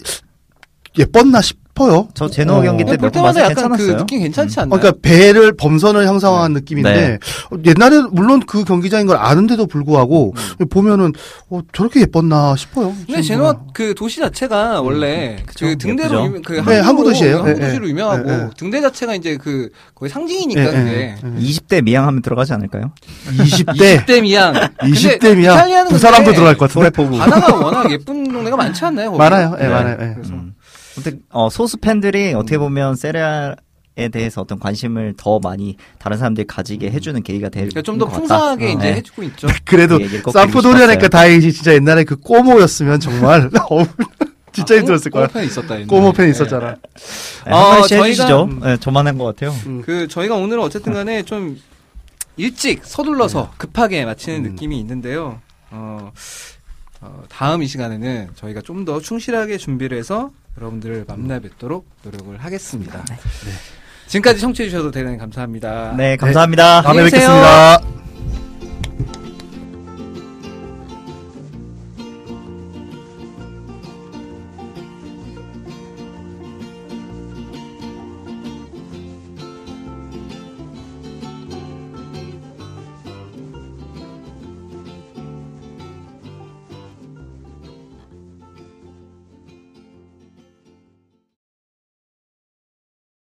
예뻤나 싶 어요. 저 제노 어. 경기 때볼몇번 때마다 약간 그 괜찮았어요. 느낌 괜찮지 음. 않나요? 그러니까 배를 범선을 형성한 느낌인데 네. 어, 옛날에 물론 그 경기장인 걸 아는데도 불구하고 보면은 어, 저렇게 예뻤나 싶어요. 근데 제노 그 도시 자체가 원래 그쵸. 그 등대로 예쁘죠. 유명, 그 네, 항구 도시예요. 항구 네, 도시로 네. 유명하고 네, 네. 등대 자체가 이제 그 거의 상징이니까 예, 그게 예, 예. 20대 미양 하면 들어가지 않을까요? 20대 20대 미양 (laughs) 20대 미야 이탈리아는 두 사람도 들어갈 것 같은데. (laughs) 바다가 워낙 예쁜 동네가 많지 않나요? 거기? 많아요. 예, 네. 많아요. 예. 음. 아무튼 어, 소수 팬들이 어떻게 보면 세레아에 대해서 어떤 관심을 더 많이 다른 사람들이 가지게 해주는 계기가 될 그러니까 좀더것 같다. 풍성하게 어, 이제 네. 해주고 있죠. (laughs) 그래도 그 싶었어요. 다행이지 진짜 옛날에 그 꼬모였으면 정말 (laughs) 진짜 힘들었을 거야. 꼬모 팬 있었다. 옛날에. 꼬모 팬 네. 있었잖아. 네, 어, 한 번씩 저희가- 해주시죠. 음. 네, 저만 한 것 같아요. 그 저희가 오늘은 어쨌든 간에 좀 일찍 서둘러서 급하게 마치는 음. 느낌이 있는데요. 어, 어, 다음 이 시간에는 저희가 좀 더 충실하게 준비를 해서 여러분들을 만나 뵙도록 노력을 하겠습니다. 지금까지 청취해 주셔서 대단히 감사합니다. 네, 감사합니다. 다음에 안녕히 계세요. 뵙겠습니다.